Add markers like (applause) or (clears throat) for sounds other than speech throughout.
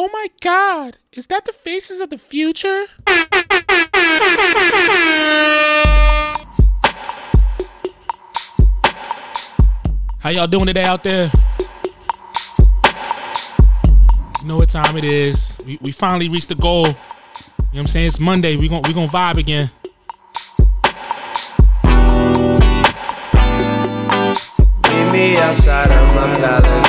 Oh my god, is that the faces of the future? How y'all doing today out there? You know what time it is. We, we finally reached the goal. You know what I'm saying? It's Monday. We gon' we gonna vibe again. Meet me outside of palace.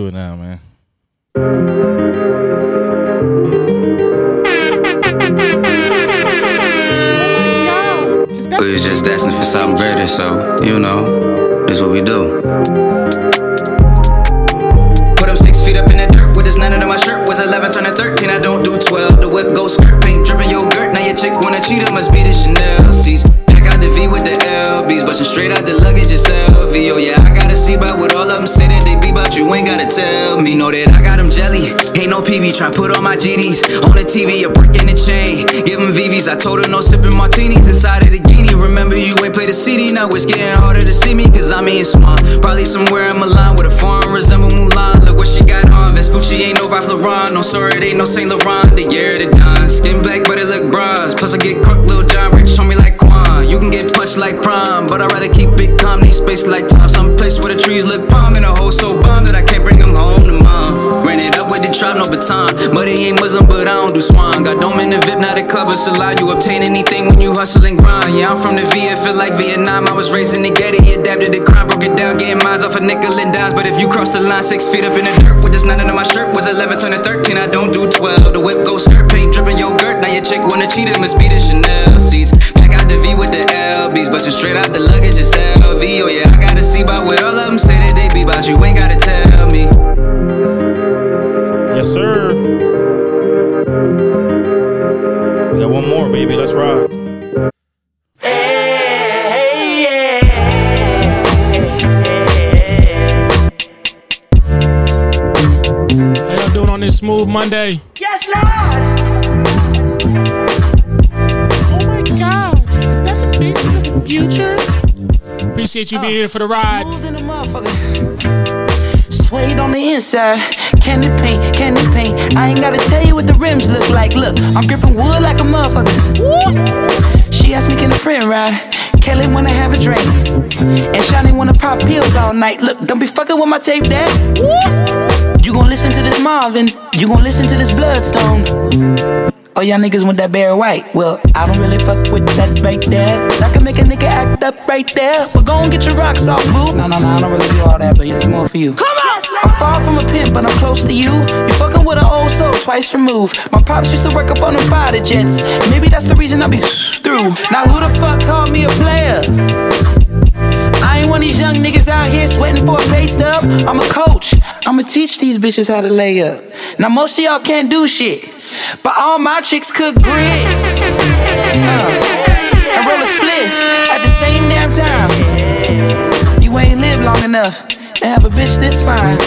Into it now, man. Try put on my GDs. On the TV, a brick in the chain. Give them VVs, I told her no sipping martinis inside of the guinea. Remember you ain't play the CD, now it's getting harder to see me, cause I'm in Swan. Probably somewhere in Milan with a foreign resemble Mulan. Look what she got on. Vespucci ain't no Ralph Lauren. No, sorry, it ain't no Saint Laurent. The year the dime. Skin black, but it look bronze. Plus, I get crunk, little John Rich, show me like Quan. You can get punched like prom, but I'd rather keep it calm. Need space like time. Some place where the trees look palm. And a hole so bomb that I can't bring them home to mom. Ran it up with the trap, no baton. He ain't Muslim, but I don't do swan. Got dome in the VIP, not a club is allowed. You obtain anything when you hustle and grind. Yeah, I'm from the V, it feel like Vietnam. I was raised in the ghetto, adapted to crime, broke it down, getting miles off a nickel and dimes. But if you cross the line, six feet up in the dirt with this nine under my shirt, was 11 turning 13. I don't do 12. The whip goes skirt, paint dripping yogurt. Now your chick wanna cheat, it must be the Chanel C's. Back the V with the LBs, bustin' straight out the luggage, it's LV. Oh yeah, I gotta see about what all of them say that they be about. You ain't gotta tell me. Yes, sir. We got one more, baby. Let's ride. Hey, yeah. How y'all doing on this smooth Monday? Yes, Lord. Future? Appreciate you being here for the ride. Smooth in the motherfucker. Suede on the inside, candy paint, candy paint. I ain't gotta tell you what the rims look like. Look, I'm gripping wood like a motherfucker. She asked me, can a friend ride? Kelly wanna have a drink, and Shani wanna pop pills all night. Look, don't be fucking with my tape, dad. You gon' listen to this Marvin, you gon' listen to this Bloodstone. Oh, y'all niggas want that Barry White. Well, I don't really fuck with that right there. That can make a nigga act up right there. But go and get your rocks off, boo. No, no, no, I don't really do all that, but it's more for you. Come on! I'm far from a pimp, but I'm close to you. You fucking with an old soul twice removed. My pops used to work up on the fighter jets. Maybe that's the reason I be through. Now who the fuck called me a player? I ain't one of these young niggas out here sweating for a pay stub. I'm a coach. I'ma teach these bitches how to lay up. Now most of y'all can't do shit, but all my chicks cook grits. Uh, and roll a split at the same damn time. You ain't lived long enough to have a bitch this fine.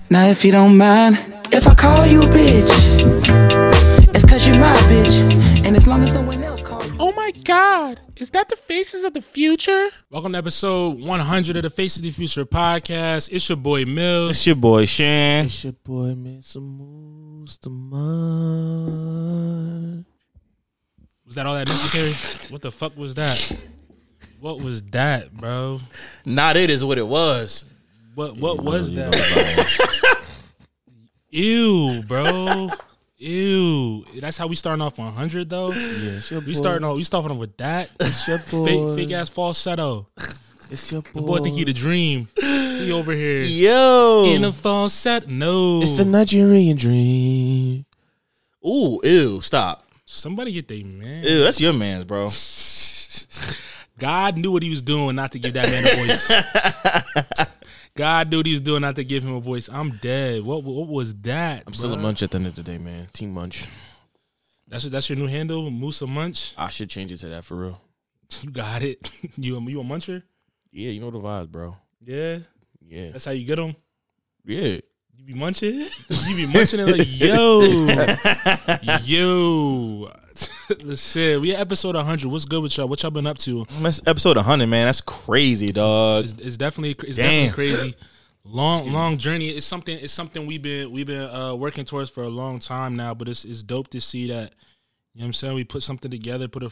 (laughs) now if you don't mind, if I call you a bitch, it's cause you're my bitch. And as long as no one else calls you. Oh my god. Is that the Faces of the Future? Welcome to episode 100 of the Faces of the Future podcast. It's your boy Mills. It's your boy Shan. It's your boy made some moves to mine. Was that all that necessary? what the fuck was that? What was that, bro? Not it is what it was. What what was that? (laughs) Ew, bro. Ew. That's how we starting off 100 though. Yeah, it's your boy. We starting off. We starting off with that It's your boy. fake fake ass falsetto. It's your boy. The boy think he the dream. He over here (gasps) Yo. in a falsetto. No, It's the Nigerian dream. Ooh, ew, stop. somebody get they man. Ew, that's your man's, bro. (laughs) God knew what he was doing not to give that man a voice. (laughs) God knew what he was doing not to give him a voice. I'm dead. What what was that? I'm still a munch at the end of the day, man. Team Munch. That's that's your new handle, Musa Munch. I should change it to that for real. (laughs) You got it. You a, you a muncher? Yeah, you know the vibes, bro. Yeah, Yeah. that's how you get them. Yeah. You be munching. (laughs) you be munching it like yo, (laughs) yo. (laughs) Shit, we at episode 100. What's good with y'all? What y'all been up to? That's episode 100, man. That's crazy, dog. It's, it's definitely it's Damn. definitely crazy. Long long journey. It's something. It's something we've been we've been uh, working towards for a long time now. But it's it's dope to see that. You know what I'm saying? We put something together, put a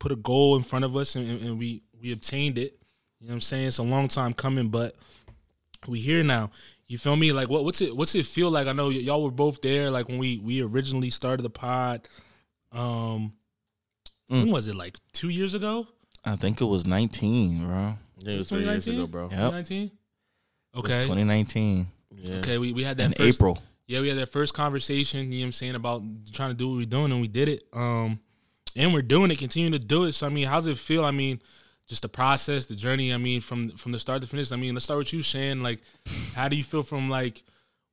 put a goal in front of us, and, and we we obtained it. You know what I'm saying? It's a long time coming, but we here now. You feel me? Like what what's it what's it feel like? I know y- y'all were both there. Like when we we originally started the pod. Um, when was it? Like two years ago? I think it was 19, bro. Yeah, it was three years ago, bro. Yep. 2019. It was Okay. 2019 Yeah. Okay, we, we had that in first, April. Yeah, we had that first conversation, you know what I'm saying, about trying to do what we're doing and we did it. Um and we're doing it, continuing to do it. So I mean, how's it feel? I mean, just the process, the journey, I mean, from from the start to finish. I mean, let's start with you, Shan. Like, how do you feel from like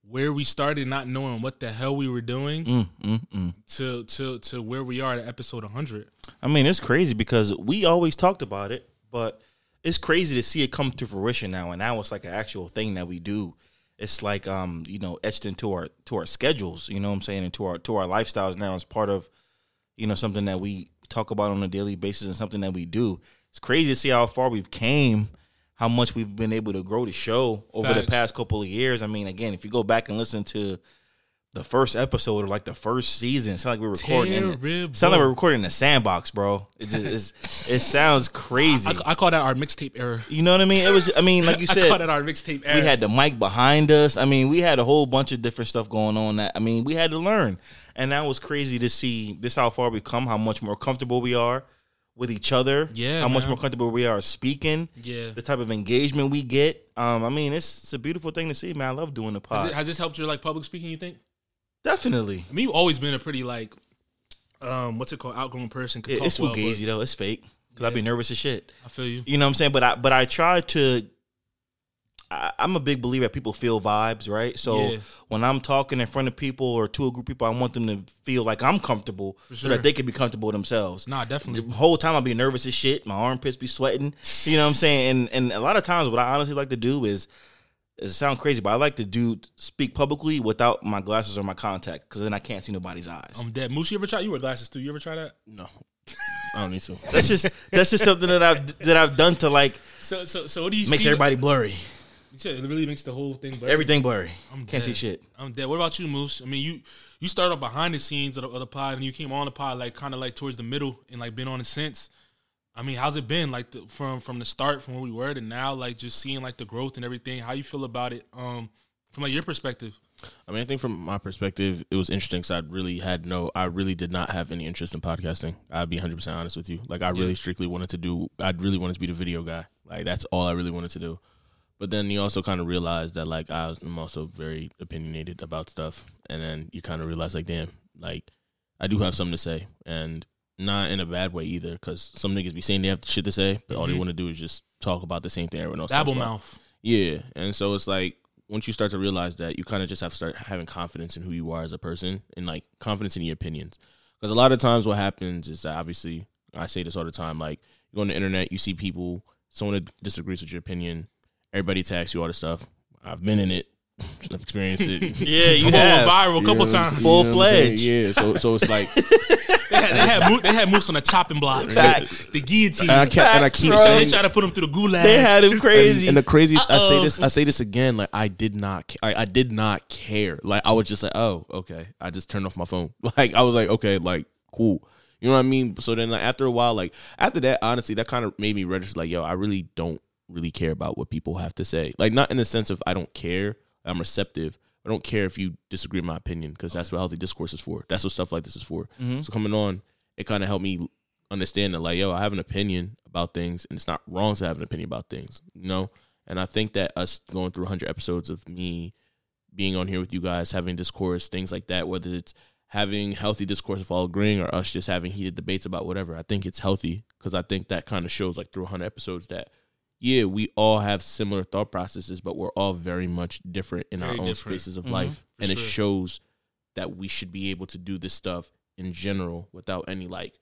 where we started not knowing what the hell we were doing Mm, mm, mm. to to to where we are at episode 100? I mean, it's crazy because we always talked about it, but it's crazy to see it come to fruition now. And now it's like an actual thing that we do. It's like um, you know, etched into our to our schedules. You know what I'm saying, into our to our lifestyles now. It's part of, you know, something that we talk about on a daily basis and something that we do. It's crazy to see how far we've came, how much we've been able to grow the show over the past couple of years. I mean, again, if you go back and listen to the first episode of like the first season, it's not like we're recording. In, Terrible. sound like we're recording in a sandbox, bro. It just it's, it (laughs) sounds crazy. I, I call that our mixtape era. you know what I mean? It was. I mean, like (laughs) you I call said, that our mixtape era. we had the mic behind us. I mean, we had a whole bunch of different stuff going on. That I mean, we had to learn, and that was crazy to see. This how far we've come. How much more comfortable we are with each other. Yeah, How much man. more comfortable we are speaking. Yeah. The type of engagement we get. Um. I mean, it's, it's a beautiful thing to see, man. I love doing the has, pod. it, has this helped your like public speaking? You think? Definitely. I mean, you've always been a pretty like, um, what's it called, outgoing person. Could It, talk it's well, fugazi but though. It's fake. Cause I'd be nervous as shit. I feel you. You know what I'm saying? But I but I try to. I, I'm a big believer that people feel vibes, right? So Yeah. when I'm talking in front of people or to a group of people, I want them to feel like I'm comfortable, so that they can be comfortable themselves. Nah, definitely. The whole time I'll be nervous as shit. My armpits be sweating. You know what I'm saying? And and a lot of times, what I honestly like to do is. It sound crazy, but I like to do speak publicly without my glasses or my contact because then I can't see nobody's eyes. I'm dead. Moose, you ever try? You wear glasses too. You ever try that? No. I don't need to. that's just that's just something that I've that I've done to like So, so, so what do you makes see? everybody blurry. You said it really makes the whole thing. Blurry. Everything blurry. I'm Can't see shit. I'm dead. What about you, Moose? I mean, you you started off behind the scenes of the, of the pod, and you came on the pod like kind of like towards the middle, and like been on it since. I mean, how's it been like the, from from the start, from where we were to now, like just seeing like the growth and everything? How you feel about it, um, from like your perspective? I mean, I think from my perspective, it was interesting because I really had no, I really did not have any interest in podcasting. I'd be 100% honest with you. Like, I really strictly wanted to do, I really wanted to be the video guy. Like, that's all I really wanted to do. But then you also kind of realize that like I was, I'm also very opinionated about stuff, and then you kind of realize like, damn, like I do have something to say, and not in a bad way either, because some niggas be saying they have shit to say, but all they Mhm. want to do is just talk about the same thing everyone else. Dabble mouth. Yeah, and so it's like once you start to realize that, you kind of just have to start having confidence in who you are as a person and like confidence in your opinions. Because a lot of times, what happens is that obviously I say this all the time. Like you go on the internet, you see people, someone that disagrees with your opinion, everybody tags you, all this stuff. I've been in it. (laughs) I've experienced it. (laughs) Yeah, you Come on, have. viral a You couple know times. Full You know what I'm saying? fledged. Yeah, so so it's like (laughs) They had, they had, Moose, they had Moose on a chopping block. Facts. The guillotine. and I, kept, and I keep bro. they saying tried to put him through the gulag. They had him crazy. And, and the craziest, I say this, I say this again. Like I did not, I, I did not care. Like I was just like, oh, okay. I just turned off my phone. Like I was like, okay, like cool. You know what I mean? So then, like after a while, like after that, honestly, that kind of made me register. Like, yo, I really don't really care about what people have to say. Like not in the sense of I don't care. I'm receptive. I don't care if you disagree with my opinion because that's what healthy discourse is for. That's what stuff like this is for. Mm-hmm. So coming on, it kind of helped me understand that like yo i have an opinion about things and it's not wrong to have an opinion about things you know and i think that us going through 100 episodes of me being on here with you guys having discourse things like that whether it's having healthy discourse of all agreeing or us just having heated debates about whatever i think it's healthy because i think that kind of shows like through 100 episodes that yeah we all have similar thought processes but we're all very much different in our own different. spaces of Mhm. life For and it shows that we should be able to do this stuff in general without any like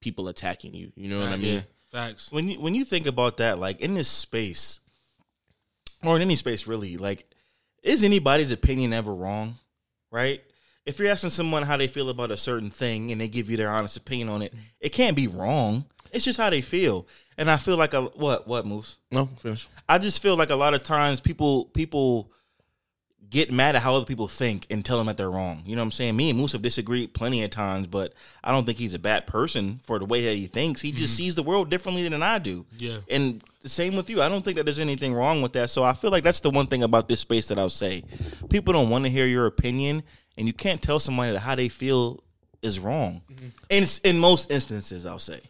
people attacking you. You know what I Facts. mean? Facts. when you when you think about that, like in this space, or in any space really, like is anybody's opinion ever wrong? Right? If you're asking someone how they feel about a certain thing and they give you their honest opinion on it, it can't be wrong. It's just how they feel. And I feel like a what what moves? No, finish. I just feel like a lot of times people people get mad at how other people think and tell them that they're wrong. You know what I'm saying? Me and Moose have disagreed plenty of times, but I don't think he's a bad person for the way that he thinks. He just mm-hmm. sees the world differently than I do. Yeah. And the same with you. I don't think that there's anything wrong with that. So I feel like that's the one thing about this space that I'll say. People don't want to hear your opinion, and you can't tell somebody that how they feel is wrong. Mm-hmm. And it's in most instances, I'll say.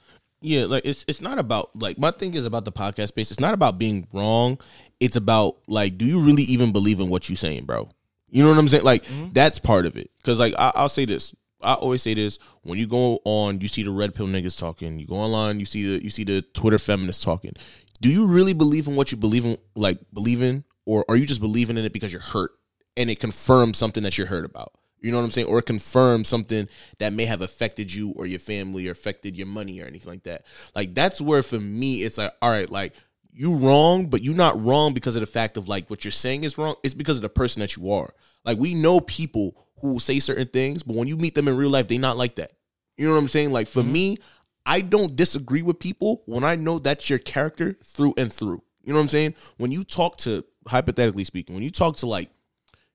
Yeah, like it's it's not about like my thing is about the podcast space. It's not about being wrong. It's about like, do you really even believe in what you're saying, bro? You know what I'm saying? Like mm-hmm. that's part of it. Because like I, I'll say this. I always say this when you go on, you see the red pill niggas talking. You go online, you see the you see the Twitter feminists talking. Do you really believe in what you believe in? Like believe in, or are you just believing in it because you're hurt and it confirms something that you're hurt about? You know what I'm saying? Or it confirms something that may have affected you or your family or affected your money or anything like that. Like that's where for me it's like, all right, like you wrong, but you're not wrong because of the fact of like what you're saying is wrong. It's because of the person that you are. Like we know people who say certain things, but when you meet them in real life, they not like that. You know what I'm saying? Like for mm-hmm. me, I don't disagree with people when I know that's your character through and through. You know what I'm saying? When you talk to hypothetically speaking, when you talk to like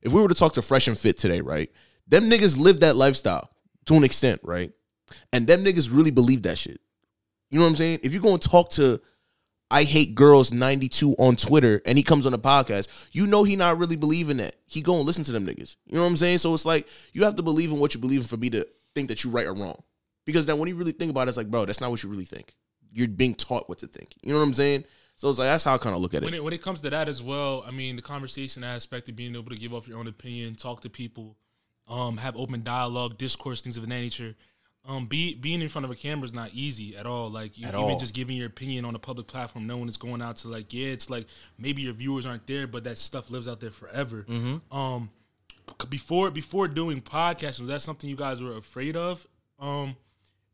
if we were to talk to Fresh and Fit today, right? Them niggas live that lifestyle to an extent, right? And them niggas really believe that shit. You know what I'm saying? If you go and talk to I hate girls 92 on Twitter and he comes on the podcast, you know he not really believing that. He go and listen to them niggas. You know what I'm saying? So it's like you have to believe in what you believe in for me to think that you right or wrong. Because then when you really think about it, it's like, bro, that's not what you really think. You're being taught what to think. You know what I'm saying? So it's like that's how I kind of look at when it. it when it comes to that as well, I mean the conversation aspect of being able to give off your own opinion, talk to people, um, have open dialogue, discourse, things of that nature. Um, be being in front of a camera is not easy at all. Like you, At even all. just giving your opinion on a public platform, no one is going out to like, yeah, it's like maybe your viewers aren't there, but that stuff lives out there forever. Um, before before doing podcasts, was that something you guys were afraid of? Um,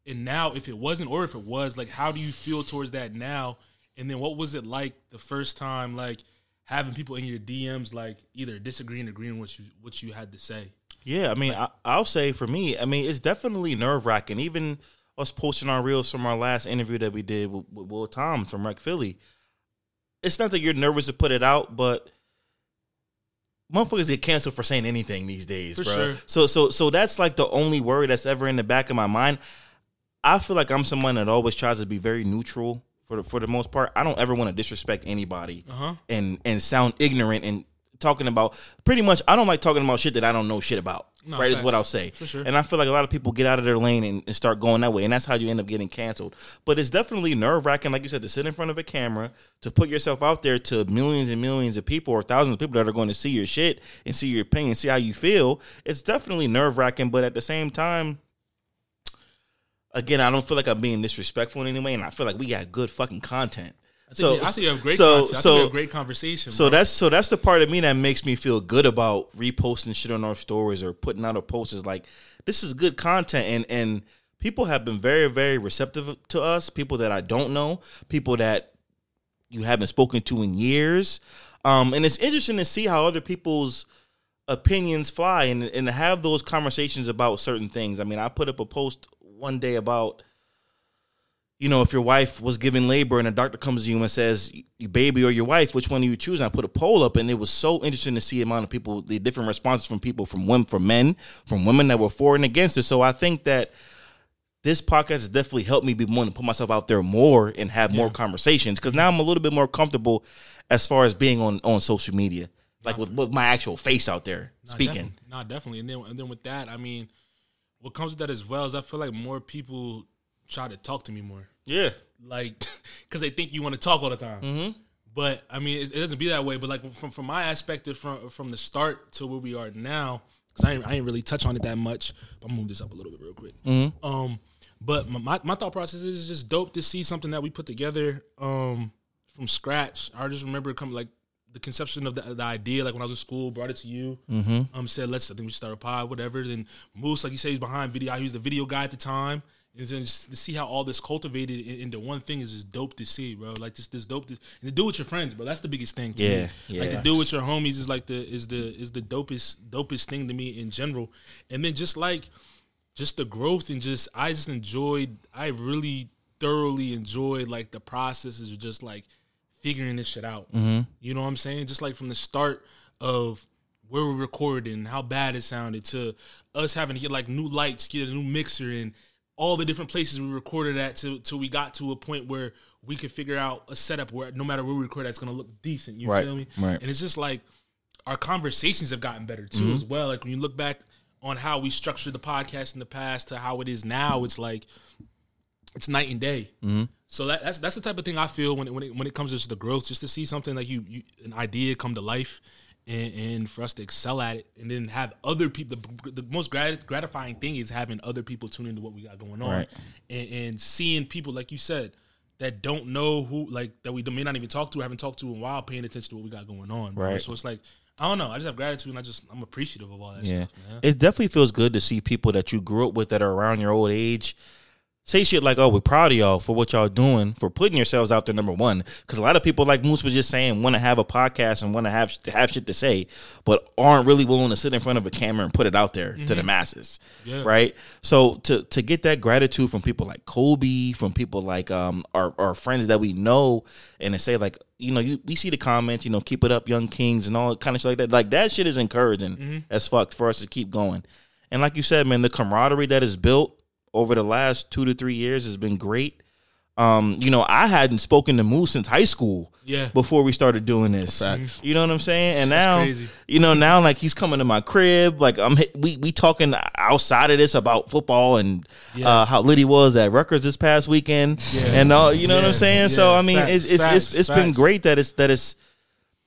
and now, if it wasn't, or if it was, like, how do you feel towards that now? And then, what was it like the first time, like having people in your DMs, like either disagreeing, or agreeing with you, what you had to say? Yeah, I mean, I, I'll say for me, I mean, it's definitely nerve wracking. Even us posting our reels from our last interview that we did with, with Will Tom from Rec Philly. It's not that you're nervous to put it out, but motherfuckers get canceled for saying anything these days, For bro. sure. So, so, so that's like the only worry that's ever in the back of my mind. I feel like I'm someone that always tries to be very neutral for the, for the most part. I don't ever want to disrespect anybody Uh-huh. and and sound ignorant and talking about pretty much. I don't like talking about shit that I don't know shit about. No, right? Is what. I'll say. Sure. And I feel like a lot of people get out of their lane and, and start going that way, and that's how you end up getting canceled. But it's definitely nerve wracking, like you said, to sit in front of a camera, to put yourself out there to millions and millions of people or thousands of people that are going to see your shit and see your opinion, see how you feel. It's definitely nerve wracking, but at the same time. Again, I don't feel like I'm being disrespectful in any way, and I feel like we got good fucking content. I think, I think you have great. so, content. I so, think you have great conversation. so bro. that's so that's the part of me that makes me feel good about reposting shit on our stories or putting out a post is like this is good content and and people have been very very receptive to us people that I don't know people that you haven't spoken to in years um and it's interesting to see how other people's opinions fly and and have those conversations about certain things I mean I put up a post one day about you know, if your wife was given labor and a doctor comes to you and says, your baby or your wife, which one do you choose? And I put a poll up and it was so interesting to see the amount of people, the different responses from people, from women, from men, from women that were for and against it. So I think that this podcast has definitely helped me be more to put myself out there more and have more conversations because now I'm a little bit more comfortable as far as being on, on social media, like with, with my actual face out there Nah, speaking. definitely. Nah, definitely. And then and then with that, I mean, what comes with that as well is I feel like more people try to talk to me more, Yeah. like (laughs) because they think you want to talk all the time. Mm-hmm. But I mean, it, it doesn't be that way. But like from from my aspect, from from the start to where we are now, because I ain't, I ain't really touch on it that much. But I'm move this up a little bit real quick. Mm-hmm. Um, but my, my my thought process is just dope to see something that we put together um from scratch. I just remember coming like the conception of the, the idea, like when I was in school, brought it to you. Mm-hmm. Um, said let's I think we should start a pod, whatever. Then Moose, like you say, he's behind video. He was the video guy at the time. And then just to see how all this cultivated in- into one thing is just dope to see, bro. Like just this dope to, and to do with your friends, bro. That's the biggest thing to Yeah, me. Like to do with your homies is like the is the is the dopest dopest thing to me in general. And then just like just the growth and just I just enjoyed I really thoroughly enjoyed like the processes of just like figuring this shit out. Mm-hmm. You know what I'm saying? Just like from the start of where we recorded and how bad it sounded to us having to get like new lights, get a new mixer and all the different places we recorded at to till we got to a point where we could figure out a setup where no matter where we record, it's gonna look decent. You Right, feel me? right. And it's just like our conversations have gotten better too Mm-hmm. as well. Like when you look back on how we structured the podcast in the past to how it is now, it's like it's night and day. Mm-hmm. So that, that's that's the type of thing I feel when it, when it when it comes to the growth, just to see something like you, you an idea come to life, and, and for us to excel at it, and then have other people. The, the most grat- gratifying thing is having other people tune into what we got going on, Right. and, and seeing people like you said that don't know who like that we may not even talk to, or haven't talked to in a while, paying attention to what we got going on. Right. So it's like I don't know. I just have gratitude, and I just I'm appreciative of all that Yeah. stuff, man. It definitely feels good to see people that you grew up with that are around your old age say shit like, "Oh, we're proud of y'all for what y'all doing for putting yourselves out there." Number one, because a lot of people, like Moose was just saying, want to have a podcast and want to have to have shit to say, but aren't really willing to sit in front of a camera and put it out there to the masses. Yeah. Right. So to to get that gratitude from people like Kobe, from people like um our our friends that we know, and to say like. You know, you we see the comments. You know, keep it up, young kings, and all kind of shit like that. Like that shit is encouraging as fuck for us to keep going. And like you said, man, the camaraderie that is built over the last two to three years has been great. Um, you know, I hadn't spoken to Moose since high school. Yeah. Before we started doing this, Facts. you know what I'm saying? And That's now, crazy. you know, now like he's coming to my crib. Like I'm, we we talking outside of this about football and Yeah. uh, how lit he was at Rutgers this past weekend, Yeah. and all. You know what I'm saying? So I mean, Facts. it's it's it's, Facts. it's been great that it's that it's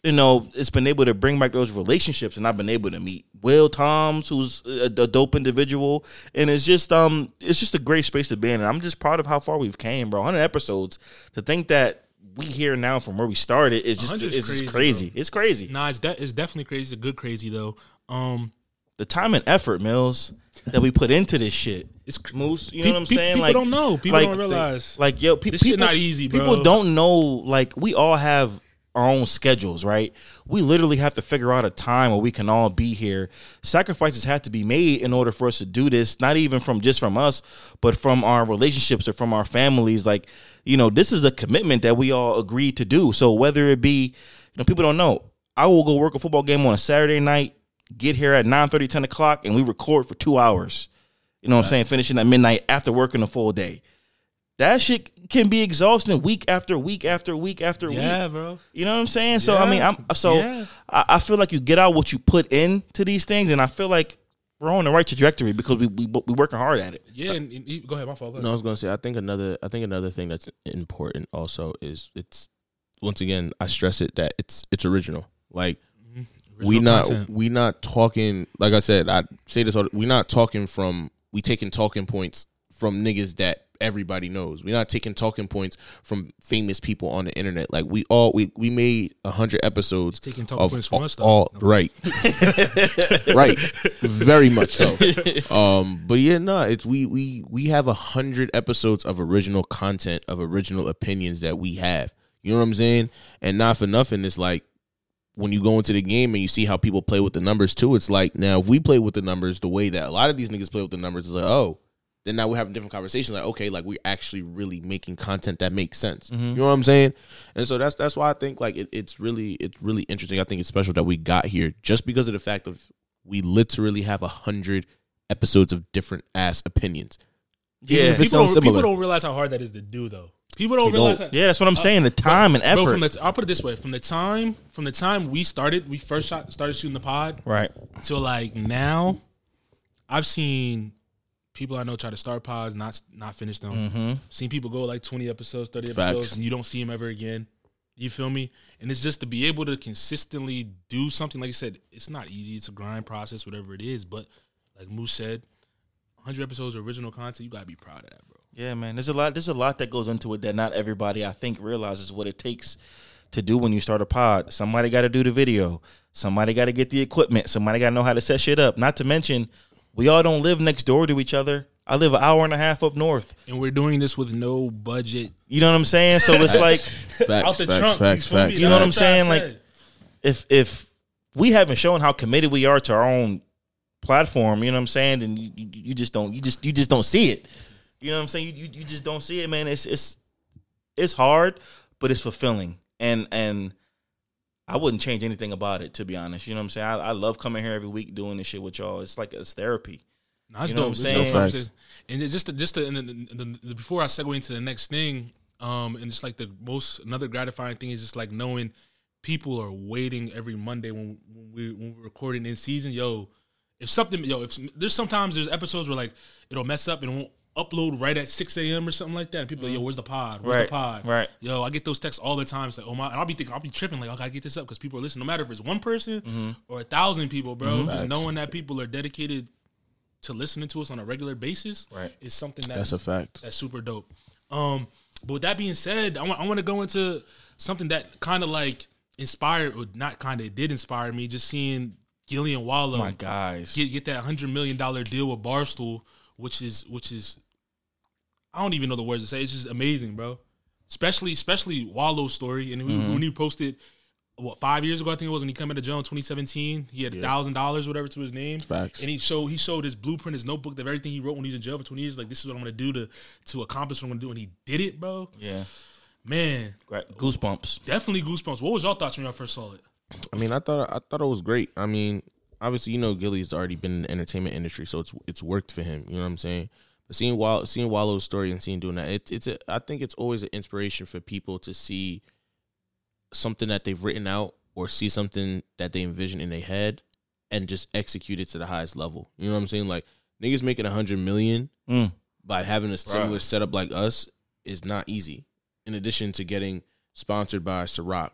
you know, it's been able to bring back those relationships, and I've been able to meet Will Toms, who's a, a dope individual, and it's just um, it's just a great space to be in, and I'm just proud of how far we've came, bro. 100 episodes. To think that we here now from where we started is just 100 is it's just crazy, crazy. It's crazy. Nah, it's, de- it's definitely crazy. It's good crazy though. Um, The time and effort, Mills, that we put into this shit. It's cr- Moose. You Pe- know what I'm pe- saying? people like don't know. People like, don't realize. Like yo, pe- This people not easy, bro. People don't know. Like we all have our own schedules, right? We literally have to figure out a time where we can all be here. Sacrifices have to be made in order for us to do this. Not even from just from us, but from our relationships or from our families. Like you know, this is a commitment that we all agreed to do. So whether it be, you know, people don't know. I will go work a football game on a Saturday night, get here at 9 30, 10 o'clock, and we record for two hours. You know what I'm saying? Finishing at midnight after working a full day. That shit can be exhausting week after week after week after yeah, week. Yeah, bro. You know what I'm saying? So I mean, I'm so Yeah. I, I feel like you get out what you put into these things, and I feel like we're on the right trajectory because we we we working hard at it. Yeah, and, and he- go ahead, my fault. Go ahead. No, I was gonna say I think another I think another thing that's important also is it's once again I stress it that it's it's original. Like mm-hmm. we Original not content. we not talking like I said I say this all we not talking from we taking talking points from niggas that everybody knows. We're not taking talking points from famous people on the internet. Like we all we we made a hundred episodes Taking talking points from us, though. all right, (laughs) right, very much so. (laughs) Um, but yeah, no, it's we we we have a hundred episodes of original content of original opinions that we have. You know what I'm saying? And not for nothing, it's like when you go into the game and you see how people play with the numbers too. It's like now if we play with the numbers the way that a lot of these niggas play with the numbers, it's like oh. Then now we're having different conversations. Like, okay, like we're actually really making content that makes sense. Mm-hmm. You know what I'm saying? And so that's that's why I think like it, it's really it's really interesting. I think it's special that we got here just because of the fact of we literally have a hundred episodes of different ass opinions. Yeah. people, don't, people don't realize how hard that is to do, though. People don't They realize don't. that. Yeah, that's what I'm uh, saying. The time and Bro, effort. from the I'll put it this way: from the time from the time we started, we first shot, started shooting the pod, right. till like now, I've seen people I know try to start pods, not not finish them. Mm-hmm. Seen people go like twenty episodes, thirty Facts. episodes, and you don't see them ever again. You feel me? And it's just to be able to consistently do something. Like I said, it's not easy. It's a grind process, whatever it is. But like Moose said, 100 episodes of original content. You gotta be proud of that, bro. Yeah, man. There's a lot. There's a lot that goes into it that not everybody, I think, realizes what it takes to do when you start a pod. Somebody got to do the video. Somebody got to get the equipment. Somebody got to know how to set shit up. Not to mention, we all don't live next door to each other. I live an hour and a half up north. And we're doing this with no budget. You know what I'm saying? So it's like Facts, out the facts, trunk. facts, you, facts. You know what I'm saying? Like- if if we haven't shown how committed we are to our own platform, you know what I'm saying? Then you, you, you just don't you just you just don't see it. You know what I'm saying? You, you you just don't see it, man. It's it's it's hard, but it's fulfilling. And and I wouldn't change anything about it to be honest. You know what I'm saying? I, I love coming here every week doing this shit with y'all. It's like it's therapy. No, it's You know dope. what I'm saying? dope. I'm Facts. saying. And just to, just to, and then the, the, the, before I segue into the next thing, um, and just like the most another gratifying thing is just like knowing people are waiting every Monday when when we when we're recording in season. Yo, if something, yo, if there's sometimes there's episodes where like it'll mess up and it won't upload right at six a.m. or something like that, and people are like, yo, where's the pod? Where's Right, the pod? right. Yo, I get those texts all the time. It's like, oh my, and I'll be thinking, I'll be tripping, like, I gotta get this up because people are listening. No matter if it's one person Mm-hmm. or a thousand people, bro. Just knowing that people are dedicated to listening to us on a regular basis Right. is something That's that's a fact. that's super dope. Um, but with that being said, I want I want to go into something that kind of like inspired, or not kind of, did inspire me. Just seeing Gillie and Wallo My guys. get get that hundred million dollar deal with Barstool, which is which is I don't even know the words to say. It's just amazing, bro. Especially especially Wallo's story, and when- mm-hmm. when he posted what five years ago, I think it was when he came into jail in 2017. He had a thousand dollars, whatever, to his name. Facts. And he showed he showed his blueprint, his notebook of everything he wrote when he was in jail for 20 years. Like this is what I'm gonna do to to accomplish what I'm gonna do, and he did it, bro. Yeah. Man, Goosebumps. definitely goosebumps. What was your thoughts when y'all first saw it? I mean, I thought I thought it was great. I mean, obviously, you know, Gillie's already been in the entertainment industry, so it's it's worked for him. You know what I'm saying? But seeing Wall, seeing Wallo's story and seeing doing that, it's it's a, I think it's always an inspiration for people to see something that they've written out or see something that they envision in their head and just execute it to the highest level. You know what I'm saying? Like niggas making a hundred million Mm. by having a similar setup like us is not easy. In addition to getting sponsored by Ciroc,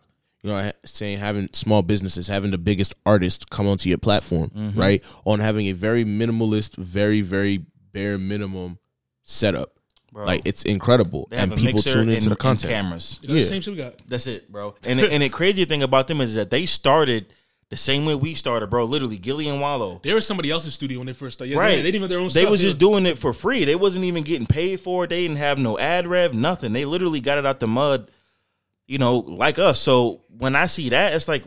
you know, saying having small businesses, having the biggest artists come onto your platform, Mm-hmm. right? On having a very minimalist, very very bare minimum setup. Bro. Like it's incredible, They and people mixer tune into and- the content. cameras. They got the Yeah. same shit we got. That's it, bro. And and the crazy thing about them is that they started the same way we started, bro. Literally, Gillie and Wallo. They were somebody else's studio when they first started. Yeah, Right. They, they didn't have their own. They stuff. was just doing it for free. They wasn't even getting paid for it. They didn't have no ad rev, nothing. They literally got it out the mud, you know, like us. So when I see that, it's like,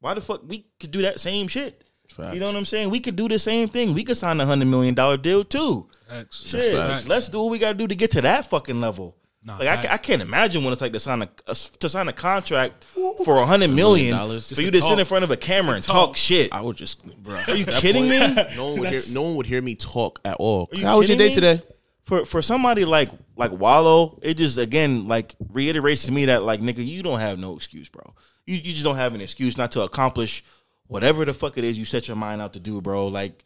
why the fuck we could do that same shit? Facts. You know what I'm saying? We could do the same thing. We could sign a hundred million dollar deal too. Facts. Shit, Facts. let's do what we got to do to get to that fucking level. Nah, like I, I can't imagine what it's like to sign a, a- to sign a contract for a hundred million dollars. for you to to sit in front of a camera and talk. talk shit. I would just, bro. Are you kidding me? (laughs) No one would hear. No one would hear me talk at all. How was your day me? today? For for somebody like like Wallo, it just again like reiterates to me that like nigga, you don't have no excuse, bro. You you just don't have an excuse not to accomplish whatever the fuck it is you set your mind out to do, bro. Like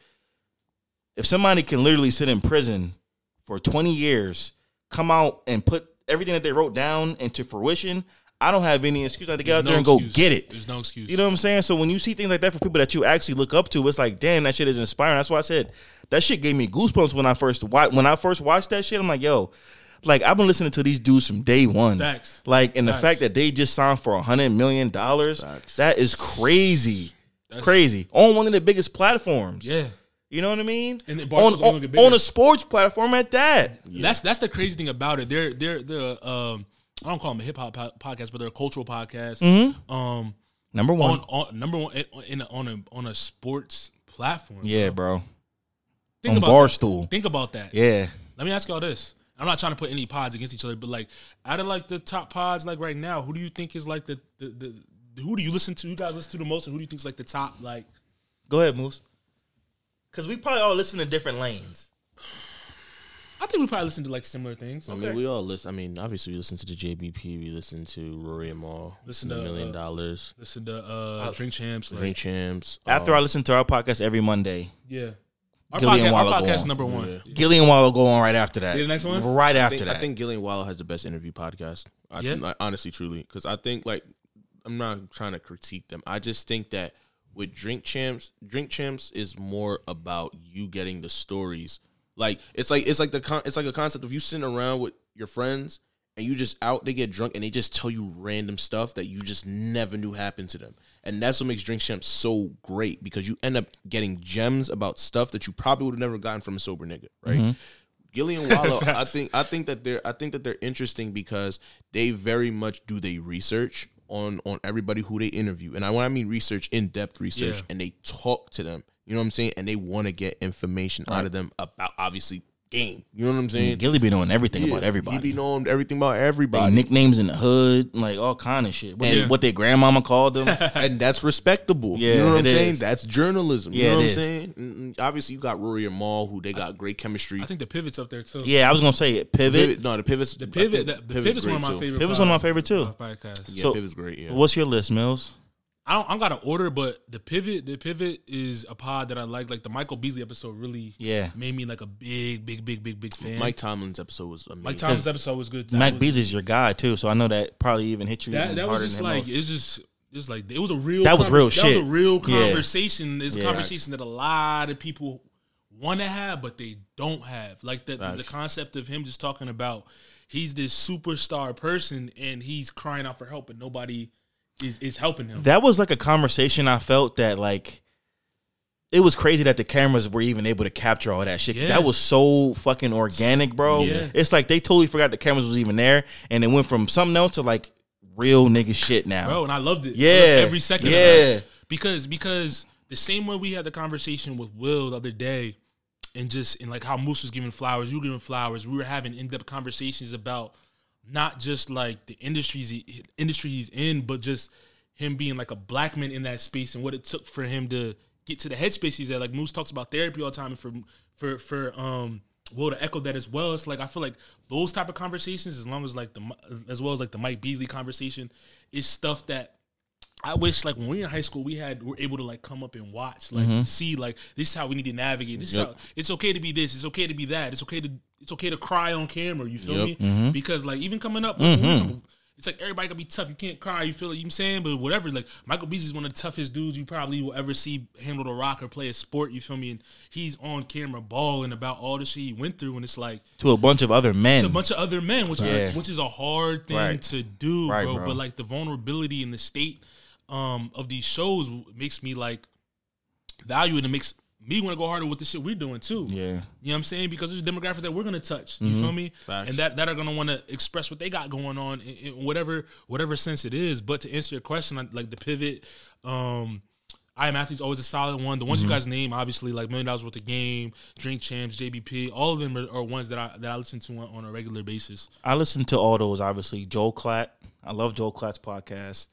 if somebody can literally sit in prison for 20 years, come out and put everything that they wrote down into fruition, I don't have any excuse not to get out There's there no and go get it. There's no excuse. You know what I'm saying? So when you see things like that for people that you actually look up to, it's like, damn, that shit is inspiring. That's why I said that shit gave me goosebumps when I first wa- when I first watched that shit. I'm like, yo, like I've been listening to these dudes from day one. Facts. Like, and the fact that they just signed for a hundred million dollars, that is crazy, That's- crazy on one of the biggest platforms. yeah. You know what I mean? And the on, on, on a sports platform at that. That's that's the crazy thing about it. They're they're they're um I don't call them a hip hop po- podcast, but they're a cultural podcast. Um, Number one. on, on number one in, in a, on a on a sports platform. yeah, bro. bro. Think on about Barstool. That. Think about that. Yeah. Let me ask y'all this. I'm not trying to put any pods against each other, but like out of like the top pods, like right now, who do you think is like the the, the who do you listen to? Who guys listen to the most, and who do you think is like the top? Like, Go ahead, Moose. Because we probably all listen to different lanes. I think we probably listen to like similar things. I mean, we all listen. I mean, obviously, we listen to the JBP. We listen to Rory and Mal. Listen the to, Million uh, Dollars. Listen to uh, Drink Champs. Like, Drink Champs. After um, I listen to our podcast every Monday, yeah, our Gillian podcast, our Wallo go podcast on. number one. Gillie and Wallo go on right after that. Yeah, the next one? Right I after think, that. I think Gillie and Wallo has the best interview podcast. I Yeah? think, like, honestly, truly, because I think like I'm not trying to critique them. I just think that with Drink Champs, Drink Champs is more about you getting the stories. Like it's like it's like the con- it's like a concept of you sitting around with your friends and you just out they get drunk and they just tell you random stuff that you just never knew happened to them. And that's what makes Drink Champs so great because you end up getting gems about stuff that you probably would have never gotten from a sober nigga, right? Mm-hmm. Gillie and (laughs) Wallo, I think I think that they're I think that they're interesting because they very much do they research on on everybody who they interview. And I when I mean research, in depth research, Yeah. and they talk to them. You know what I'm saying? And they want to get information out of them about obviously game. You know what I'm mm, saying? Gillie be knowing everything Yeah, about everybody. He be knowing everything about They everybody. nicknames in the hood, like all kind of shit. What, Yeah. they, what their grandmama called them. (laughs) and that's respectable. Yeah, you know what I'm it saying? That's journalism. Yeah, you know what I'm is. saying? Mm-mm. Obviously, you got Rory and Mal, who they got great chemistry. I think the pivot's up there too. yeah, I was gonna say it. Pivot. Pivot, no, the pivots. the pivot. The, the pivot's, one of my favorite. Pivot's one of my favorite too. podcasts. Yeah, So- pivot's great. Yeah. What's your list, Mills? I don't, I got an order, but the pivot, the pivot is a pod that I like. Like the Michael Beasley episode really, Yeah. made me like a big, big, big, big, big fan. Mike Tomlin's episode was amazing. Mike Thompson's episode was good. That was- Beasley's your guy too, so I know that probably even hit you. That that was just like most. it's just it's like it was a real That was real convers- That was a real Yeah. conversation. It's a Yeah. conversation that a lot of people want to have, but they don't have. Like the the concept of him just talking about he's this superstar person and he's crying out for help and nobody is, is helping him. that was like a conversation I felt that like it was crazy that the cameras were even able to capture all that shit. Yeah. That was so fucking organic, bro. Yeah. It's like they totally forgot the cameras was even there, and it went from something else to like real nigga shit now. bro, and I loved it. Yeah. loved every second. Yeah. because because the same way we had the conversation with Will the other day, and just and like how Moose was giving flowers, you were giving flowers. We were having in depth conversations about not just like the industries he, industry he's in, but just him being like a black man in that space and what it took for him to get to the headspace he's at. Like Moose talks about therapy all the time, and for for for um Will to echo that as well. It's like I feel like those type of conversations, as long as like the as well as like the Mike Beasley conversation, is stuff that I wish like when we were in high school we had were able to like come up and watch like mm-hmm. see like this is how we need to navigate. This is how it's okay to be this. It's okay to be that. It's okay to it's okay to cry on camera. You feel Yep. me? Mm-hmm. Because like even coming up, like, when we mm-hmm. come- it's like everybody can be tough. You can't cry. You feel like you know I'm saying, but whatever. Like Michael Beasley is one of the toughest dudes you probably will ever see handle the rock or play a sport. You feel me? And he's on camera balling about all the shit he went through, and it's like To a bunch of other men. to a bunch of other men, which Yeah. is which is a hard thing Right. to do, Right, bro. bro. But like the vulnerability in the state um, of these shows makes me like value and it and makes me want to go harder with the shit we're doing too. yeah. You know what I'm saying? Because there's a demographic that we're gonna touch. You Mm-hmm. feel me? Facts. And that that are gonna want to express what they got going on in, in whatever whatever sense it is. But to answer your question, like, like the pivot, um, I am athletes always a solid one. The ones Mm-hmm. you guys name, obviously, like Million Dollaz Worth of Game, Drink Champs, JBP, all of them are, are ones that I that I listen to on, on a regular basis. I listen to all those. Obviously, Joel Klatt. I love Joel Klatt's podcast.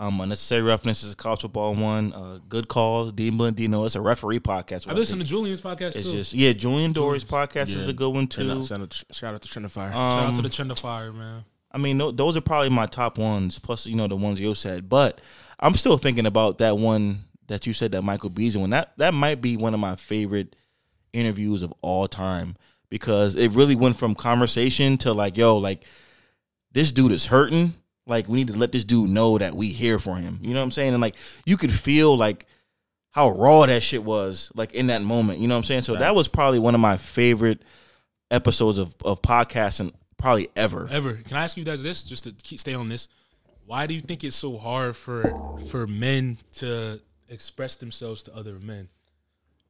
Um, Unnecessary Roughness is a college football one. Uh, Good Calls, Dean Blandino. It's a referee podcast. I listen to Julian's podcast It's too. just yeah. Julian Dorey's podcast is a good one And, too. uh, shout, out, shout out to Trend of Fire. Shout out to Um, the Trend of Fire, man. I mean, tho- those are probably my top ones. Plus, you know, the ones you said. But I'm still thinking about that one that you said that Michael Beasley one. That that might be one of my favorite interviews of all time because it really went from conversation to like, yo, like this dude is hurting. Like we need to let this dude know that we here for him. You know what I'm saying? And like you could feel like how raw that shit was like in that moment. You know what I'm saying? So that was probably one of my favorite episodes of of podcasting probably ever. Ever. Can I ask you guys this, just to keep stay on this? Why do you think it's so hard for for men to express themselves to other men?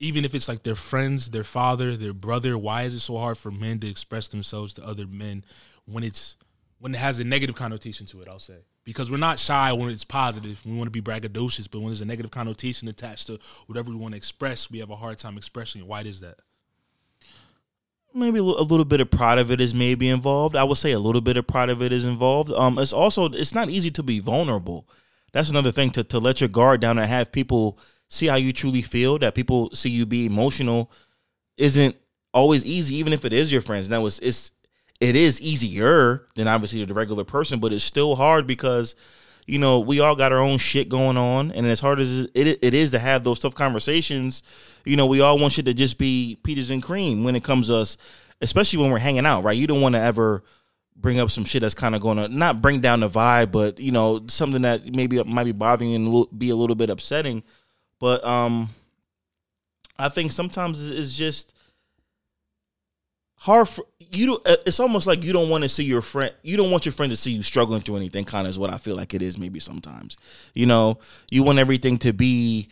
Even if it's like their friends, their father, their brother, why is it so hard for men to express themselves to other men when it's when it has a negative connotation to it, I'll say. Because we're not shy when it's positive. We want to be braggadocious, but when there's a negative connotation attached to whatever we want to express, we have a hard time expressing it. Why is that? maybe a little bit of pride of it is maybe involved. I would say a little bit of pride of it is involved. Um, it's also it's not easy to be vulnerable. That's another thing to to let your guard down and have people see how you truly feel. That people see you be emotional isn't always easy, even if it is your friends. Now it's it's it is easier than obviously the regular person, but it's still hard because you know we all got our own shit going on, and as hard as it it is to have those tough conversations, you know we all want shit to just be peaches and cream when it comes to us, especially when we're hanging out, right? You don't want to ever bring up some shit that's kind of going to not bring down the vibe, but you know something that maybe might be bothering you and be a little bit upsetting. But um, I think sometimes it's just hard for you to uh, it's almost like you don't want to see your friend you don't want your friend to see you struggling through anything kind of is what i feel like it is maybe sometimes you know you want everything to be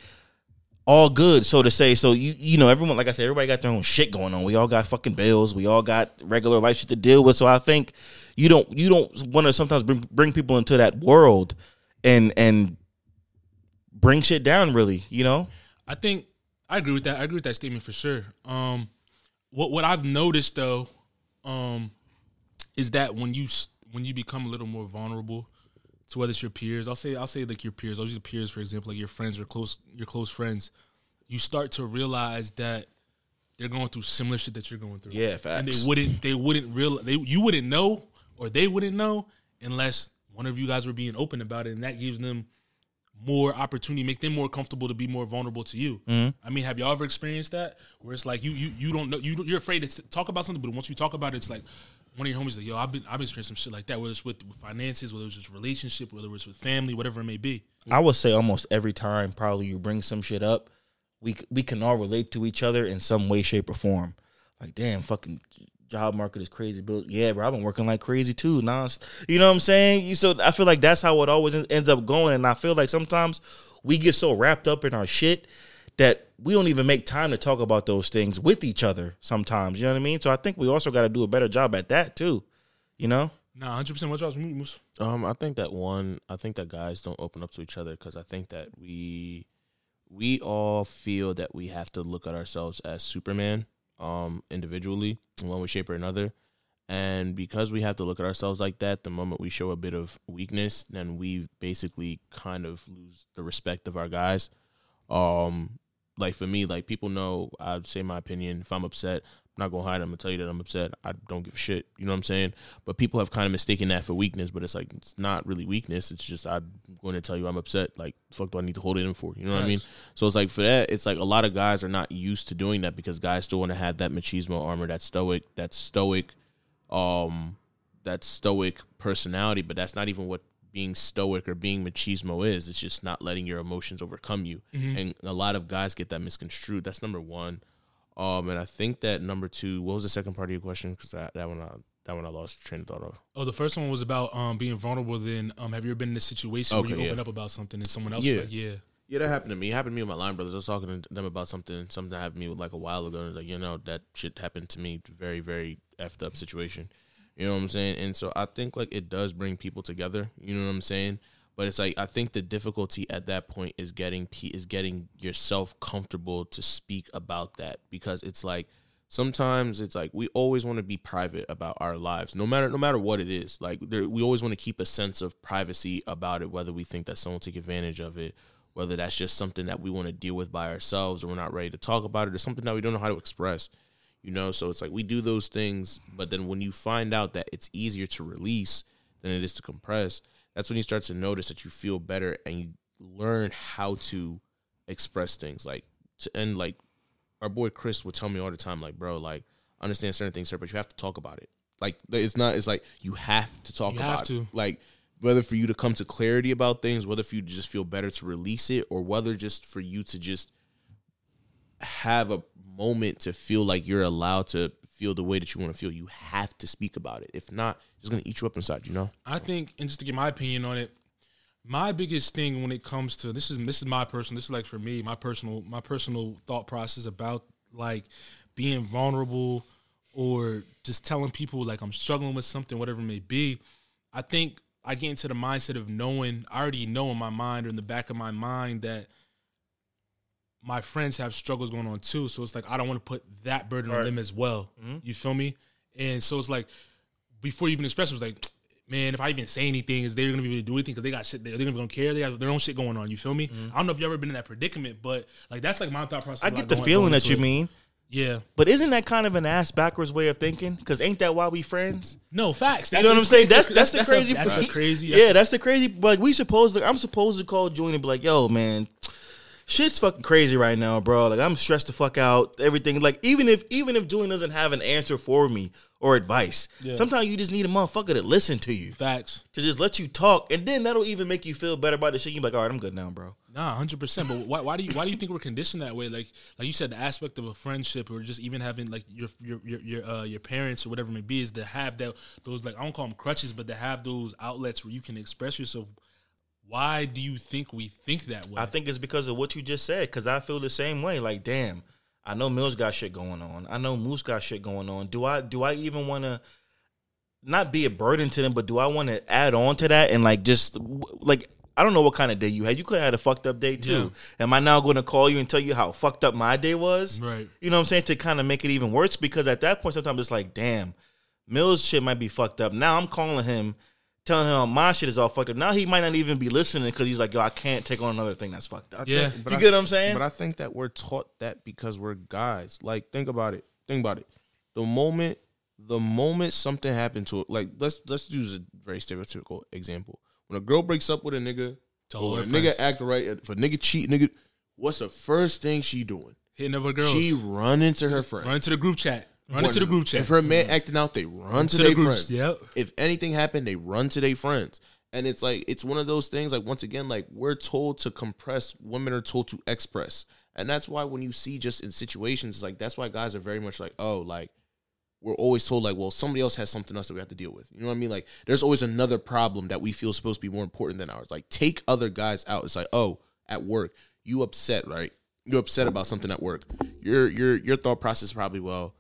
all good so to say so you you know everyone like i said everybody got their own shit going on we all got fucking bills we all got regular life shit to deal with so i think you don't you don't want to sometimes bring, bring people into that world and and bring shit down really you know I think I agree with that. I agree with that statement for sure. Um, what what I've noticed though, um, is that when you when you become a little more vulnerable to whether it's your peers, I'll say I'll say like your peers, I'll use your peers for example, like your friends or close your close friends, you start to realize that they're going through similar shit that you're going through. Yeah, facts. And they wouldn't they wouldn't real they you wouldn't know or they wouldn't know unless one of you guys were being open about it, and that gives them more opportunity, make them more comfortable to be more vulnerable to you. Mm-hmm. I mean, have y'all ever experienced that where it's like you you you don't know you you're afraid to talk about something, but once you talk about it, it's like one of your homies is like, yo, I've been I've been experiencing some shit like that, whether it's with, with finances, whether it's with relationship, whether it's with family, whatever it may be. I would say almost every time probably you bring some shit up, we we can all relate to each other in some way, shape, or form. Like, damn, fucking job market is crazy. But yeah, bro, I've been working like crazy too. Nah, you know what I'm saying? So I feel like that's how it always ends up going. And I feel like sometimes we get so wrapped up in our shit that we don't even make time to talk about those things with each other sometimes. You know what I mean? So I think we also got to do a better job at that too. You know? Nah, hundred percent. What y'all Moose? Um, I think that one. I think that guys don't open up to each other because I think that we we all feel that we have to look at ourselves as Superman, um, individually in one way, shape, or another. And because we have to look at ourselves like that, the moment we show a bit of weakness, then we basically kind of lose the respect of our guys. Um, like for me, like people know I'd say my opinion. If I'm upset, I'm not gonna hide. I'm gonna tell you that I'm upset. I don't give a shit. You know what I'm saying? But people have kind of mistaken that for weakness. But it's like it's not really weakness. It's just I'm going to tell you I'm upset. Like fuck, do I need to hold it in for? You know what I mean? So it's like for that, it's like a lot of guys are not used to doing that because guys still want to have that machismo armor, that stoic, that stoic, um, that stoic personality. But that's not even what being stoic or being machismo is. It's just not letting your emotions overcome you. And a lot of guys get that misconstrued. That's number one. Um, and I think that number two. What was the second part of your question? Because that, that one, I, that one I lost train of thought of. Oh, the first one was about um being vulnerable. Then um, have you ever been in a situation Okay, where you yeah. open up about something and someone else Yeah. like, yeah, Yeah, that happened to me. It happened to me with my line brothers. I was talking to them about something, something that happened to me like a while ago. And like, you know, that shit happened to me. Very, very effed up situation. You know what I'm saying? And so I think like it does bring people together. You know what I'm saying? But it's like I think the difficulty at that point is getting is getting yourself comfortable to speak about that. Because it's like sometimes it's like we always want to be private about our lives no matter no matter what it is. Like there, we always want to keep a sense of privacy about it whether we think that someone take advantage of it whether that's just something that we want to deal with by ourselves or we're not ready to talk about it or something that we don't know how to express you know? So it's like we do those things but then when you find out that it's easier to release than it is to compress that's when you start to notice that you feel better and you learn how to express things like to and like our boy Chris would tell me all the time, like, bro, like, I understand certain things, sir, but you have to talk about it. Like, it's not. It's like you have to talk You about have to. it. Like, whether for you to come to clarity about things, whether for you to just feel better to release it, or whether just for you to just have a moment to feel like you're allowed to feel the way that you want to feel. You have to speak about it. If not, it's gonna eat you up inside. You know. I think, and just to get my opinion on it, my biggest thing when it comes to this is this is my personal. This is like for me, my personal my personal thought process about like being vulnerable or just telling people like I'm struggling with something, whatever it may be. I think I get into the mindset of knowing I already know in my mind or in the back of my mind that my friends have struggles going on too. So it's like I don't want to put that burden on them as well. Mm-hmm. You feel me? And so it's like before you even express it, was like, man, if I even say anything, is they're gonna be able to do anything because they got shit. They're gonna be gonna care. They got their own shit going on. You feel me? Mm-hmm. I don't know if you ever been in that predicament, but like that's like my thought process. I get the going- feeling going that you it. mean, Yeah. but isn't that kind of an ass backwards way of thinking? Because ain't that why we friends? No facts. You know what I'm saying? That's that's, the a- crazy. That's a crazy. yeah, that's the crazy. Like we supposed to. I'm supposed to call Julian and be like, "Yo, man, shit's fucking crazy right now, bro. Like I'm stressed the fuck out. Everything. Like even if even if Julian doesn't have an answer for me or advice, sometimes you just need a motherfucker to listen to you, facts. to just let you talk, and then that'll even make you feel better about the shit. You be like, all right, I'm good now, bro. Nah, hundred percent. But why, why do you why do you think we're conditioned that way? Like like you said, the aspect of a friendship or just even having like your your your your, uh, your parents or whatever it may be is to have that those like I don't call them crutches, but to have those outlets where you can express yourself. Why do you think we think that way? I think it's because of what you just said. Because I feel the same way. Like, damn, I know Mills got shit going on. I know Moose got shit going on. Do I do I even want to not be a burden to them, but do I want to add on to that and like just like I don't know what kind of day you had. You could have had a fucked up day too. Am I now going to call you and tell you how fucked up my day was? Right. You know what I'm saying? To kind of make it even worse because at that point sometimes it's like, damn, Mills shit might be fucked up. Now I'm calling him, telling him my shit is all fucked up. Now he might not even be listening because he's like, yo, I can't take on another thing that's fucked up. Yeah. But you I- get what I'm saying? But I think that we're taught that because we're guys. Like, think about it. Think about it. The moment, the moment something happened to it, like let's let's use a very stereotypical example. When a girl breaks up with a nigga, Tell or a nigga act right, if a nigga cheat, nigga, what's the first thing she doing? Hitting other girl. She run into her friend. run into the group chat. Run into the group chat. If her man acting out, they run to, to their groups, friends. yep. If anything happened, they run to their friends. And it's like it's one of those things. Like once again, like we're told to compress, women are told to express, and that's why when you see just in situations like that's why guys are very much like, oh, like we're always told like, well, somebody else has something else that we have to deal with. You know what I mean? Like there's always another problem that we feel is supposed to be more important than ours. Like take other guys out. It's like, oh, at work, you upset, right? You're upset about something at work. Your your your thought process probably, well,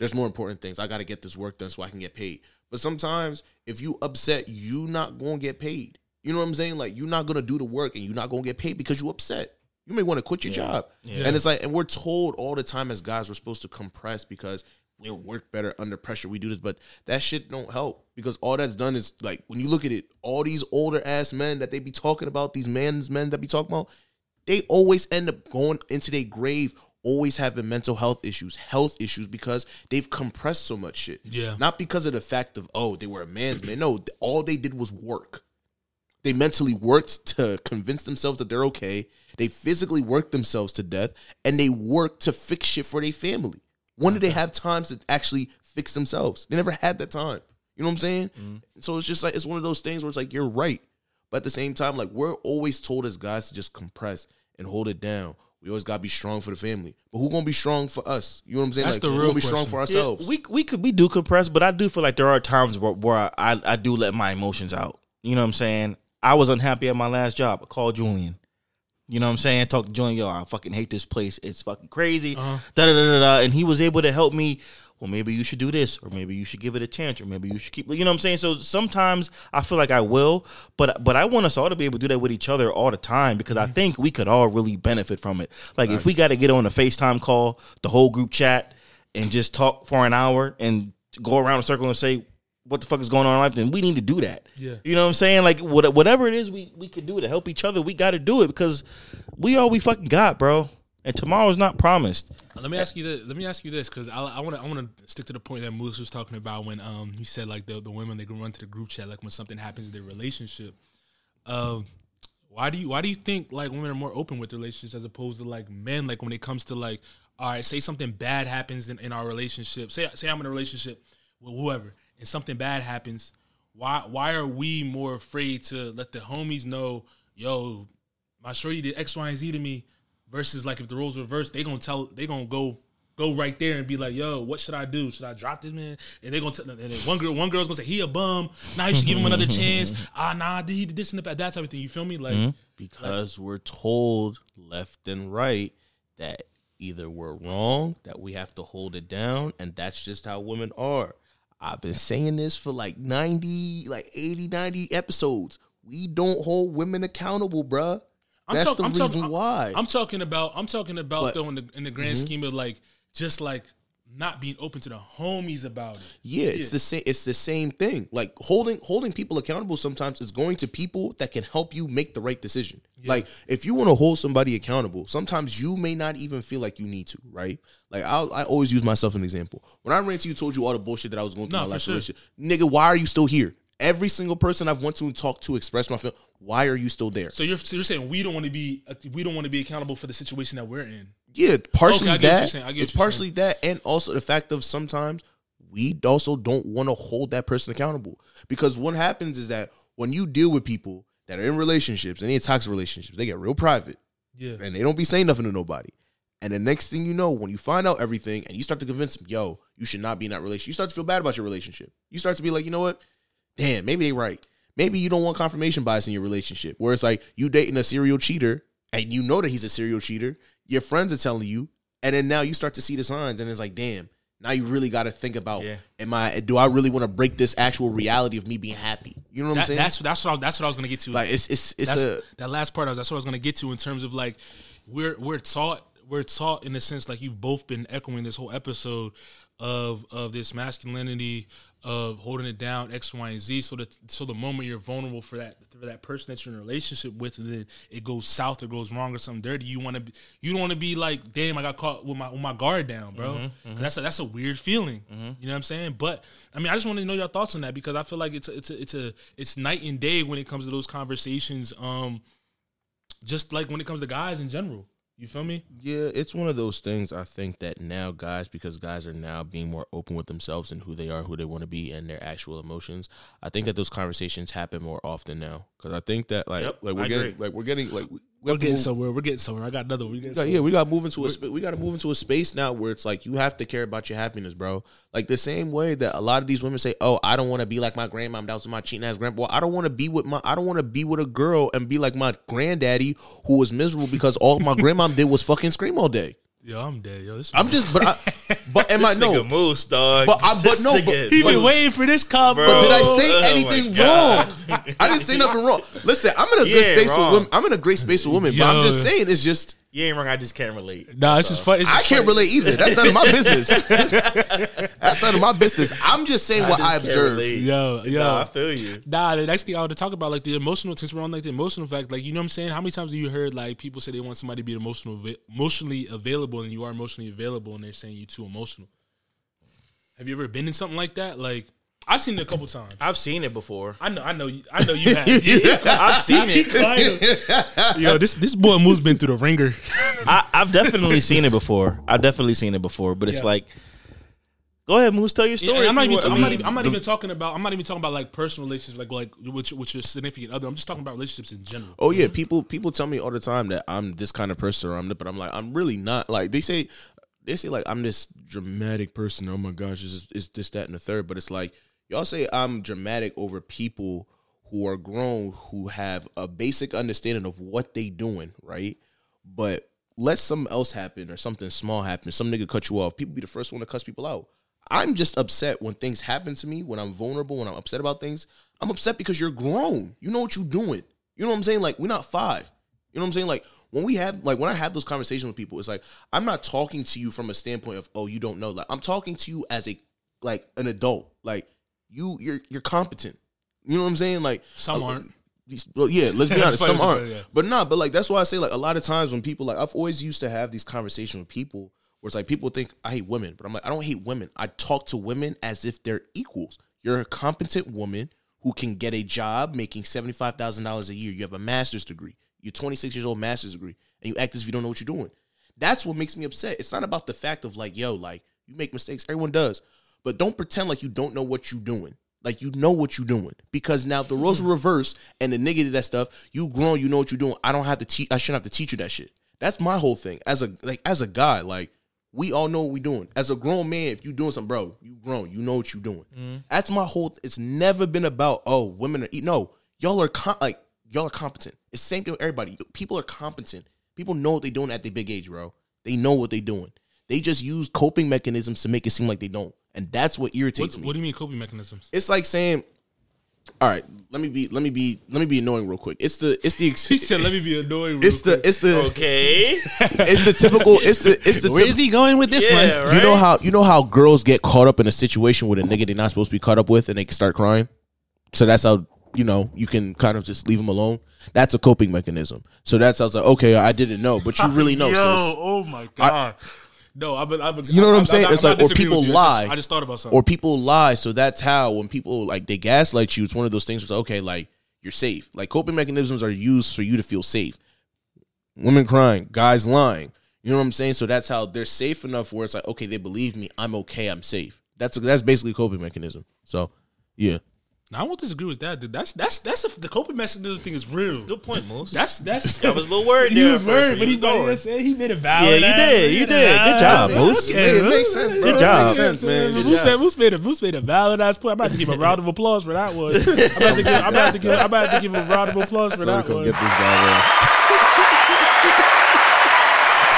there's more important things. I got to get this work done so I can get paid. But sometimes if you upset, you not going to get paid. You know what I'm saying? Like you're not going to do the work and you're not going to get paid because you upset. You may want to quit your job. And it's like and we're told all the time as guys we're supposed to compress because we work better under pressure. We do this, but that shit don't help because all that's done is like when you look at it, all these older ass men that they be talking about, these men's men that be talking about, they always end up going into their grave always having mental health issues, health issues because they've compressed so much shit. Yeah. Not because of the fact of oh, they were a man's man. No, all they did was work. They mentally worked to convince themselves that they're okay. They physically worked themselves to death and they worked to fix shit for their family. When did they have times to actually fix themselves? They never had that time. You know what I'm saying? Mm-hmm. So it's just like it's one of those things where it's like you're right. But at the same time, like we're always told as guys to just compress and hold it down. We always gotta be strong for the family. But who gonna be strong for us? You know what I'm saying? That's like, the who real gonna be strong question. for Yeah, we we could we do compress, but I do feel like there are times where, where I, I I do let my emotions out. You know what I'm saying? I was unhappy at my last job. I called Julian. You know what I'm saying? Talk to Julian. Yo, I fucking hate this place. It's fucking crazy. Uh-huh. Da da da da da. And he was able to help me. Well, maybe you should do this, or maybe you should give it a chance, or maybe you should keep. You know what I'm saying? So sometimes I feel like I will, but but I want us all to be able to do that with each other all the time because I mm. think we could all really benefit from it. Like if we got to get on a Facetime call, the whole group chat, and just talk for an hour and go around a circle and say what the fuck is going on in life, then we need to do that. Yeah. You know what I'm saying? Like what, whatever it is we, we could do to help each other, we got to do it because we all we fucking got, bro. And tomorrow's not promised. Let me ask you this. Let me ask you this because I want to I want to stick to the point that Moose was talking about when um he said like the the women they can run to the group chat like when something happens in their relationship. Um, Why do you why do you think like women are more open with relationships as opposed to like men? Like when it comes to like, all right, say something bad happens in, in our relationship. Say say I'm in a relationship with whoever, and something bad happens. Why why are we more afraid to let the homies know, yo, my shorty did X, Y, and Z to me, versus like if the roles reversed, they gonna tell they gonna go go right there and be like, yo, what should I do? Should I drop this man? And they gonna tell and then one girl one girl's gonna say he a bum. Now you should give him another (laughs) chance. Ah nah, did he did this and that that type of thing. You feel me? Like because we're told left and right that either we're wrong, that we have to hold it down, and that's just how women are. I've been saying this for like 90, like 80, 90 episodes. We don't hold women accountable, bruh. That's talk- the reason talking, why. I'm talking about. I'm talking about But- though in the in the grand mm-hmm. scheme of like just like not being open to the homies about it. Yeah, it's the same. It's the same thing. Like holding holding people accountable sometimes is going to people that can help you make the right decision. Like if you want to hold somebody accountable, sometimes you may not even feel like you need to. Right? Like I I always use myself as an example. When I ran to you, told you all the bullshit that I was going through No, my last sure. relationship, nigga, why are you still here? Every single person I've went to and talked to express my feel. Why are you still there? So you're so you're saying we don't want to be we don't want to be accountable for the situation that we're in. Yeah, partially Okay, I get what you're that. saying. It's partially that, and also the fact of sometimes we also don't want to hold that person accountable because what happens is that when you deal with people that are in relationships, any toxic relationships, they get real private Yeah. and they don't be saying nothing to nobody. And the next thing you know, when you find out everything and you start to convince them, yo, you should not be in that relationship, you start to feel bad about your relationship. You start to be like, you know what? Damn, maybe they right. Maybe you don't want confirmation bias in your relationship. Where it's like you dating a serial cheater and you know that he's a serial cheater. Your friends are telling you, and then now you start to see the signs, and it's like, damn. Now you really got to think about, Yeah. am I? Do I really want to break this actual reality of me being happy? You know what I'm saying? that's that's what I, that's what I was gonna get to. like it's it's it's that's, a that last part. I was, that's what I was gonna get to in terms of like we're we're taught we're taught in the sense like you've both been echoing this whole episode of of this masculinity of holding it down X Y and Z. So that so the moment you're vulnerable for that for that person that you're in a relationship with, and then it goes south or goes wrong or something dirty, you want to be you don't want to be like, damn, I got caught with my with my guard down, bro. Mm-hmm, 'Cause mm-hmm. That's a, that's a weird feeling. Mm-hmm. You know what I'm saying? But I mean, I just want to know your thoughts on that because I feel like it's a, it's a, it's a it's night and day when it comes to those conversations. Um, just like when it comes to guys in general. You feel me? Yeah, it's one of those things. I think that now guys, because guys are now being more open with themselves and who they are, who they want to be, and their actual emotions. I think that those conversations happen more often now. Because I think that like Yep, like we're I getting agree. like we're getting like We're getting move- somewhere. We're getting somewhere. I got another one. We getting Yeah, we got to move into a spa- we got to move into a space now where it's like you have to care about your happiness, bro. Like the same way that a lot of these women say, "Oh, I don't want to be like my grandmom. That was my cheating ass grandpa. I don't want to be with my. I don't want to be with a girl and be like my granddaddy who was miserable because all my (laughs) grandmom did was fucking scream all day. Yo, I'm dead. Yo, this I'm just, but I, (laughs) but am I no? nigga Moose, dog. But I- but no, but- he been waiting for this cop, Bro. But did I Oh say my anything God. wrong? I didn't say nothing wrong. Listen, I'm in a good Yeah, space wrong. with women. I'm in a great space with women, but I'm Yo. just saying it's just You ain't wrong. I just can't relate. Nah, it's just funny. It's I can't funny. relate either. That's none of my (laughs) business. That's none of my business. I'm just saying what just I can't relate. Yo, yo. Nah, I feel you. Nah, the next thing I want to talk about, like the emotional, since we're on like the emotional fact, like you know what I'm saying. How many times have you heard like people say they want somebody to be emotional, emotionally available, and you are emotionally available, and they're saying you're too emotional? Have you ever been in something like that? Like I've seen it a couple times. I've seen it before. I know, I know, you- I know you have. (laughs) Yeah, I've seen it. Yo, this this boy Moose been through the ringer. I, I've definitely seen it before. I've definitely seen it before. But it's Yeah. like, go ahead, Moose. Tell your story. and I'm not even. I'm, I not even, I'm not even talking about. I'm not even talking about like personal relationships, like like with, with your significant other. I'm just talking about relationships in general. Oh yeah, people people tell me all the time that I'm this kind of person or I'm but I'm like I'm really not. Like they say they say like I'm this dramatic person. Oh my gosh, is is this that and the third? But it's like y'all say I'm dramatic over people who are grown who have a basic understanding of what they doing, right? But let something else happen or something small happen, some nigga cut you off. People be the first one to cuss people out. I'm just upset when things happen to me, when I'm vulnerable, when I'm upset about things. I'm upset because you're grown. You know what you're doing. You know what I'm saying? Like, we're not five. You know what I'm saying? Like, when we have, like, when I have those conversations with people, it's like, I'm not talking to you from a standpoint of, oh, you don't know. Like, I'm talking to you as a, like, an adult. Like, you, you're, you're competent. You know what I'm saying? Like, Some uh, aren't. Well, yeah, let's be (laughs) honest. Some aren't, say, yeah. but nah. But like that's why I say like a lot of times when people like I've always used to have these conversations with people where it's like people think I hate women, but I'm like I don't hate women. I talk to women as if they're equals. You're a competent woman who can get a job making seventy five thousand dollars a year. You have a master's degree. You're 26 years old, master's degree, and you act as if you don't know what you're doing. That's what makes me upset. It's not about the fact of like, yo, like you make mistakes. Everyone does, but don't pretend like you don't know what you're doing. Like you know what you're doing because now if the roles were mm-hmm. reversed and the nigga did that stuff, you grown, you know what you're doing. I don't have to teach. I shouldn't have to teach you that shit. That's my whole thing. As a like as a guy, like we all know what we doing. As a grown man, if you doing something, bro, you grown. You know what you doing. Mm-hmm. That's my whole. It's never been about oh women are eat. No, y'all are com- like y'all are competent. It's same thing with everybody. People are competent. People know what they doing at their big age, bro. They know what they doing. They just use coping mechanisms to make it seem like they don't, and that's what irritates What, me what do you mean coping mechanisms? it's like saying, "All right, let me be, let me be, let me be annoying real quick." It's the, it's the, ex- (laughs) He said, "Let me be annoying." it's the, it's the, Okay. (laughs) it's the typical, it's the, it's the. Where typ- is he going with this Yeah, one? right. You know how, you know how girls get caught up in a situation with a nigga they're not supposed to be caught up with, and they start crying. So that's how you know you can kind of just leave them alone. That's a coping mechanism. So that's how I was like, okay, I didn't know, but you really know. (laughs) Yo, sis. oh my god. No, I've been, I've been, You know what I'm saying? not- It's not like, or people with you. Just- lie. I just thought about something. or people lie. So that's how when people like they gaslight you, it's one of those things where it's like, okay, like you're safe. Like coping mechanisms are used for you to feel safe. Women crying, guys lying. You know what I'm saying? So that's how they're safe enough where it's like, okay, they believe me, I'm okay, I'm safe. That's that's basically a coping mechanism. So yeah. Now, I won't disagree with that. Dude. That's that's that's a, the coping mechanism thing is real. Good point, Moose. That's that's (laughs) That was a little word He there was at first, word, but but you he, was going. but he said he made a Yeah, valid. you ass- did. You made a did. Good valid- job, Yeah, Moose. okay. It makes sense, bro. Good job. makes sense, man. Good Moose job. made, Moose made a Moose made a valid ass point. I'm about to give a round of applause for that one. I'm about to give, I'm about to give, I'm about to give a round of applause for Somebody that come one. get this guy, man.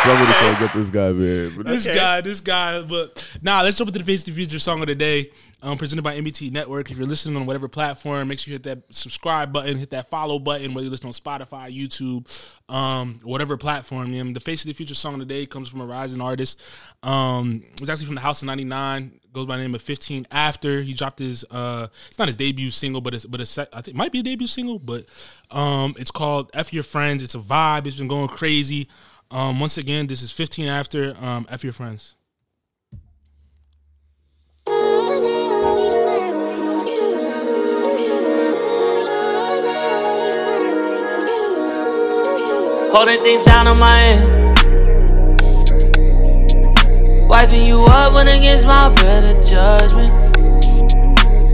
Somebody come get this guy, man. But This guy, this guy, but nah, let's jump into the Face of the Future song of the day. Um, presented by MBT Network. If you're listening on whatever platform, make sure you hit that subscribe button, hit that follow button, whether you listen on Spotify, YouTube, um, whatever platform. The Face of the Future song of the day comes from a rising artist. Um, it was actually from the House of 99. Goes by the name of 15 After. He dropped his uh it's not his debut single, but it's but it's I think it might be a debut single, but um it's called F Your Friends. It's a vibe. It's been going crazy. Um, once again, this is 15 After um F Your Friends. Holding things down on my end. Wiping you up went against my better judgment.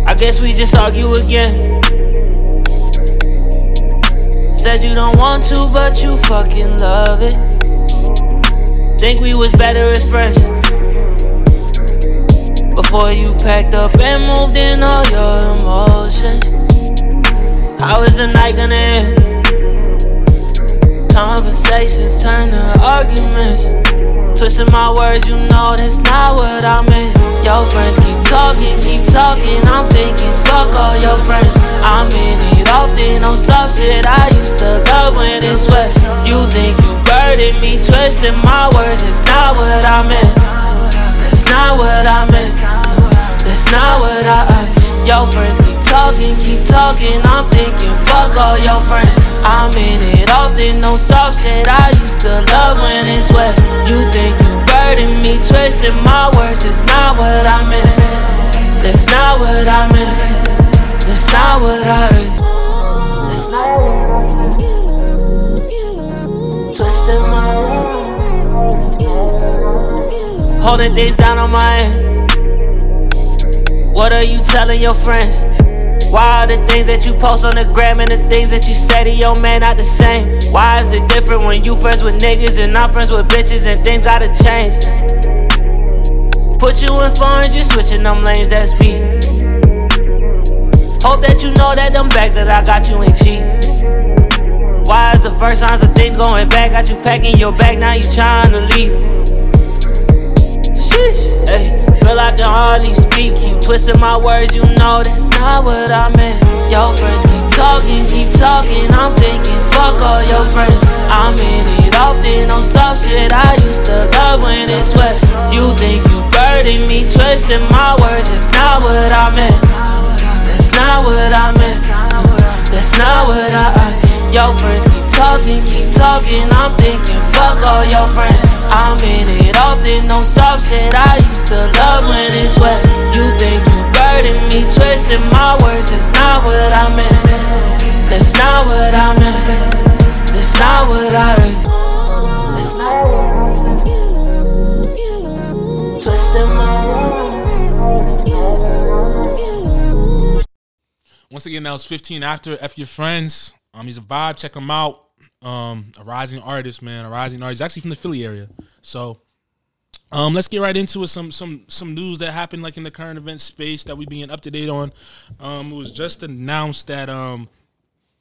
I guess we just argue again. Said you don't want to, but you fucking love it. Think we was better as friends. Before you packed up and moved in all your emotions. How is the night gonna end? Conversations turn to arguments. Twisting my words, you know that's not what I meant. Your friends keep talking, keep talking. I'm thinking, fuck all your friends. I'm in it often on soft shit I used to love when it's west. You think you burden me, twisting my words. It's not what I meant. That's not what I meant. That's not what I. I your friends keep talking, keep talking. I'm thinking, fuck all your friends. I'm in it often, no soft shit. I used to love when it's wet. You think you burden me, twisting my words. It's not what I meant. That's not what I meant. That's not what I meant. That's not what I meant. Twisting my words. Holding things down on my end. What are you telling your friends? Why are the things that you post on the gram and the things that you say to your man not the same? Why is it different when you friends with niggas and I'm friends with bitches and things gotta change? Put you in foreign, you switching them lanes, that's me. Hope that you know that them bags that I got you ain't cheap. Why is the first signs of things going back? Got you packing your bag, now you trying to leave. Feel I can hardly speak. Keep twisting my words, you know that's not what I meant. Your friends keep talking, keep talking. I'm thinking, fuck all your friends. I'm in it often on soft shit I used to love when it's west. You think you burden me, twisting my words. It's not what I meant. That's not what I meant. That's not what I. I your friends keep talking, keep talking. I'm thinking, fuck all your friends. I'm in it often, no soft shit. I used to love when it's wet. You think you burden me, twisting my words. It's not what I meant. That's not what I meant. That's not what I meant. That's not what I Once again, that was 15 after F Your Friends. Um, he's a vibe. Check him out. Um, a rising artist, man. A rising artist. Actually from the Philly area. So, um, let's get right into it. Some some some news that happened like in the current event space that we being up to date on. Um, it was just announced that um,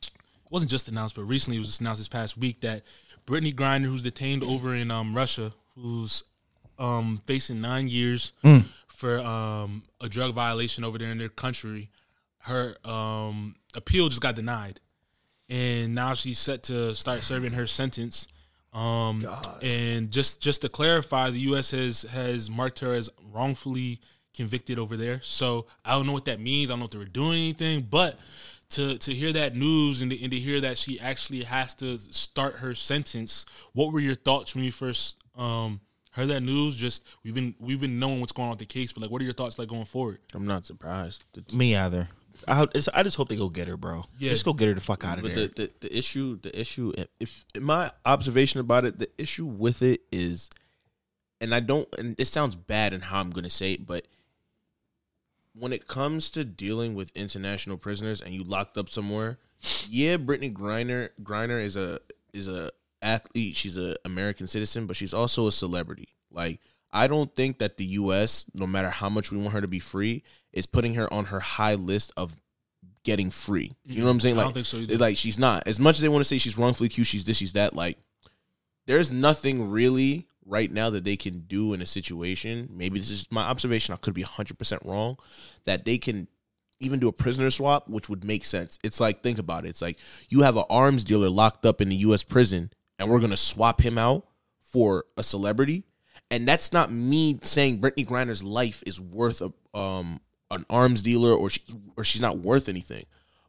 it wasn't just announced, but recently it was just announced this past week that Brittney Griner, who's detained over in um Russia, who's um facing nine years for um a drug violation over there in their country, her um appeal just got denied and now she's set to start serving her sentence. Um and just just to clarify the US has has marked her as wrongfully convicted over there. So I don't know what that means. I don't know if they were doing anything but to to hear that news and to, and to hear that she actually has to start her sentence what were your thoughts when you first um heard that news? Just we've been we've been knowing what's going on with the case but like what are your thoughts like going forward? I'm not surprised. It's- Me either. I, hope- I just hope they go get her, bro. Yeah. Just go get her the fuck out of But there. the, the the issue, the issue, if in my observation about it, the issue with it is, and I don't, and it sounds bad in how I'm going to say it, but when it comes to dealing with international prisoners and you locked up somewhere, yeah, Brittney Griner, Griner is a is a athlete. She's an American citizen, but she's also a celebrity. Like I don't think that the U.S., no matter how much we want her to be free, is putting her on her high list of getting free. You know what I'm mm-hmm. saying? I Like, don't think so either. Like she's not. As much as they want to say she's wrongfully accused, she's this, she's that. Like, there's nothing really right now that they can do in a situation. Maybe this is my observation. I could be 100 percent wrong. That they can even do a prisoner swap, which would make sense. It's like think about it. It's like you have an arms dealer locked up in the U.S. prison, and we're gonna swap him out for a celebrity. And that's not me saying Brittney Griner's life is worth a um an arms dealer or she or she's not worth anything.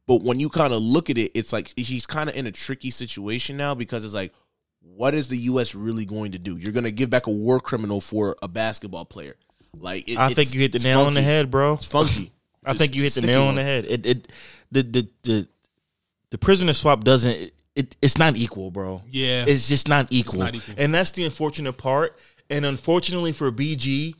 But when you kind of look at it, it's like she's kind of in a tricky situation now because it's like, what is the U.S. really going to do? You're going to give back a war criminal for a basketball player. Like, it, I think you hit the it's nail on the head, bro. It's funky. (laughs) I think you hit the nail on the head. It it the the the the prisoner swap doesn't it, it it's not equal, bro. Yeah. It's just not equal. not equal. And that's the unfortunate part. And unfortunately for BG,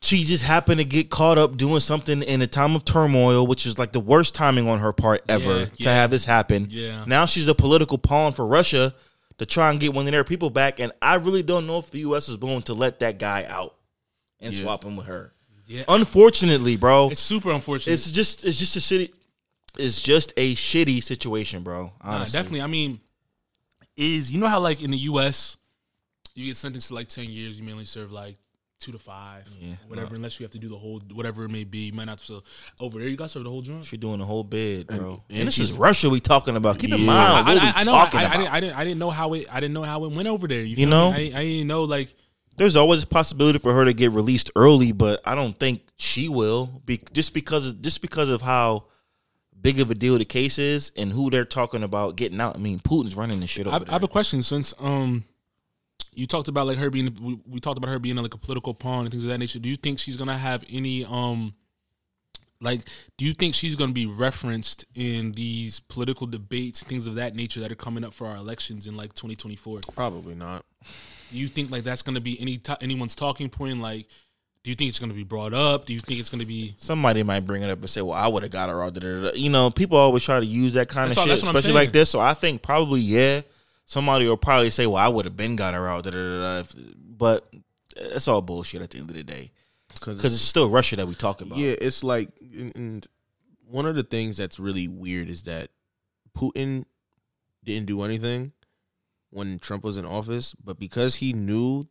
she just happened to get caught up doing something in a time of turmoil, which is like the worst timing on her part ever Yeah, to yeah. have this happen. Yeah. Now she's a political pawn for Russia to try and get one of their people back. And I really don't know if the US is willing to let that guy out and Yeah. swap him with her. Yeah. Unfortunately, bro. It's super unfortunate. It's just it's just a shitty it's just a shitty situation, bro. Nah, Honestly. definitely. I mean, is you know how like in the U.S. you get sentenced to like ten years, you mainly serve like two to five, Yeah. whatever. Unless you have to do the whole whatever it may be, you might not have to. Over there, you got to serve the whole joint. She doing the whole bid, bro. And, and this is Russia we talking about. Keep in Yeah. mind I, what we I, I know. talking I, I, about. didn't, I didn't. I didn't know how it. I didn't know how it went over there. You, You know? I, didn't- I didn't know like. There's always a possibility for her to get released early, but I don't think she will. Be, just because just because of how big of a deal the case is and who they're talking about getting out. I mean, Putin's running this shit over I, there. I have a question since um, you talked about like her being. We, we talked about her being like a political pawn and things of that nature. Do you think she's gonna have any um, like, do you think she's gonna be referenced in these political debates, things of that nature that are coming up for our elections in like 2024? Probably not. Do you think like that's gonna be any t- anyone's talking point? Like, do you think it's gonna be brought up? Do you think it's gonna be? Somebody might bring it up and say, "Well, I would have got her." Or da, da, da. you know, people always try to use that kind That's of all- shit, that's what I'm especially like this. So I think probably yeah, somebody will probably say, "Well, I would have been got her out." Da, da, da, da. If- But it's all bullshit at the end of the day because it's still Russia that we talk about. Yeah, it's like, and- and one of the things that's really weird is that Putin didn't do anything when Trump was in office, but because he knew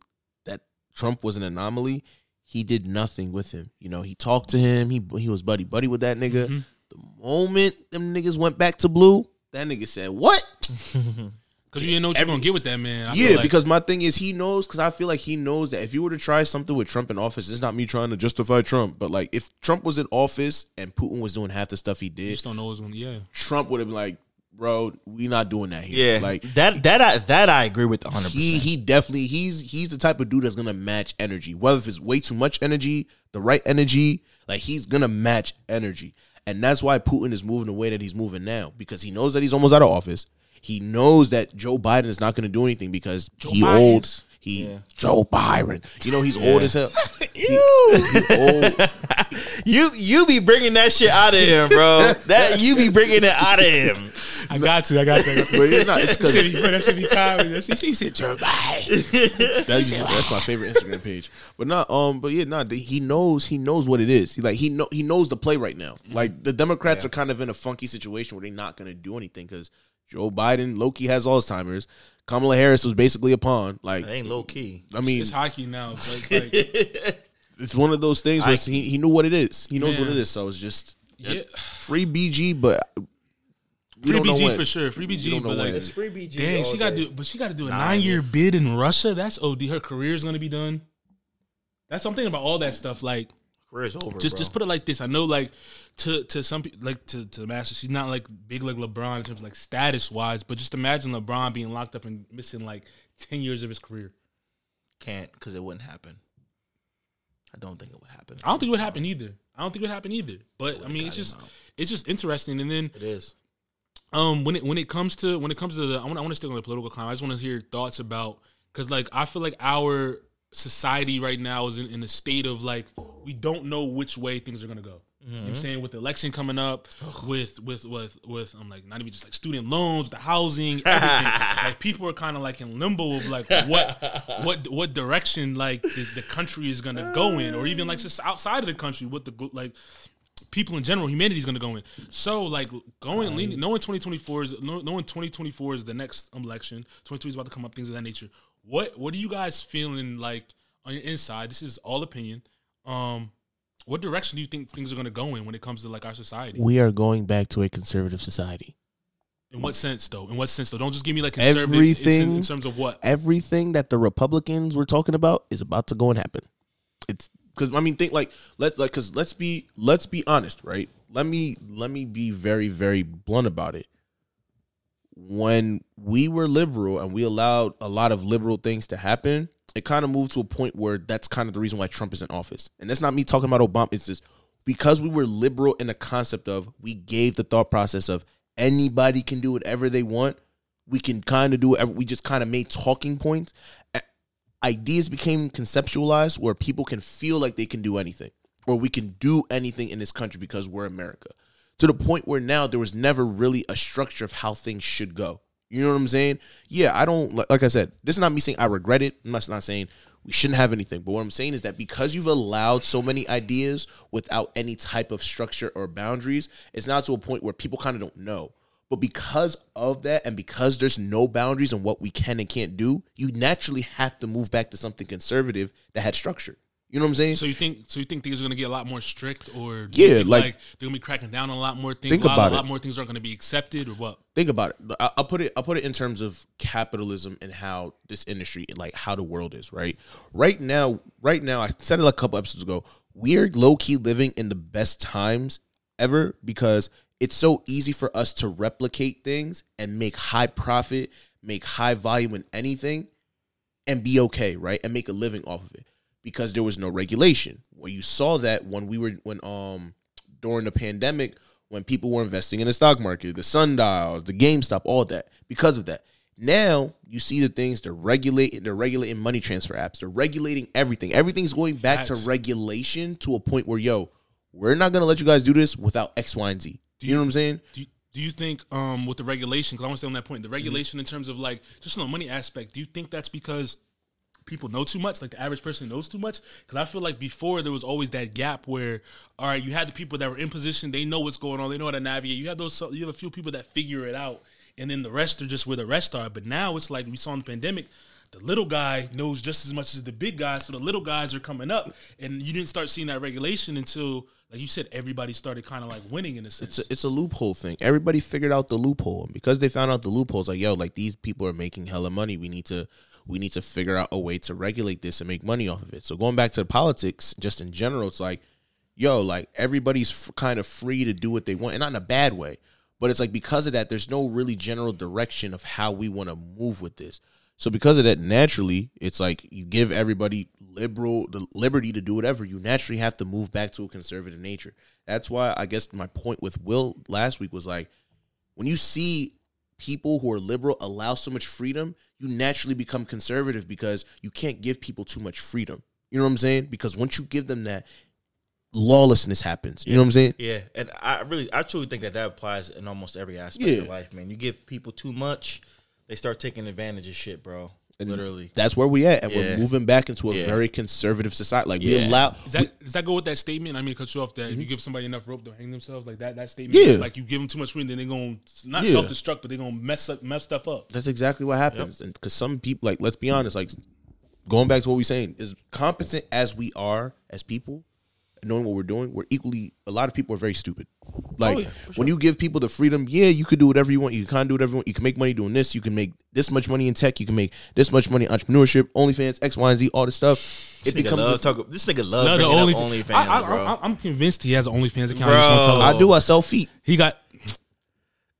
that Trump was an anomaly, he did nothing with him. You know, he talked to him. He he was buddy buddy with that nigga. Mhm. The moment them niggas went back to blue, that nigga said, "What?" (laughs) Because you didn't know what you're gonna get with that man. I yeah, like- because my thing is he knows because I feel like he knows that if you were to try something with Trump in office, it's not me trying to justify Trump, but like if Trump was in office and Putin was doing half the stuff he you did, just don't know what's going. to Yeah. Trump would have been like, "Bro, we not doing that here." yeah. like that that I, that I agree with 100. he percent he definitely he's he's the type of dude that's gonna match energy, whether if it's way too much energy, the right energy, like he's gonna match energy. And that's why Putin is moving the way that he's moving now because he knows that he's almost out of office. He knows that Joe Biden is not going to do anything because he Biden. old. He Joe Byron. You know he's old as hell. (laughs) He, he old. (laughs) You you be bringing that shit out of him, bro. (laughs) that you be bringing it out of him. I got to. I got to. I got to. But it's not. It's because That should be, that should be comedy. That shit- He said, Joe Biden. That's, that's my favorite Instagram page. But not um but yeah, not he knows he knows what it is. He like he know he knows the play right now. Like the Democrats are kind of in a funky situation where they're not gonna do anything because Joe Biden, Loki has Alzheimer's. Kamala Harris was basically a pawn. Like It ain't low key. I mean, It's hockey now. It's (laughs) like, it's one of those things where I- he, he knew what it is. He knows what it is. So it's just yeah. free BG, but we Free don't BG when. for sure. Free BG, but like. It's free BG. dang, she got to do, but she got to do a nine year bid in Russia. That's OD. Her career is gonna be done. That's something about all that stuff. Like, Career's over. just bro. just put it like this. I know, like to to some people, like to to the master, she's not like big like LeBron in terms of like status wise, but just imagine LeBron being locked up and missing like ten years of his career. can't because it wouldn't happen. I don't think it would happen. I don't think it would happen either. I don't think it would happen either. But I mean, it's just out. it's just interesting. And then It is. um when it when it comes to when it comes to the I want I want to stick on the political climate. I just want to hear your thoughts about because like I feel like our society right now is in, in a state of like we don't know which way things are gonna go. You know what I'm mm-hmm. saying with the election coming up, with with with with I'm like not even just like student loans, the housing, everything. (laughs) like people are kind of like in limbo of like what what what direction like the, the country is gonna go in, or even like just outside of the country, what the like people in general, humanity is going to go in. So, like, going, leaning, knowing 2024 is, knowing 2024 is the next election, 2023 is about to come up, things of that nature. What, what are you guys feeling like on your inside? This is all opinion. Um, what direction do you think things are going to go in when it comes to like our society? We are going back to a conservative society. In what sense, though? In what sense, though? Don't just give me like conservative. it's in, Everything- in terms of what? everything that the Republicans were talking about is about to go and happen. It's because I mean, think like let like because let's be let's be honest, right? Let me let me be very very blunt about it. When we were liberal and we allowed a lot of liberal things to happen, it kind of moved to a point where that's kind of the reason why Trump is in office. And that's not me talking about Obama. It's just because we were liberal in the concept of we gave the thought process of anybody can do whatever they want. We can kind of do whatever. We just kind of made talking points. Ideas became conceptualized where people can feel like they can do anything, or we can do anything in this country because we're America. To the point where now there was never really a structure of how things should go. You know what I'm saying? Yeah, I don't like, I said. This is not me saying I regret it. I'm not, not saying we shouldn't have anything. But what I'm saying is that because you've allowed so many ideas without any type of structure or boundaries, it's now to a point where people kind of don't know. But because of that, and because there's no boundaries on what we can and can't do, you naturally have to move back to something conservative that had structure. You know what I'm saying? So you think? So you think things are going to get a lot more strict, or Yeah, think, like- they're going to be cracking down on a lot more things? Think a lot, about a lot it. more things are not going to be accepted, or what? think about it. I- I'll put it. I'll put it in terms of capitalism and how this industry, like how the world is. Right. Right now. Right now. I said it like a couple episodes ago. We're low key living in the best times ever because it's so easy for us to replicate things and make high profit, make high volume in anything, and be okay, right? And make a living off of it because there was no regulation. Well, you saw that when we were when um during the pandemic when people were investing in the stock market, the sundials, the GameStop, all that because of that. Now you see the things they're regulating. They're regulating money transfer apps. They're regulating everything. Everything's going back Facts. to regulation to a point where yo, we're not gonna let you guys do this without X, Y, and Z. Do you know what I'm saying? Do you, do you think um with the regulation? Because I want to stay on that Mm-hmm. point. The regulation in terms of like just on the money aspect. Do you think that's because people know too much? Like the average person knows too much? Because I feel like before there was always that gap where all right, you had the people that were in position. They know what's going on. They know how to navigate. You have those. You have a few people that figure it out, and then the rest are just where the rest are. But now it's like we saw in the pandemic. The little guy knows just as much as the big guy, so the little guys are coming up, and you didn't start seeing that regulation until, like you said, everybody started kind of like winning in a sense. It's a, it's a loophole thing. Everybody figured out the loophole, and because they found out the loopholes, like yo, like these people are making hella money. We need to we need to figure out a way to regulate this and make money off of it. So going back to the politics, just in general, it's like yo, like everybody's f- kind of free to do what they want, and not in a bad way, but it's like because of that, there's no really general direction of how we want to move with this. So because of that, naturally, it's like you give everybody liberal, the liberty to do whatever, you naturally have to move back to a conservative nature. That's why I guess my point with Will last week was like, when you see people who are liberal allow so much freedom, you naturally become conservative because you can't give people too much freedom. You know what I'm saying? Because once you give them that, lawlessness happens. You know what I'm saying? Yeah, and I really, I truly think that that applies in almost every aspect Yeah. of life, man. You give people too much, they start taking advantage of shit, bro. Literally. That's where we at, and Yeah. we're moving back into a Yeah. very conservative society. Like we Yeah. allow. Does that does that go with that statement? I mean, cut you off. That if you give somebody enough rope, they'll hang themselves. Like that. That statement. Mm-hmm. Yeah. is like you give them too much freedom, then they're gonna not Yeah. self destruct, but they're gonna mess up, mess stuff up. That's exactly what happens. And because some people, like, let's be honest, like, going back to what we're saying, as competent as we are as people, knowing what we're doing, we're equally. A lot of people are very stupid. Oh, like Oh, yeah, for when you give people the freedom, yeah, you could do whatever you want. You can kind of do whatever you want. You can make money doing this. You can make this much money in tech. You can make this much money in entrepreneurship, OnlyFans, X, Y, and Z, all this stuff. It This nigga becomes. love a- talk, this nigga love No, the only OnlyFans, I, I, bro. I, I'm convinced he has an OnlyFans account. I Bro. tell. I do. I sell feet. He got.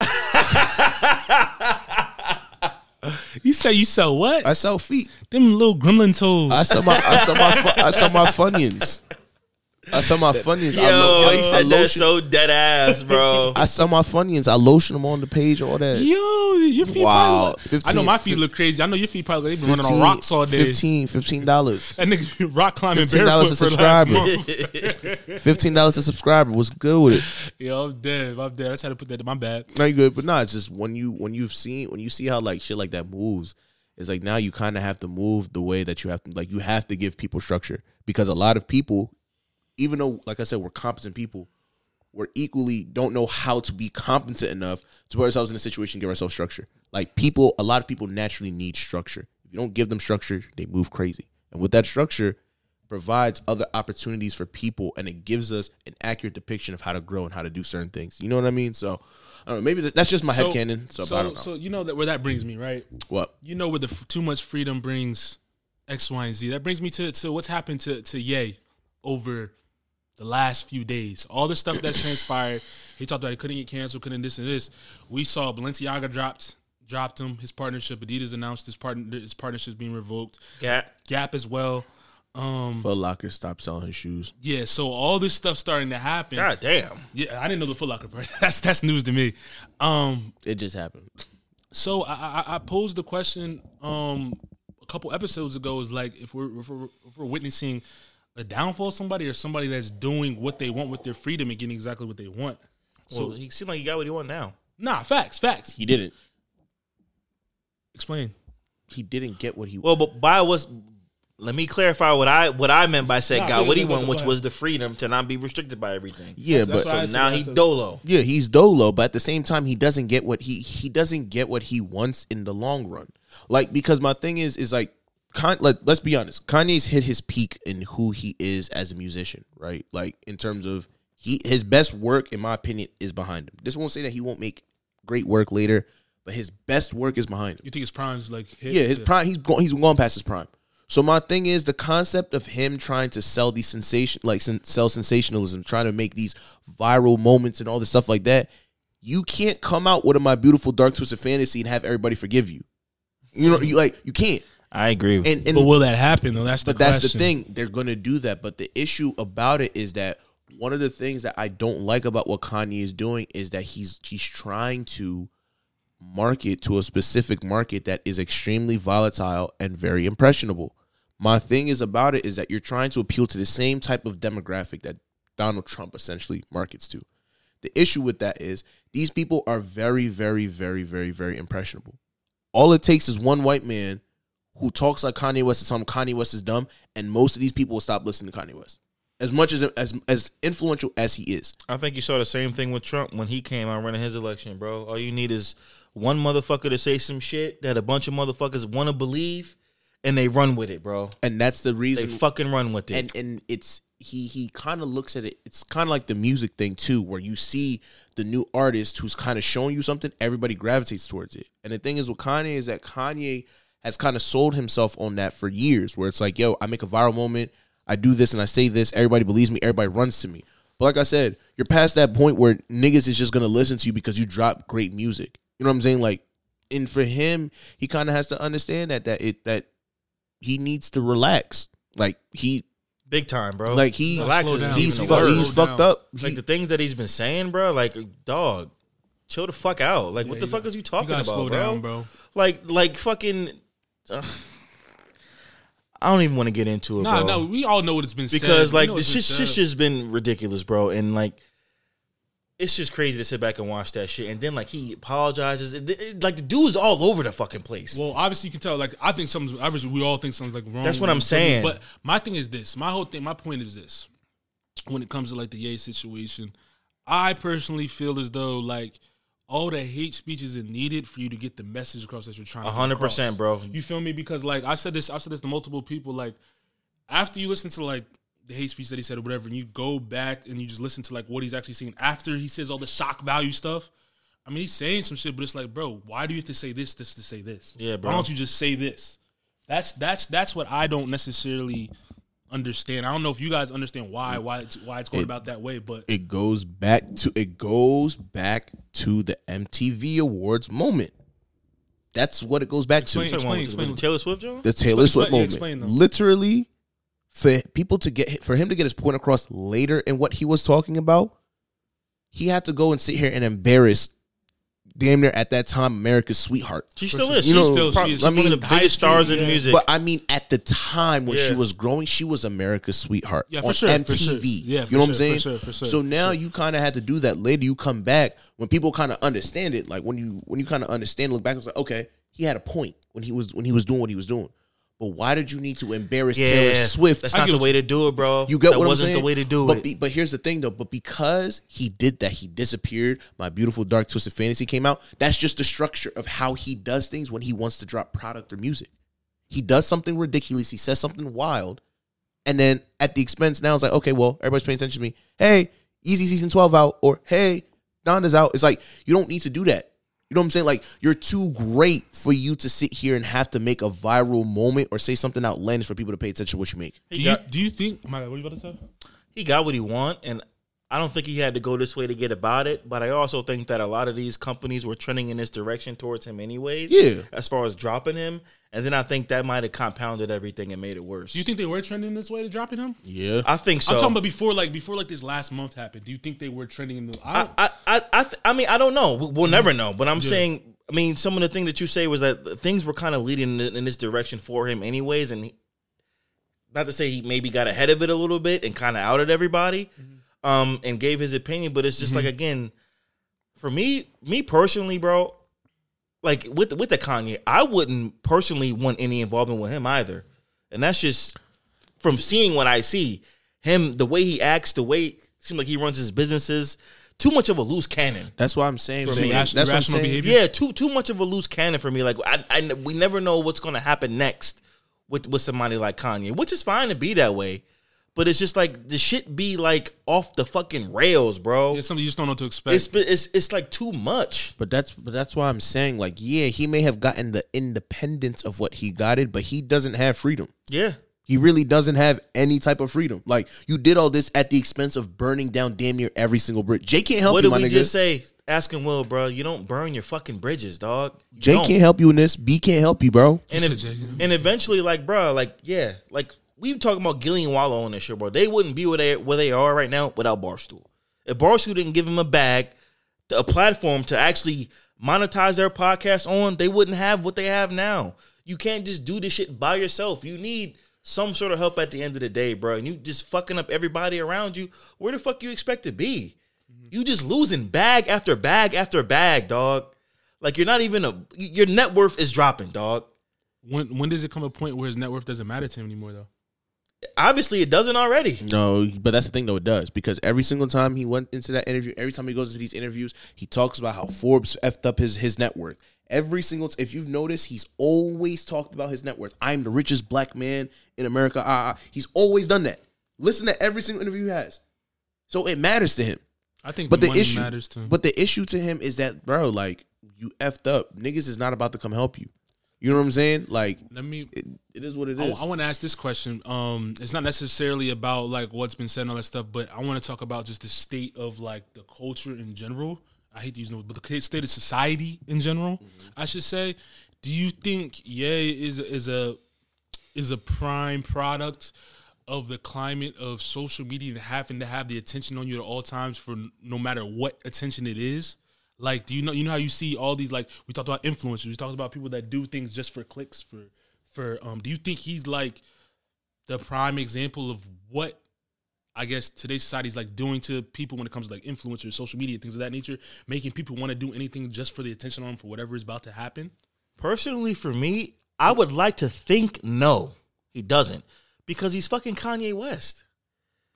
(laughs) you say you sell what? I sell feet. Them little gremlin toes. I sell my. I sell my. fu- I sell my (laughs) funyuns. I sell my (laughs) funyuns. I, lo- he said that lotion- so dead ass, bro. (laughs) I sell my funyuns. I lotion them on the page. All that. Yo, your feet Wow. probably. Look, I know my feet look crazy. I know your feet probably they been running on rocks all day. 15 dollars. (laughs) That nigga rock climbing $15 barefoot a for the last subscriber. month. Fifteen dollars a subscriber. What's good with it? Yo, I'm dead. I'm dead. I just had to put that in my bad. No, you good, but no, it's just when you when you've seen when you see how like shit like that moves, it's like now you kind of have to move the way that you have to like you have to give people structure because a lot of people, even though like I said we're competent people, we're equally don't know how to be competent enough to put ourselves in a situation to give ourselves structure. Like people, a lot of people naturally need structure. If you don't give them structure, they move crazy, and with that structure provides other opportunities for people and it gives us an accurate depiction of how to grow and how to do certain things. You know what I mean? So I don't know. Maybe that's just my head headcanon. So, so, I don't know. so you know that where that brings me, right? what? You know where the f- too much freedom brings X, Y, and Z. That brings me to to what's happened to to Ye over the last few days. All the stuff that's transpired. He talked about he couldn't get canceled, couldn't this and this. We saw Balenciaga dropped dropped him. His partnership. Adidas announced his partner his partnership is being revoked. Gap. Gap as well. Um, Foot Locker stopped selling his shoes. yeah. So all this stuff starting to happen. God damn. Yeah, I didn't know the Foot Locker part. (laughs) That's that's news to me. Um, It just happened. so I, I, I posed the question um a couple episodes ago is like if we're if we're, if we're witnessing a downfall of somebody or somebody that's doing what they want with their freedom and getting exactly what they want. So he seemed like he got what he want now. Nah, facts, facts. He didn't. Explain. He didn't get what he. Well, but by was let me clarify what I what I meant by saying Nah, got what he ahead, go want, which was the freedom to not be restricted by everything. yeah, That's- but that's So said- now I he's dolo. yeah, he's dolo, but at the same time, he doesn't get what he he doesn't get what he wants in the long run. Like because my thing is is like, Con, like let's be honest, Kanye's hit his peak in who he is as a musician, right? Like in terms of he his best work, in my opinion, is behind him. This won't say that he won't make great work later, but his best work is behind him. You think his prime's like hit? Yeah, his prime. He's going. He's going past his prime. So my thing is the concept of him trying to sell these sensation, like sell sensationalism, trying to make these viral moments and all this stuff like that. You can't come out with a my beautiful dark twisted fantasy and have everybody forgive you. You know, you like you can't. I agree. And and But will that happen though? That's the but that's the question. thing. They're gonna do that. But the issue about it is that one of the things that I don't like about what Kanye is doing is that he's he's trying to market to a specific market that is extremely volatile and very impressionable. My thing is about it is that you're trying to appeal to the same type of demographic that Donald Trump essentially markets to. The issue with that is these people are very, very, very, very, very impressionable. All it takes is one white man who talks like Kanye West to tell him Kanye West is dumb, and most of these people will stop listening to Kanye West. As much as as as influential as he is, I think you saw the same thing with Trump when he came out running his election, bro. All you need is one motherfucker to say some shit that a bunch of motherfuckers want to believe, and they run with it, bro. and that's the They reason. fucking run with it. and and it's he he kind of looks at it. It's kind of like the music thing too, where you see the new artist who's kind of showing you something, everybody gravitates towards it. And the thing is with Kanye is that Kanye has kind of sold himself on that for years, where it's like, yo, I make a viral moment, I do this and I say this, everybody believes me, everybody runs to me. But like I said, you're past that point where niggas is just gonna listen to you because you drop great music. You know what I'm saying? Like, and for him, he kind of has to understand that that it that he needs to relax. Like he, Big time, bro. like he, Relax down. he's even fu- he's fucked down. up. like He- the things that he's been saying, bro. Like, dog, chill the fuck out. Like, what the fuck got- is you you talking gotta about, slow bro? down, bro. Like, like fucking. Ugh. I don't even want to get into it, Nah, bro. no, we all know what it's been said. because We like the shit, shit said. just been ridiculous, bro. And like, it's just crazy to sit back and watch that shit. And then like he apologizes. It- it- like the dude's all over the fucking place. Well, obviously you can tell. Like I think something's obviously we all think something's like wrong. That's what I'm You feel me? saying. But my thing is this. My whole thing. My point is this. When it comes to like the Ye situation, I personally feel as though like all the hate speech isn't needed for you to get the message across that you're trying. to A get hundred across. percent, bro. You feel me? Because like I said this, I said this to multiple people. Like after you listen to like the hate speech that he said or whatever, and you go back and you just listen to like what he's actually saying after he says all the shock value stuff. I mean, he's saying some shit, but it's like, bro, why do you have to say this, this to say this? Yeah, bro. Why don't you just say this? That's that's that's what I don't necessarily understand. I don't know if you guys understand why why it's, why it's going about that way, but it goes back to it goes back to the MTV Awards moment. That's what it goes back Explain, to. explain, With the- explain. the Taylor Swift, Jones. The Taylor Explain- Swift explain- moment. explain them. Literally, for people to get for him to get his point across later in what he was talking about, he had to go and sit here and embarrass damn near at that time America's sweetheart. She still is. You She's know, still pro- she is I one mean, of the biggest stars in yeah. music. But I mean, at the time when she was growing, she was America's sweetheart Yeah, for on sure, for MTV. sure. Yeah, for you know what I'm saying? for sure, for sure, so now sure. you kind of had to do that. Later, you come back when people kind of understand it. Like when you when you kind of understand, look back, it's like okay, he had a point when he was when he was doing what he was doing. But why did you need to embarrass Taylor Swift? That's not the way to do it, bro. You get that what I'm wasn't saying? the way to do but it. Be, but here's the thing, though. But because he did that, he disappeared. My beautiful dark twisted fantasy came out. That's just the structure of how he does things when he wants to drop product or music. He does something ridiculous. He says something wild, and then at the expense now it's like, okay, well, everybody's paying attention to me. Hey, Yeezy Season twelve out, or hey, Donda's out. It's like you don't need to do that. You know what I'm saying? Like you're too great for you to sit here and have to make a viral moment or say something outlandish for people to pay attention to what you make. do you do you think? My God, what are you about to say? he got what he want, and I don't think he had to go this way to get about it. But I also think that a lot of these companies were trending in this direction towards him, anyways. Yeah. as far as dropping him, and then I think that might have compounded everything and made it worse. Do you think they were trending this way to dropping him? Yeah. I think so. I'm talking about before, like before, like this last month happened. Do you think they were trending in the? I I, I, I, I, th- I mean, I don't know. We- We'll never mm-hmm. know. But I'm saying, I mean, some of the things that you say was that things were kind of leading in, in this direction for him, anyways. And he, not to say he maybe got ahead of it a little bit and kind of outed everybody, mm-hmm. Um, and gave his opinion. But it's just like again, for me, me personally, bro, like with with the Kanye, I wouldn't personally want any involvement with him either. And that's just from seeing what I see. Him, the way he acts, the way it seems like he runs his businesses, too much of a loose cannon. That's what I'm saying. For man. me, That's irrational what I'm saying. behavior? Yeah, too too much of a loose cannon for me. Like I, I we never know what's going to happen next with with somebody like Kanye, which is fine to be that way. But it's just like the shit be like off the fucking rails, bro. it's something you just don't know what to expect. It's it's it's like too much. But that's but that's why I'm saying like yeah, he may have gotten the independence of what he got it, but he doesn't have freedom. Yeah. He really doesn't have any type of freedom. Like you did all this at the expense of burning down damn near every single bridge. Jay can't help What you, did my we nigga. just say? Asking Will, bro, you don't burn your fucking bridges, dog. You Jay don't. can't help you in this. B can't help you, bro. And, said if, Jay. and eventually, like, bro, like, yeah, like we talking about Gillie and Wallo on this show, bro. They wouldn't be where they where they are right now without Barstool. If Barstool didn't give them a bag, a platform to actually monetize their podcast on, they wouldn't have what they have now. You can't just do this shit by yourself. You need some sort of help at the end of the day, bro. And you just fucking up everybody around you. Where the fuck you expect to be? Mm-hmm. You just losing bag after bag after bag, dog. Like you're not even a your net worth is dropping, dog. when when does it come a point where his net worth doesn't matter to him anymore, though? Obviously, it doesn't already. No, but that's the thing though, it does. Because every single time he went into that interview, every time he goes into these interviews, he talks about how Forbes effed up his his net worth. Every single if you've noticed, he's always talked about his net worth. I'm the richest black man in America. Ah, ah. he's always done that. Listen to every single interview he has. So it matters to him. I think, But the money issue, matters to him. but the issue to him is that, bro, like you effed up. Niggas is not about to come help you. You know what I'm saying? Like let me. it, it is what it is. I, is. want to ask this question. Um, it's not necessarily about like what's been said and all that stuff, but I want to talk about just the state of like the culture in general. I hate to use the word, but the state of society in general. I should say. Do you think Ye is is a is a prime product of the climate of social media and having to have the attention on you at all times for no matter what attention it is. Like, do you know you know how you see all these like we talked about influencers, we talked about people that do things just for clicks for for um do you think he's like the prime example of what I guess today's society is like doing to people when it comes to like influencers, social media, things of that nature, making people want to do anything just for the attention on for whatever is about to happen. Personally, for me, I would like to think no, he doesn't, because he's fucking Kanye West.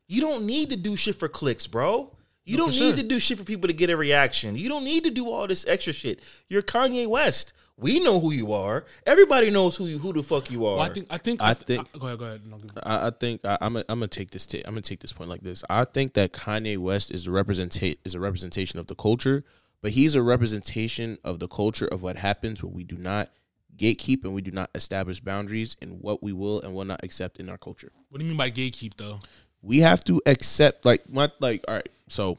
You don't need to do shit for clicks, bro. You No, don't need sure. to do shit for people to get a reaction. You don't need to do all this extra shit. You're Kanye West. We know who you are. Everybody knows who you, who the fuck you are. Well, I think I think I uh, think- go ahead, go ahead. No, go- I, I think I, I'm gonna I'm gonna take this. ta- I'm gonna take this point like this. I think that Kanye West is a representa- is a representation of the culture, but he's a representation of the culture of what happens when we do not gatekeep and we do not establish boundaries in what we will and will not accept in our culture. What do you mean by gatekeep though? We have to accept like my like all right. So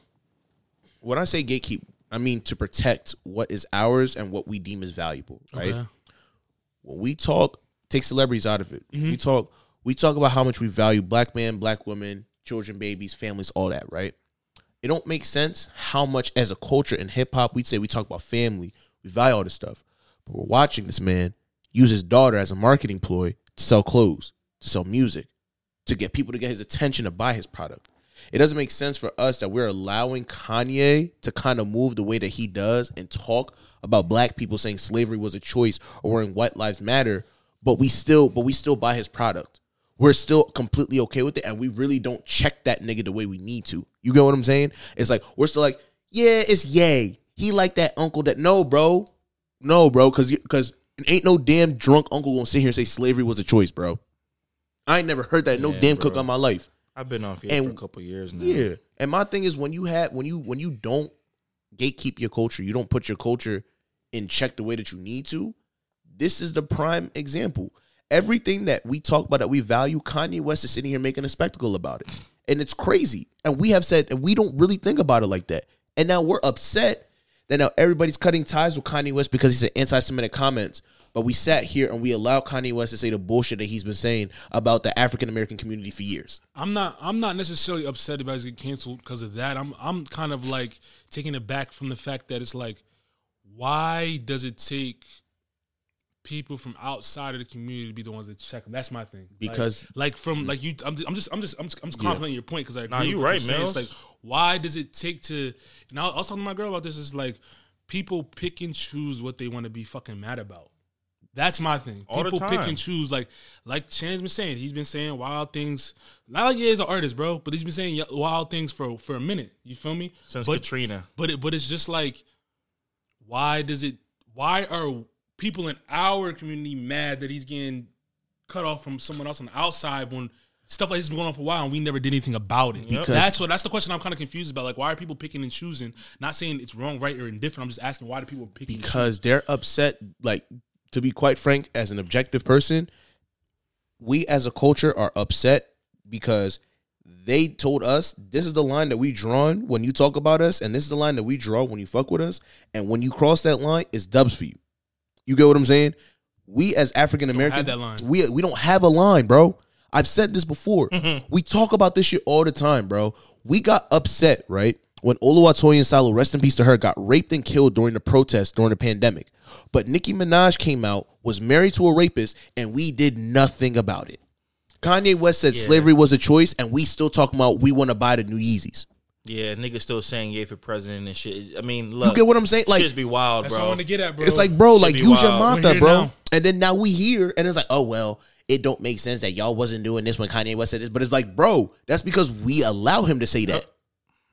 when I say gatekeep, I mean to protect what is ours and what we deem as valuable, right? Okay. when we talk, take celebrities out of it. Mm-hmm. We talk, we talk about how much we value black men, black women, children, babies, families, all that, right? It don't make sense how much as a culture in hip hop we say we talk about family, we value all this stuff, but we're watching this man use his daughter as a marketing ploy to sell clothes, to sell music, to get people to get his attention to buy his product. It doesn't make sense for us that we're allowing Kanye to kind of move the way that he does and talk about black people saying slavery was a choice or wearing white lives matter, but we still but we still buy his product. We're still completely okay with it and we really don't check that nigga the way we need to. You get what I'm saying? It's like we're still like, yeah, it's yay. He like that uncle that no, bro. No, bro, cuz cuz ain't no damn drunk uncle gonna sit here and say slavery was a choice, bro. I ain't never heard that no Yeah, damn bro. cook on my life. I've been off here And- for a couple years now. Yeah. And my thing is when you have when you when you don't gatekeep your culture, you don't put your culture in check the way that you need to. This is the prime example. Everything that we talk about that we value, Kanye West is sitting here making a spectacle about it. And it's crazy. And we have said, and we don't really think about it like that. And now we're upset that now everybody's cutting ties with Kanye West because he said anti Semitic comments. But we sat here and we allowed Kanye West to say the bullshit that he's been saying about the African American community for years. I'm not I'm not necessarily upset about it getting canceled because of that. I'm I'm kind of like taking it back from the fact that it's like, why does it take people from outside of the community to be the ones that check them? That's my thing. Because- like, from like you, I'm just I'm just I'm just I'm just, I'm just complimenting your point because I agree Nah, you what right, you're. It's like why does it take to? And I, I was talking to my girl about this. It's like people pick and choose what they want to be fucking mad about. That's my thing. All People pick and choose. Like, like Chan's been saying, he's been saying wild things. Not like he is an artist, bro, but he's been saying wild things for for a minute. You feel me? Since but, Katrina. but it, but it's just like, why does it? Why are people in our community mad that he's getting cut off from someone else on the outside when stuff like this has been going on for a while and we never did anything about it? Because- that's what that's the question I'm kind of confused about. Like, why are people picking and choosing? Not saying it's wrong, right, or indifferent. I'm just asking why do people pick and choose? because they're upset. Like to be quite frank, as an objective person, we as a culture are upset because they told us this is the line that we drawn when you talk about us, and this is the line that we draw when you fuck with us, and when you cross that line, it's dubs for you. You get what I'm saying? We as African Americans, we we don't have a line, bro. I've said this before. We talk about this shit all the time, bro. We got upset, right? When Oluwatoyin Salau, rest in peace to her, got raped and killed during the protest during the pandemic. But Nicki Minaj came out, was married to a rapist, and we did nothing about it. Kanye West said slavery was a choice, and we still talking about we want to buy the new Yeezys. Yeah, niggas still saying yay for president and shit. I mean, look, You get what I'm saying? Like, just be wild, That's bro. what I want to get at, bro. It's like, bro, Should like be use your wild. We're bro. now. And then now we here, and it's like, oh well, it don't make sense that y'all wasn't doing this when Kanye West said this. But it's like, bro, that's because we allow him to say that.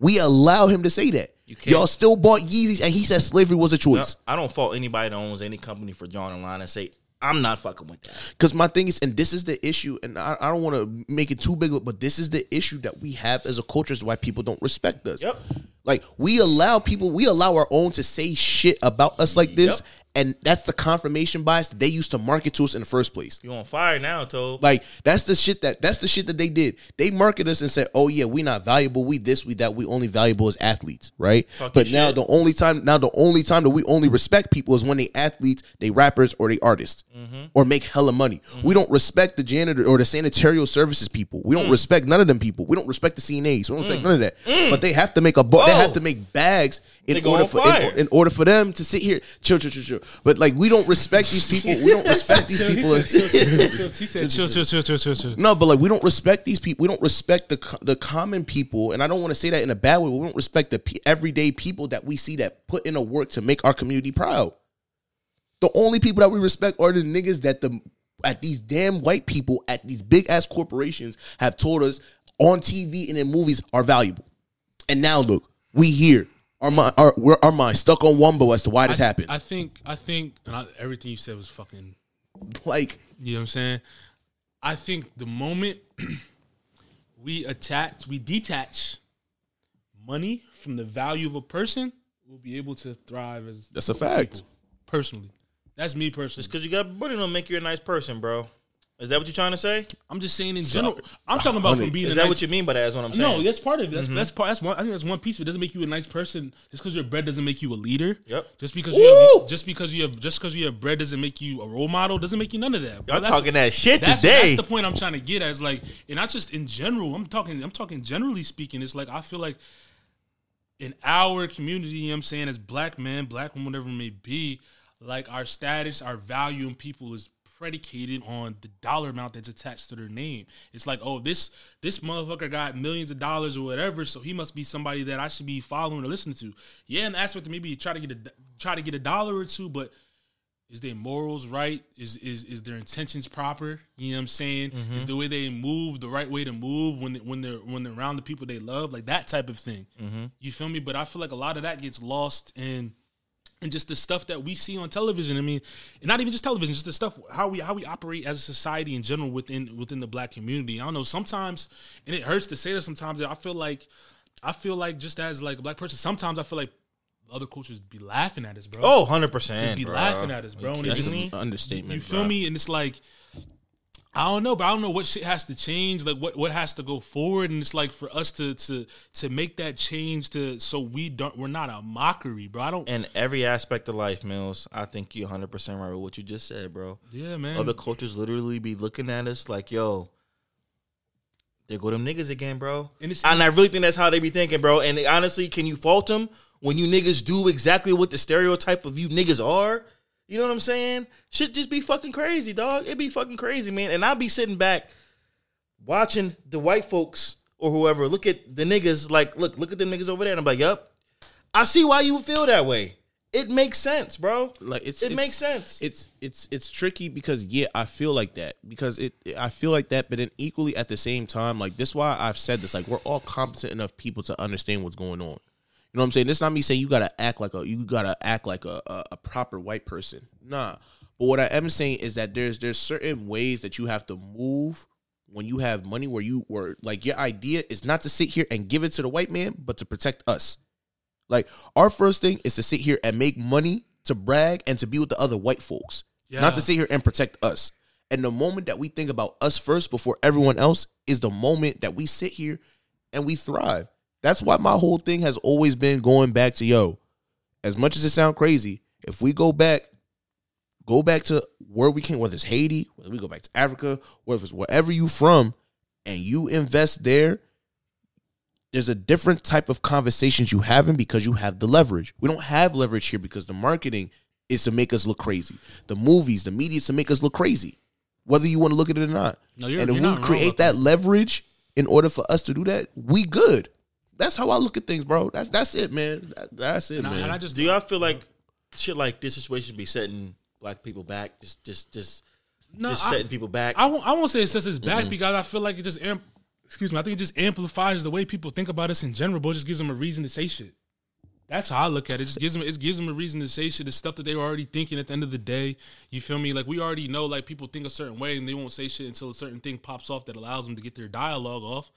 We allow him to say that. You Y'all still bought Yeezys, and he said slavery was a No, choice. I don't fault anybody that owns any company for drawing a line and say I'm not fucking with that. Because my thing is, and this is the issue, and I, I don't want to make it too big, but this is the issue that we have as a culture is why people don't respect us. Yep. Like we allow people, we allow our own to say shit about us like this, Yep. And that's the confirmation bias that they used to market to us in the first place. You on fire now, Toad. Like that's the shit that that's the shit that they did. They market us and said, "Oh yeah, we not valuable. We this, we that. We only valuable as athletes, right?" But now shit. the only time now the only time that we only respect people is when they athletes, they rappers, or they artists, Mm-hmm. or make hella money. We don't respect the janitor or the sanitarial services people. We don't Mm. respect none of them people. We don't respect the CNAs. We don't respect none of that. But they have to make a bu- they have to make bags in They order for in, in order for them to sit here chill chill chill chill. But like we don't respect these people. We don't respect these (laughs) people. He said, chill, chill, chill, chill, chill, chill. No, but like we don't respect these people. We don't respect the the common people, and I don't want to say that in a bad way. But we don't respect the pe- everyday people that we see that put in a work to make our community proud. The only people that we respect are the niggas that the at these damn white people at these big ass corporations have told us on TV and in movies are valuable. And now look, we here. Our mind, our, we're, our mind stuck on Wumbo as to why this I, happened. I think, I think, and I, everything you said was fucking. like, You know what I'm saying? I think the moment (clears throat) we attach, we detach money from the value of a person, we'll be able to thrive as That's a fact. people, personally, that's me personally. Just because you got money don't make you a nice person, bro. Is that what you're trying to say? I'm just saying in general. I'm talking about from being Is a that nice what you mean by that? Is what I'm saying. No, that's part of it. That's mm-hmm. that's part. That's one. I think that's one piece of it. Doesn't make you a nice person. Just because you're bread doesn't make you a leader. Yep. Just because you have, just because you have just because you have bread doesn't make you a role model. Doesn't make you none of that. bro. Y'all That's- talking that shit that's, today. That's the point I'm trying to get at. Is like, and not just in general. I'm talking. I'm talking generally speaking. It's like I feel like in our community, you know what I'm saying, as black men, black women, whatever it may be, like our status, our value in people is predicated on the dollar amount that's attached to their name. It's like, oh, this this motherfucker got millions of dollars or whatever, so he must be somebody that I should be following or listening to. Yeah, in the aspect of maybe you try to get a try to get a dollar or two, but is their morals right? Is is is their intentions proper? You know what I'm saying? Mm-hmm. Is the way they move the right way to move when they, when they're when they're around the people they love, like that type of thing. Mm-hmm. You feel me? But I feel like a lot of that gets lost in and just the stuff that we see on television. I mean, and not even just television, just the stuff how we how we operate as a society in general within within the black community. I don't know. Sometimes, and it hurts to say that. Sometimes I feel like I feel like just as like a black person, sometimes I feel like other cultures be laughing at us, bro. oh, 100 just percent. be laughing at us, bro. That's an understatement. you feel bro. me? And it's like I don't know, but I don't know what shit has to change, like what what has to go forward, and it's like for us to to to make that change to so we don't we're not a mockery, bro. I don't. In every aspect of life, Mills, I think you're 100 percent right with what you just said, bro. yeah, man. Other cultures literally be looking at us like, yo, there go them niggas again, bro. And And I really think that's how they be thinking, bro. And honestly, can you fault them when you niggas do exactly what the stereotype of you niggas are? You know what I'm saying? Shit just be fucking crazy, dog. It be fucking crazy, man. And I'll be sitting back watching the white folks or whoever look at the niggas like, look, look at the niggas over there. And I'm like, yup. I see why you would feel that way. It makes sense, bro. like it's it it's- makes sense. It's it's it's tricky because yeah, I feel like that because it I feel like that, but then equally at the same time, like this why I've said this. Like we're all competent enough people to understand what's going on. You know what I'm saying? This not me saying you gotta act like a you gotta act like a, a, a proper white person. Nah. But what I am saying is that there's there's certain ways that you have to move when you have money where you were like your idea is not to sit here and give it to the white man, but to protect us. Like our first thing is to sit here and make money to brag and to be with the other white folks, not to sit here and protect us. And the moment that we think about us first before everyone else is the moment that we sit here and we thrive. That's why my whole thing has always been going back to yo. As much as it sounds crazy, if we go back, go back to where we came, whether it's Haiti, whether we go back to Africa, whether it's wherever you from, and you invest there, there's a different type of conversations you having because you have the leverage. We don't have leverage here because the marketing is to make us look crazy. The movies, the media is to make us look crazy, whether you want to look at it or not. No, you're- and if we create that leverage in order for us to do that, we good. That's how I look at things, bro. That's that's it, man. That- that's it, and, I, man. and I just Do y'all feel like shit like this situation should be setting black people back? Just, just, just, no, just I- setting people back. I won't, I won't say it sets us Mm-hmm. back because I feel like it just amp, excuse me. I think it just amplifies the way people think about us in general, but it just gives them a reason to say shit. That's how I look at it. It just gives them it gives them a reason to say shit. The stuff that they were already thinking at the end of the day. You feel me? Like we already know like people think a certain way and they won't say shit until a certain thing pops off that allows them to get their dialogue off.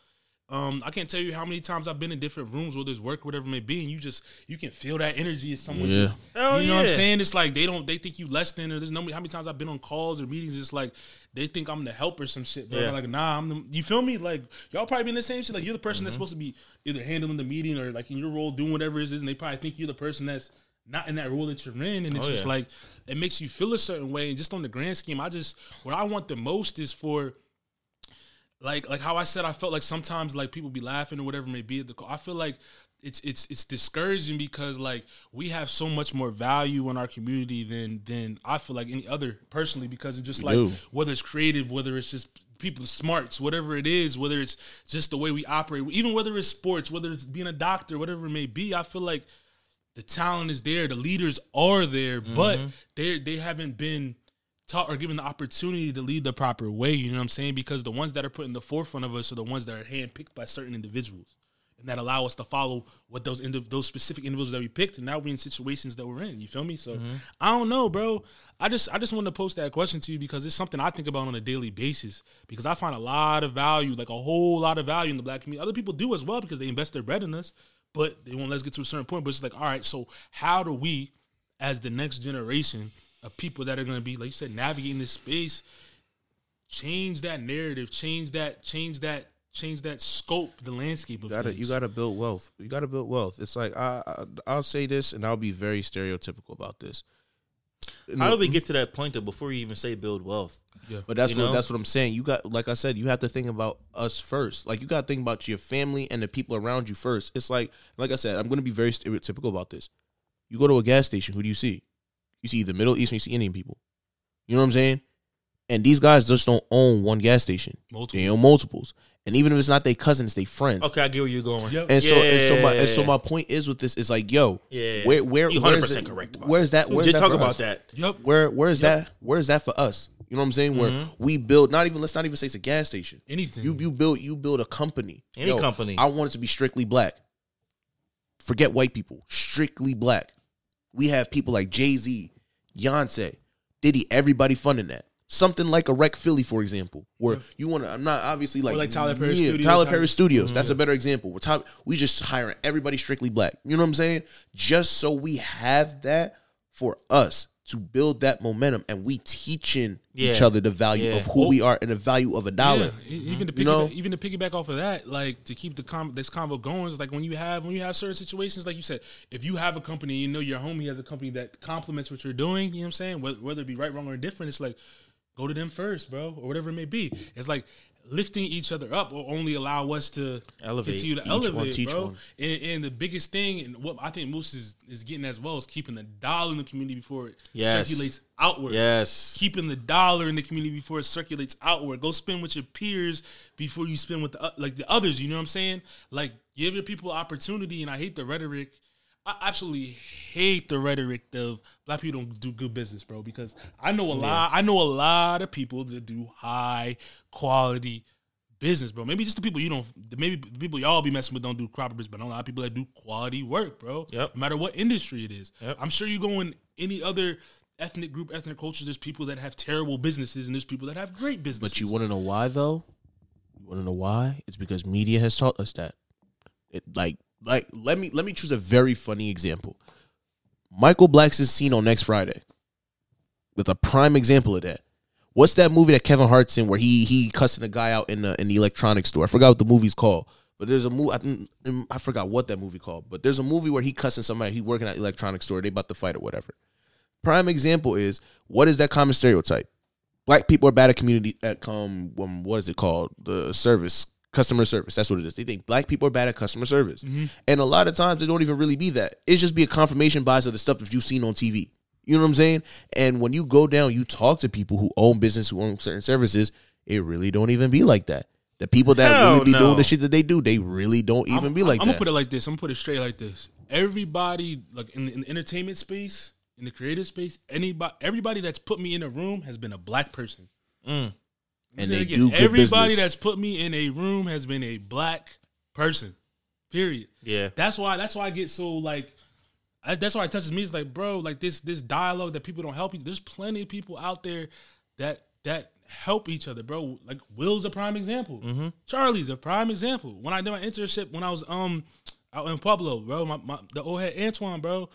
Um, I can't tell you how many times I've been in different rooms, whether it's work, or whatever it may be, and you just you can feel that energy as someone Yeah. just Hell you know what I'm saying? It's like they don't they think you less than or there's no how many times I've been on calls or meetings, it's like they think I'm the help or some shit, bro. Yeah. Like, nah, I'm the you feel me? Like y'all probably been the same shit. Like you're the person Mm-hmm. that's supposed to be either handling the meeting or like in your role doing whatever it is, and they probably think you're the person that's not in that role that you're in. And it's Oh, just yeah. like it makes you feel a certain way. And just on the grand scheme, I just what I want the most is for like like how I said I felt like sometimes like people be laughing or whatever it may be at the call. I feel like it's it's it's discouraging because like we have so much more value in our community than than I feel like any other personally because it's just like whether it's creative, whether it's just people smarts, whatever it is, whether it's just the way we operate, even whether it's sports, whether it's being a doctor, whatever it may be, I feel like the talent is there, the leaders are there, but mm-hmm. they they haven't been taught or given the opportunity to lead the proper way. You know what I'm saying? Because the ones that are put in the forefront of us are the ones that are handpicked by certain individuals, and that allow us to follow what those indiv- those specific individuals that we picked. And now we're in situations that we're in. You feel me? So mm-hmm. I don't know, bro. I just I just wanted to post that question to you because it's something I think about on a daily basis. Because I find a lot of value, like a whole lot of value in the black community. Other people do as well because they invest their bread in us, but they won't let us get to a certain point. But it's like, all right, so how do we, as the next generation of people that are going to be, like you said, navigating this space, change that narrative, change that, change that, change that scope, the landscape of You gotta things. you gotta build wealth. You gotta build wealth. It's like I, I I'll say this and I'll be very stereotypical about this. How do we get to that point though before you even say build wealth? yeah. But that's You what know? that's what I'm saying. You got like I said, you have to think about us first. Like you got to think about your family and the people around you first. It's like like I said, I'm going to be very stereotypical about this. You go to a gas station, who do you see? You see the Middle Eastern, you see Indian people. You know what I'm saying? And these guys just don't own one gas station. Multiple. They own multiples. And even if it's not their cousins, they friends. Okay, I get where you're going. Yep. And so and so my and so my point is with this is like, yo, Yeah. where where You where's 100% correct about Where's that? We Where's did that talk about us? that. Yep. Where where's that? Where's that for us? You know what I'm saying? Where Mm-hmm. we build not even let's not even say it's a gas station. Anything. You you build you build a company. Any company. I want it to be strictly black. Forget white people. Strictly black. We have people like Jay Z, Beyonce, Diddy, everybody funding that. Something like a Rec Philly, for example, where you want to. I'm not obviously like, like Tyler Perry yeah, Studios, Tyler Perry Studios. That's a mm-hmm. better example. We're top, we just hiring everybody strictly black. You know what I'm saying? Just so we have that for us to build that momentum, and we teaching each other the value Yeah. of who we are and the value of a dollar. Yeah, even mm-hmm. to You piggyback, know? even to piggyback off of that, like to keep the com- this convo going, is like when you have when you have certain situations, like you said, if you have a company, you know your homie has a company that complements what you're doing. You know what I'm saying? Whether, whether it be right, wrong, or indifferent, it's like go to them first, bro, or whatever it may be. It's like lifting each other up will only allow us to Elevate. continue to one elevate, teach bro. one. And, and the biggest thing, and what I think Moose is, is getting as well, is keeping the dollar in the community before it Yes. circulates outward Yes. keeping the dollar in the community before it circulates outward. Go spend with your peers before you spend with the like the others. You know what I'm saying? Like give your people opportunity. And I hate the rhetoric. I absolutely hate the rhetoric of black people don't do good business, bro. Because I know a lot. I know a lot of people that do high quality business, bro. Maybe just the people you don't. Maybe the people y'all be messing with don't do proper business, but I know a lot of people that do quality work, bro. Yep. No matter what industry it is. Yep. I'm sure you go in any other ethnic group, ethnic cultures. There's people that have terrible businesses, and there's people that have great businesses. But you want to know why though? You want to know why? It's because media has taught us that. It like like let me let me choose a very funny example. Michael Black's is seen on next Friday. With a prime example of that. What's that movie that Kevin Hart's in where he he cussing a guy out in the in the electronics store? I forgot what the movie's called. But there's a movie I mm, I forgot what that movie called. But there's a movie where he cussing somebody. He working at electronics store. They about to fight or whatever. Prime example is what is that common stereotype? black people are bad at community at com um, what is it called the service customer service that's what it is they think black people are bad at customer service mm-hmm. and a lot of times it don't even really be that it's just be a confirmation bias of the stuff that you've seen on tv you know what i'm saying and when you go down you talk to people who own business who own certain services it really don't even be like that the people that Hell really be no. doing the shit that they do they really don't even I'm, be like that. I'm gonna put it like this. I'm gonna put it straight like this. Everybody, like in the, in the entertainment space, in the creative space, anybody, everybody that's put me in a room has been a black person. Mm. And they again. do Everybody business. that's put me in a room has been a black person. Period. Yeah. That's why. That's why I get so like. I, that's why it touches me. It's like, bro, like this this dialogue that people don't help you. There's plenty of people out there that that help each other, bro. Like Will's a prime example. Charlie's a prime example. When I did my internship when I was um out in Pueblo, bro, my, my the old head Antoine, bro,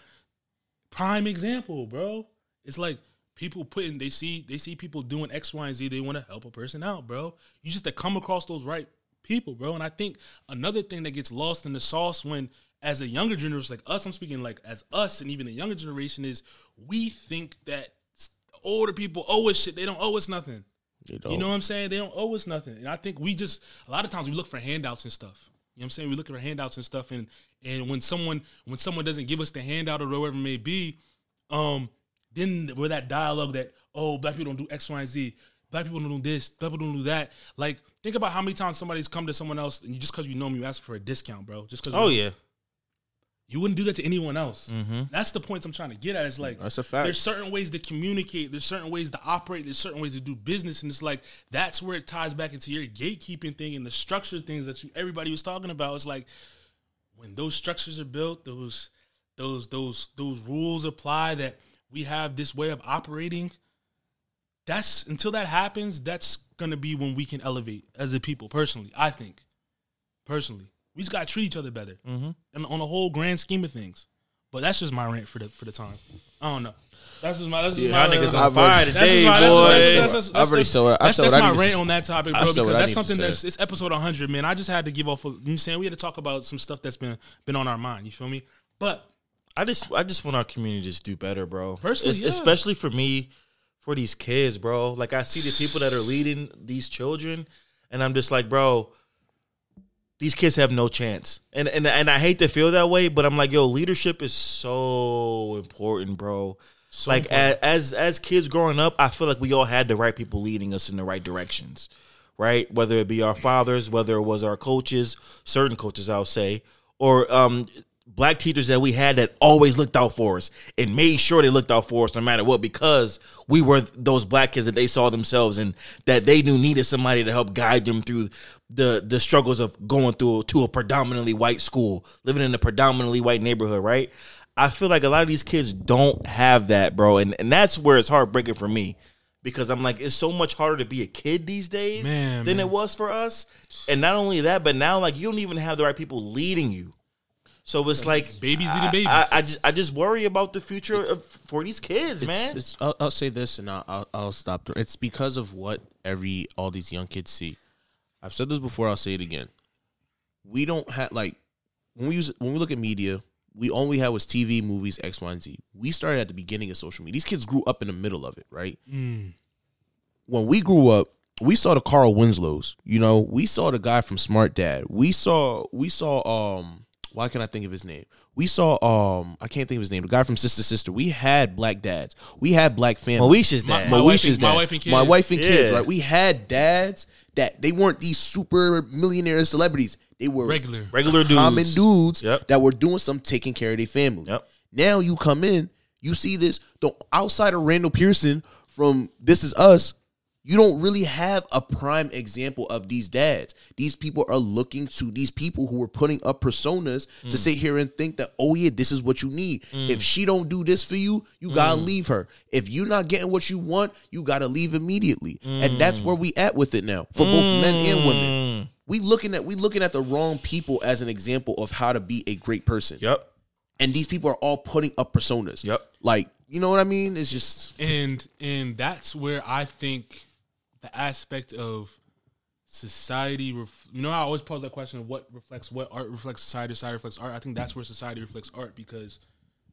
prime example, bro. It's like people putting they see they see people doing X, Y, and Z. They want to help a person out, bro. You just have to come across those right people, bro. And I think another thing that gets lost in the sauce when as a younger generation like us, I'm speaking like as us and even the younger generation is we think that older people owe us shit. They don't owe us nothing. You know what I'm saying? They don't owe us nothing. And I think we just a lot of times we look for handouts and stuff. You know what I'm saying? We look for handouts and stuff and and when someone when someone doesn't give us the handout or whatever it may be, um, then with that dialogue that, oh, black people don't do X, Y, and Z. Black people don't do this. Black people don't do that. Like, think about how many times somebody's come to someone else and you, just because you know them, you ask for a discount, bro. Just because. Oh yeah. You wouldn't do that to anyone else. Mm-hmm. That's the point I'm trying to get at. It's like That's a fact. There's certain ways to communicate. There's certain ways to operate. There's certain ways to do business, and it's like that's where it ties back into your gatekeeping thing and the structure things that you, everybody was talking about. It's like when those structures are built, those those those those rules apply. That we have this way of operating. That's until that happens. That's gonna be when we can elevate as a people. Personally, I think. Personally, we just gotta treat each other better, mm-hmm. and on the whole grand scheme of things. But that's just my rant for the for the time. I don't know. That's just my. That's just my. Y'all niggas uh, on fire today, just my, that's just- boy. that's just- that's just- I've already that's- said what- that's, that's my rant on that topic, bro. said Because that's something that's it's episode 100, man. I just had to give off. A, you know what I'm saying we had to talk about some stuff that's been been on our mind. You feel me? But I just I just want our community to just do better, bro. Personally, yeah. especially for me, for these kids, bro. Like I see the people that are leading these children, and I'm just like, bro, these kids have no chance. And and and I hate to feel that way, but I'm like, yo, leadership is so important, bro. like a- as as kids growing up, I feel like we all had the right people leading us in the right directions, right? Whether it be our fathers, whether it was our coaches, certain coaches, I'll say, or um, black teachers that we had that always looked out for us and made sure they looked out for us no matter what, because we were those black kids that they saw themselves and that they knew needed somebody to help guide them through the the struggles of going through to a predominantly white school, living in a predominantly white neighborhood, right? I feel like a lot of these kids don't have that, bro, and and that's where it's heartbreaking for me because I'm like, it's so much harder to be a kid these days Man, than man. it was for us, and not only that, but now like you don't even have the right people leading you. So it's like babies I, leading babies. I, I just I just worry about the future of, for these kids, It's, man. it's, I'll, I'll say this and I'll, I'll, I'll stop there. It's because of what every all these young kids see. I've said this before. I'll say it again. We don't have like when we use when we look at media. We only had was TV, movies, X, Y, and Z. We started at the beginning of social media. These kids grew up in the middle of it, right? When we grew up, we saw the Carl Winslows. You know, we saw the guy from Smart Dad. We saw we saw um why can't I think of his name? We saw um I can't think of his name. The guy from Sister Sister. We had black dads. We had black families. Moesha's My- dad. my wife Moesha's and- my wife and kids. My wife and kids, Yeah. right? We had dads that they weren't these super millionaire celebrities. They were regular. Regular dudes, common dudes Yep. that were doing some taking care of their family. Yep. Now you come in, you see this. The outside of Randall Pearson from This Is Us, you don't really have a prime example of these dads. These people are looking to these people who are putting up personas to mm. sit here and think that, oh yeah, this is what you need. Mm. If she don't do this for you, you mm. gotta leave her. If you're not getting what you want, you gotta leave immediately. And that's where we at with it now for both men and women. We looking at we looking at the wrong people as an example of how to be a great person. Yep. And these people are all putting up personas. Yep. Like, you know what I mean? It's just and and that's where I think the aspect of society. Ref, you know, I always pose that question of what reflects what art reflects society, society reflects art. I think that's where society reflects art because.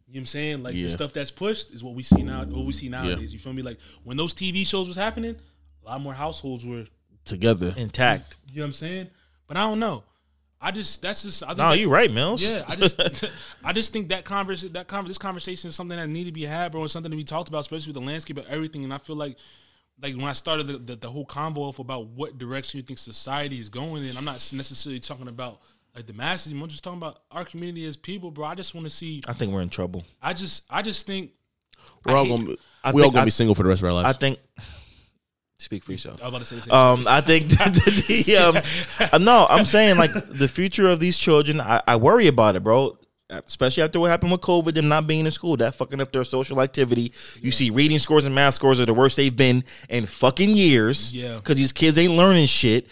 You know what I'm saying? Like Yeah. the stuff that's pushed is what we see now. What we see nowadays. You feel me? Like when those TV shows was happening, a lot more households were. together. Intact. You know what I'm saying? But I don't know. I just that's just. I think No, that- you right, Mills. yeah, I just, (laughs) I just think that converse, that con- this conversation is something that need to be had, bro. It's something to be talked about, especially with the landscape of everything. And I feel like, like when I started the, the, the whole convo off about what direction you think society is going in, I'm not necessarily talking about like the masses. I'm just talking about our community as people, bro. I just want to see. I think we're in trouble. I just, I just think We're I all hate- gonna be, I we all gonna I- be single for the rest of our lives. I think. Speak for yourself. I was about to say. the same Um, I think (laughs) that the, um, (laughs) uh, no, I'm saying like the future of these children. I, I worry about it, bro. Especially after what happened with COVID, them not being in school, that fucking up their social activity. You see reading scores and math scores are the worst they've been in fucking years. Yeah. Because these kids ain't learning shit.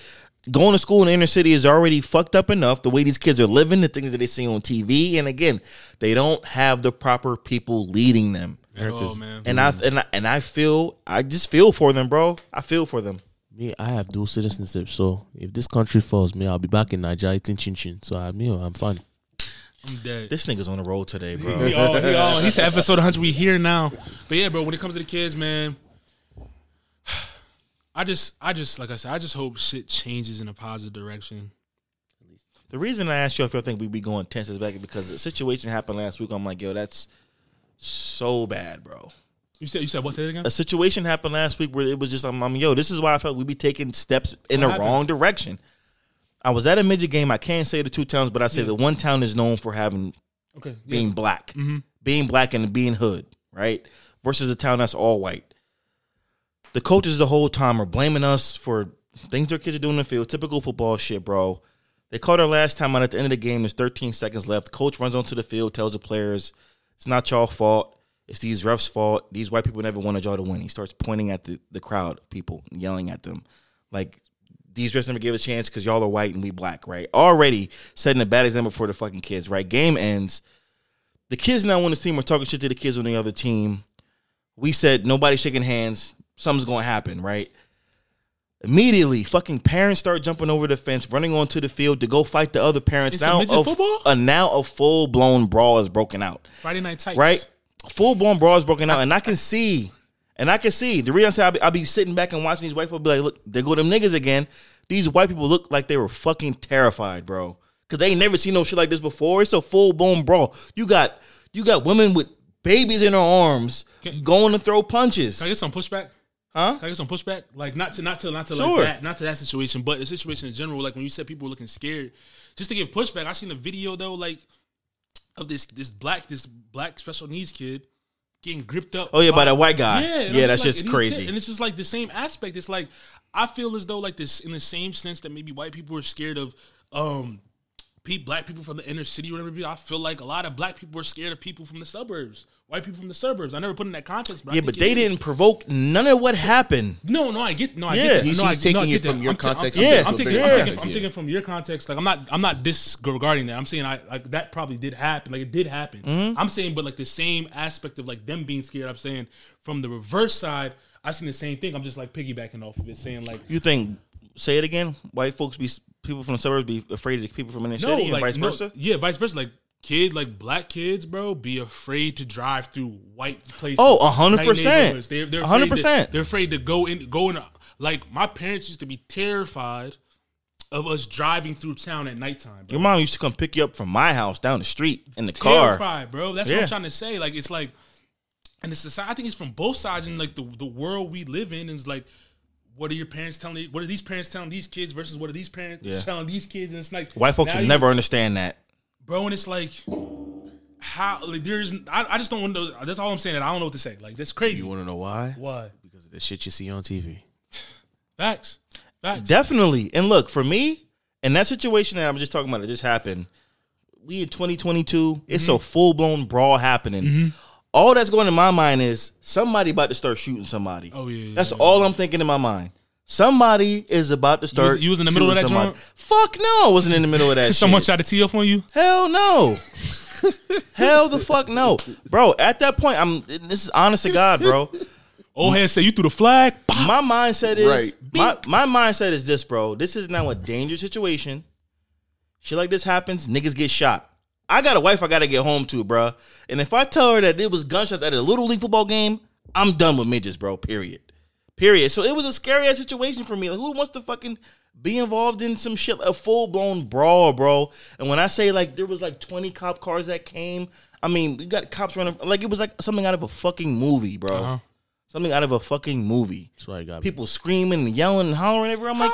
Going to school in the inner city is already fucked up enough. The way these kids are living, the things that they see on TV, and again, they don't have the proper people leading them. At all, man. And I and I, and I feel I just feel for them, bro. I feel for them. Me, I have dual citizenship, so if this country falls, me, I'll be back in Nigeria eating chin chin. So I mean, I'm fine. I'm dead. This nigga's on the road today, bro. (laughs) We all, we all, he's to episode 100. We here now. But yeah, bro, when it comes to the kids, man, (sighs) I just, I just, like I said, I just hope shit changes in a positive direction. The reason I asked you if you think we'd be going tense is back because the situation happened last week. I'm like, yo, that's so bad, bro. You said, you said, what's that again? A situation happened last week where it was just, I'm, I'm yo, this is why I felt we'd be taking steps in the happened? wrong direction. I was at a midget game. I can't say the two towns, but I say the one town is known for having Okay. Yeah. being black, mm-hmm. being black and being hood, right? Versus a town that's all white. The coaches the whole time are blaming us for things their kids are doing in the field. Typical football shit, bro. They called our last time out at the end of the game. There's 13 seconds left. Coach runs onto the field, tells the players, "It's not y'all fault. It's these refs' fault. These white people never wanted y'all to win." He starts pointing at the, the crowd of people, yelling at them, like these refs never gave a chance because y'all are white and we black, right? Already setting a bad example for the fucking kids, right? Game ends. The kids now on this team are talking shit to the kids on the other team. We said nobody shaking hands. Something's gonna happen, right? Immediately, fucking parents start jumping over the fence, running onto the field to go fight the other parents. Some Now, a, football? a now a full blown brawl is broken out Friday Night Tights. right? Full blown brawl is broken out, and I can see, and I can see the reason I say I be, I be sitting back and watching these white people be like, look, they go them niggas again. These white people look like they were fucking terrified, bro, because they ain't never seen no shit like this before. It's a full blown brawl. You got you got women with babies in their arms Can- going to throw punches, Can I get some pushback? huh? Can I get some pushback? Like not to not to not to Sure. like that, not to that situation, but the situation in general. Like when you said people were looking scared, just to give pushback. I seen a video though, like of this this black this black special needs kid getting gripped up. Oh yeah, by that white guy. Yeah, Yeah, I'm that's like- just crazy. And it's just like the same aspect. It's like I feel as though like this in the same sense that maybe white people are scared of um black people from the inner city or whatever. I feel like a lot of black people were scared of people from the suburbs. White people from the suburbs. I never put in that context, but yeah, but they is. didn't provoke none of what happened. No, no, I get no, I Yeah. get that. He's- no, I, he's taking no, I it from that. your I'm ta- I'm- context I'm, into I'm taking, bigger I'm, taking, I'm yeah. taking from your context. Like I'm not, I'm not disregarding that. I'm saying I like that probably did happen. Like it did happen. Mm-hmm. I'm saying, but like the same aspect of like them being scared. I'm saying from the reverse side, I seen the same thing. I'm just like piggybacking off of it, saying like You think? Say it again. White folks be people from the suburbs be afraid of the people from inner no, city, and vice no, versa. yeah, vice versa. Like kid, like black kids, bro, be afraid to drive through white places. Oh, hundred percent. They're, hundred percent. They're afraid to go in, go in. Like my parents used to be terrified of us driving through town at nighttime. Bro. Your mom used to come pick you up from my house down the street in the car. terrified, bro. That's what I'm trying to say. Like it's like, and the society. I think it's from both sides, and like the the world we live in is like. What are your parents telling? You? What are these parents telling these kids versus what are these parents Yeah. telling these kids? And it's like White folks will never understand that. bro. And it's like, how like there's I, I just don't want to. That's all I'm saying. That I don't know what to say. Like that's crazy. You want to know why? Why? Because of the shit you see on TV. Facts. Facts. Definitely. And look, for me, in that situation that I'm just talking about, it just happened. We in 2022, it's Mm-hmm. a full blown brawl happening. All that's going in my mind is somebody about to start shooting somebody. Oh, yeah, yeah, That's yeah. all I'm thinking in my mind. Somebody is about to start. you was in the middle of that somebody. joint? Fuck no, I wasn't in the middle of that. (laughs) Someone shit. tried to tee up on you. Hell no. (laughs) Hell the fuck no, bro. At that point, I'm. This is honest to God, bro. (laughs) Old head said you threw the flag. My mindset is Right. my, my mindset is this, bro. This is now a dangerous situation. Shit like this happens, niggas get shot. I got a wife I gotta get home to, bro. And if I tell her that it was gunshots at a little league football game, I'm done with midgets, bro. Period. Period. So it was a scary ass situation for me. Like, who wants to fucking be involved in some shit, a full blown brawl, bro? And when I say like there was like 20 cop cars that came, I mean, we got cops running like it was like something out of a fucking movie, bro. Uh-huh. Something out of a fucking movie That's why I got people screaming and yelling and hollering everywhere. I'm like,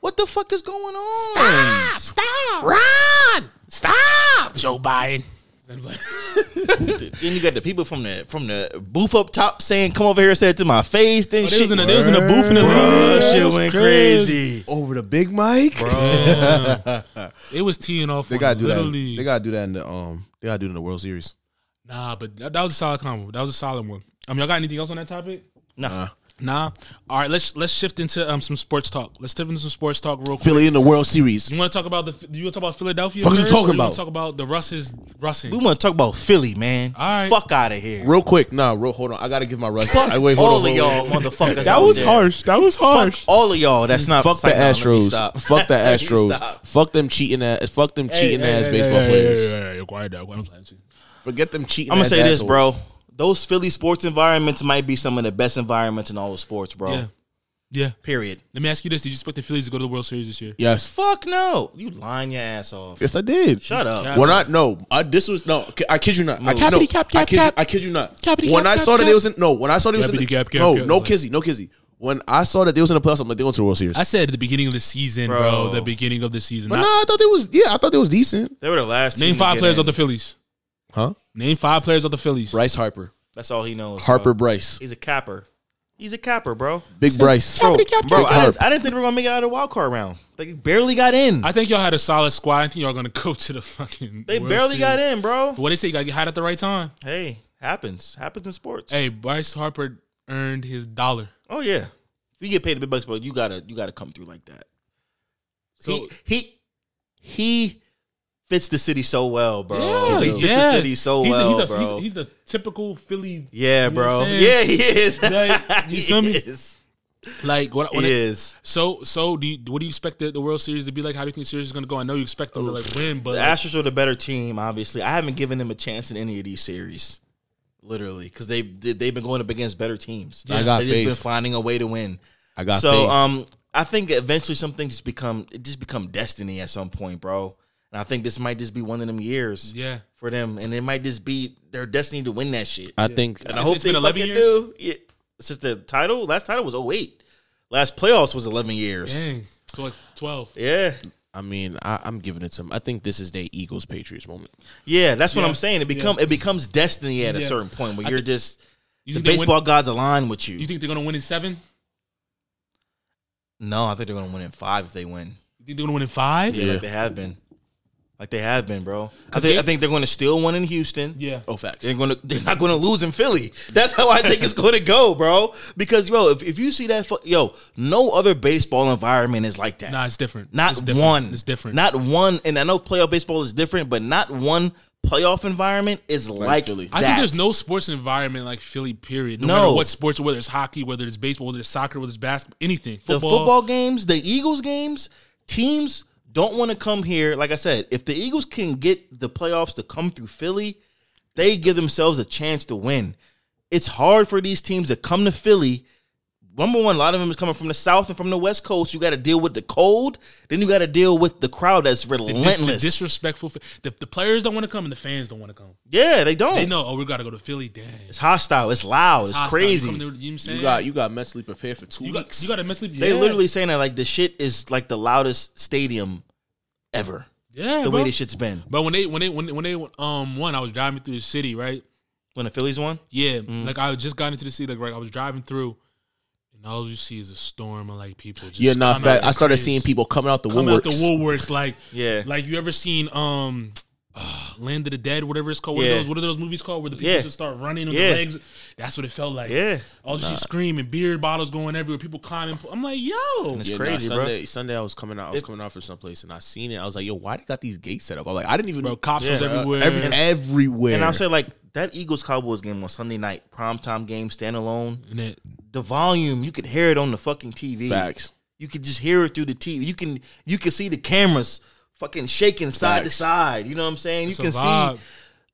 what the fuck is going on? Stop! Stop! Run! Stop! Joe Biden. then you got the people from the from the booth up top saying, "Come over here, and say it to my face." Then Oh, shit, was in the, they was in the booth in the Bruh, league. shit It went crazy. Over the big mic. It (laughs) was teeing off. They gotta do Little that. They gotta do that in the um. They gotta do it in the World Series. Nah, but that, that was a solid combo. That was a solid one. Um, y'all got anything else on that topic? Nah, Nah. All right, let's let's shift into um some sports talk. Let's shift into some sports talk real quick. Philly in the World Series. You want to talk about the? You want to talk about Philadelphia? Fuck you first, talking or you wanna about? Talk about the Russes Russing. we want to talk about Philly, man. All right. fuck out of here. Real quick, nah, real hold on. I gotta give my rush. Fuck I, wait, hold all on, of hold y'all, on. motherfuckers. That out was there. harsh. That was harsh. Fuck all of y'all. That's not Fuck the nah, let me Astros. stop. Fuck the (laughs) Let me Astros. Fuck them cheating ass. Fuck them cheating ass baseball hey, players. Quiet down. I'm playing with you. Forget them cheating. I'm gonna say this, bro. Those Philly sports environments might be some of the best environments in all of sports, bro. Yeah. Yeah. Period. Let me ask you this: Did you expect the Phillies to go to the World Series this year? Yes. Fuck no. You lying your ass off. Yes, I did. Shut up. Yeah. When I no, I, this was no. I kid you not. I kid, no, Cappity cap, I cap, kid, cap. You, I kid you not. Cappity when cap, I cap, saw that cap. they was in no, when I saw they was in Cappity the, cap, cap, no, cap. no kizzy, no kizzy. When I saw that they was in the playoffs, I'm like, they going to the World Series. I said at the beginning of the season, bro. Bro. the beginning of the season. but Not- no, I thought they was. Yeah, I thought they was decent. They were the last. name team to five get players in. of the Phillies. Huh? Name five players of the Phillies. Bryce Harper, That's all he knows. Harper bro. Bryce, He's a capper. He's a capper, bro. Big Bryce. Bro, Cappity cap, bro cap, I, didn't, I didn't think we were gonna make it out of the wild card round. They barely got in. I think y'all had a solid squad. I think y'all gonna (laughs) go to the fucking. they World barely got in, bro. But what they say, you gotta get hot at the right time. Hey, happens. Happens in sports. Hey, Bryce Harper earned his dollar. Oh yeah. If you get paid the big bucks, bro, you gotta you gotta come through like that. So he he he fits the city so well, bro. yeah, he fits yeah. the city so he's well, the, he's, bro. He's, he's the typical Philly. yeah, bro. what I'm saying? Yeah, he is. Like, you (laughs) he feel me? is. Like what? What it- is. so so do you, what do you expect the, the World Series to be like? How do you think the series is gonna go? I know you expect them to like win, but The like, Astros are the better team. Obviously, I haven't given them a chance in any of these series, literally, because they they've been going up against better teams. Yeah. I got They've just been finding a way to win. I got so faith. um I think eventually something just become it just become destiny at some point, bro. And I think this might just be one of them years yeah. for them, and it might just be their destiny to win that shit. I think and I It's- hope it's they been 11 fucking years? do. Yeah, since the title, last title was 08. Last playoffs was 11 years. Dang. So like twelve. Yeah, I mean, I, I'm giving it to them. I think this is their Eagles Patriots moment. yeah, that's what Yeah. I'm saying. It become it becomes destiny at a certain point where I you're thi- just You the baseball win? gods align with you. You think they're gonna win in seven? no, I think they're gonna win in five if they win. You think they're gonna win in five? Yeah, Yeah. like they have been, like they have been, bro. I 'Cause think they- I think they're going to steal one in Houston. Yeah. Oh, facts. They're gonna they're not gonna lose in Philly. That's how I think it's (laughs) gonna go, bro. Because yo, if, if you see that yo, no other baseball environment is like that. Nah, it's different. not It's different. one. It's different. Not one. And I know playoff baseball is different, but not one playoff environment is like Philly. I think there's no sports environment like Philly. Period. No, No. matter what sports, whether it's hockey, whether it's baseball, whether it's soccer, whether it's basketball, anything. the Football. football games, the Eagles games, teams don't want to come here. Like I said, if the Eagles can get the playoffs to come through Philly, they give themselves a chance to win. It's hard for these teams to come to Philly. Number one, a lot of them is coming from the South and from the West Coast. You got to deal with the cold. Then you got to deal with the crowd that's The dis- relentless. The disrespectful. The, the players don't want to come and the fans don't want to come. yeah, they don't. They know. Oh, we got to go to Philly. Dang. It's hostile. It's loud. It's, hostile. You crazy. come there, you know what I'm? You got you got mentally prepared for two you got weeks. you got to mentally. they literally saying that like the shit is like the loudest stadium ever. yeah, The bro. way this shit's been. But when they when they when they, when they um won, I was driving through the city, right? When the Phillies won? Yeah, Mm. like I just got into the city, like right, I was driving through, and all you see is a storm of like people. Just yeah, nah, come out fact. I started cribs, seeing people coming out the come out the woodworks. woodworks, like Yeah. like you ever seen um. Uh, (sighs) Land of the Dead, whatever it's called. What, Yeah. are those, what are those movies called? Where the people Yeah. just start running on Yeah. the legs. That's what it felt like. Yeah. All you see screaming, beer bottles going everywhere, people climbing. I'm like, yo, It's Yeah, crazy, nah, bro. Sunday, Sunday I was coming out. I was coming out for someplace, and I seen it. I was like, "Yo, why they got these gates set up?" I'm like, I didn't even. bro, cops Yeah. was Uh, everywhere. every, everywhere. And I'll say like that Eagles Cowboys game on Sunday night, primetime game, standalone. and it, The volume, you could hear it on the fucking TV. facts. You could just hear it through the TV. You can you can see the cameras fucking shaking side to side. You know what I'm saying? It's you can see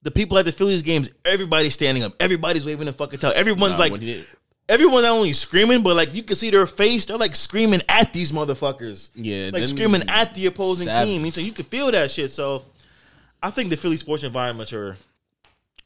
the people at the Phillies games. Everybody's standing up. Everybody's waving the fucking towel. Everyone's Nah, like. when he- Everyone not only screaming, but like you can see their face. They're like screaming at these motherfuckers. Yeah, like screaming at the opposing savage. team. So you can feel that shit. So I think the Philly sports environment are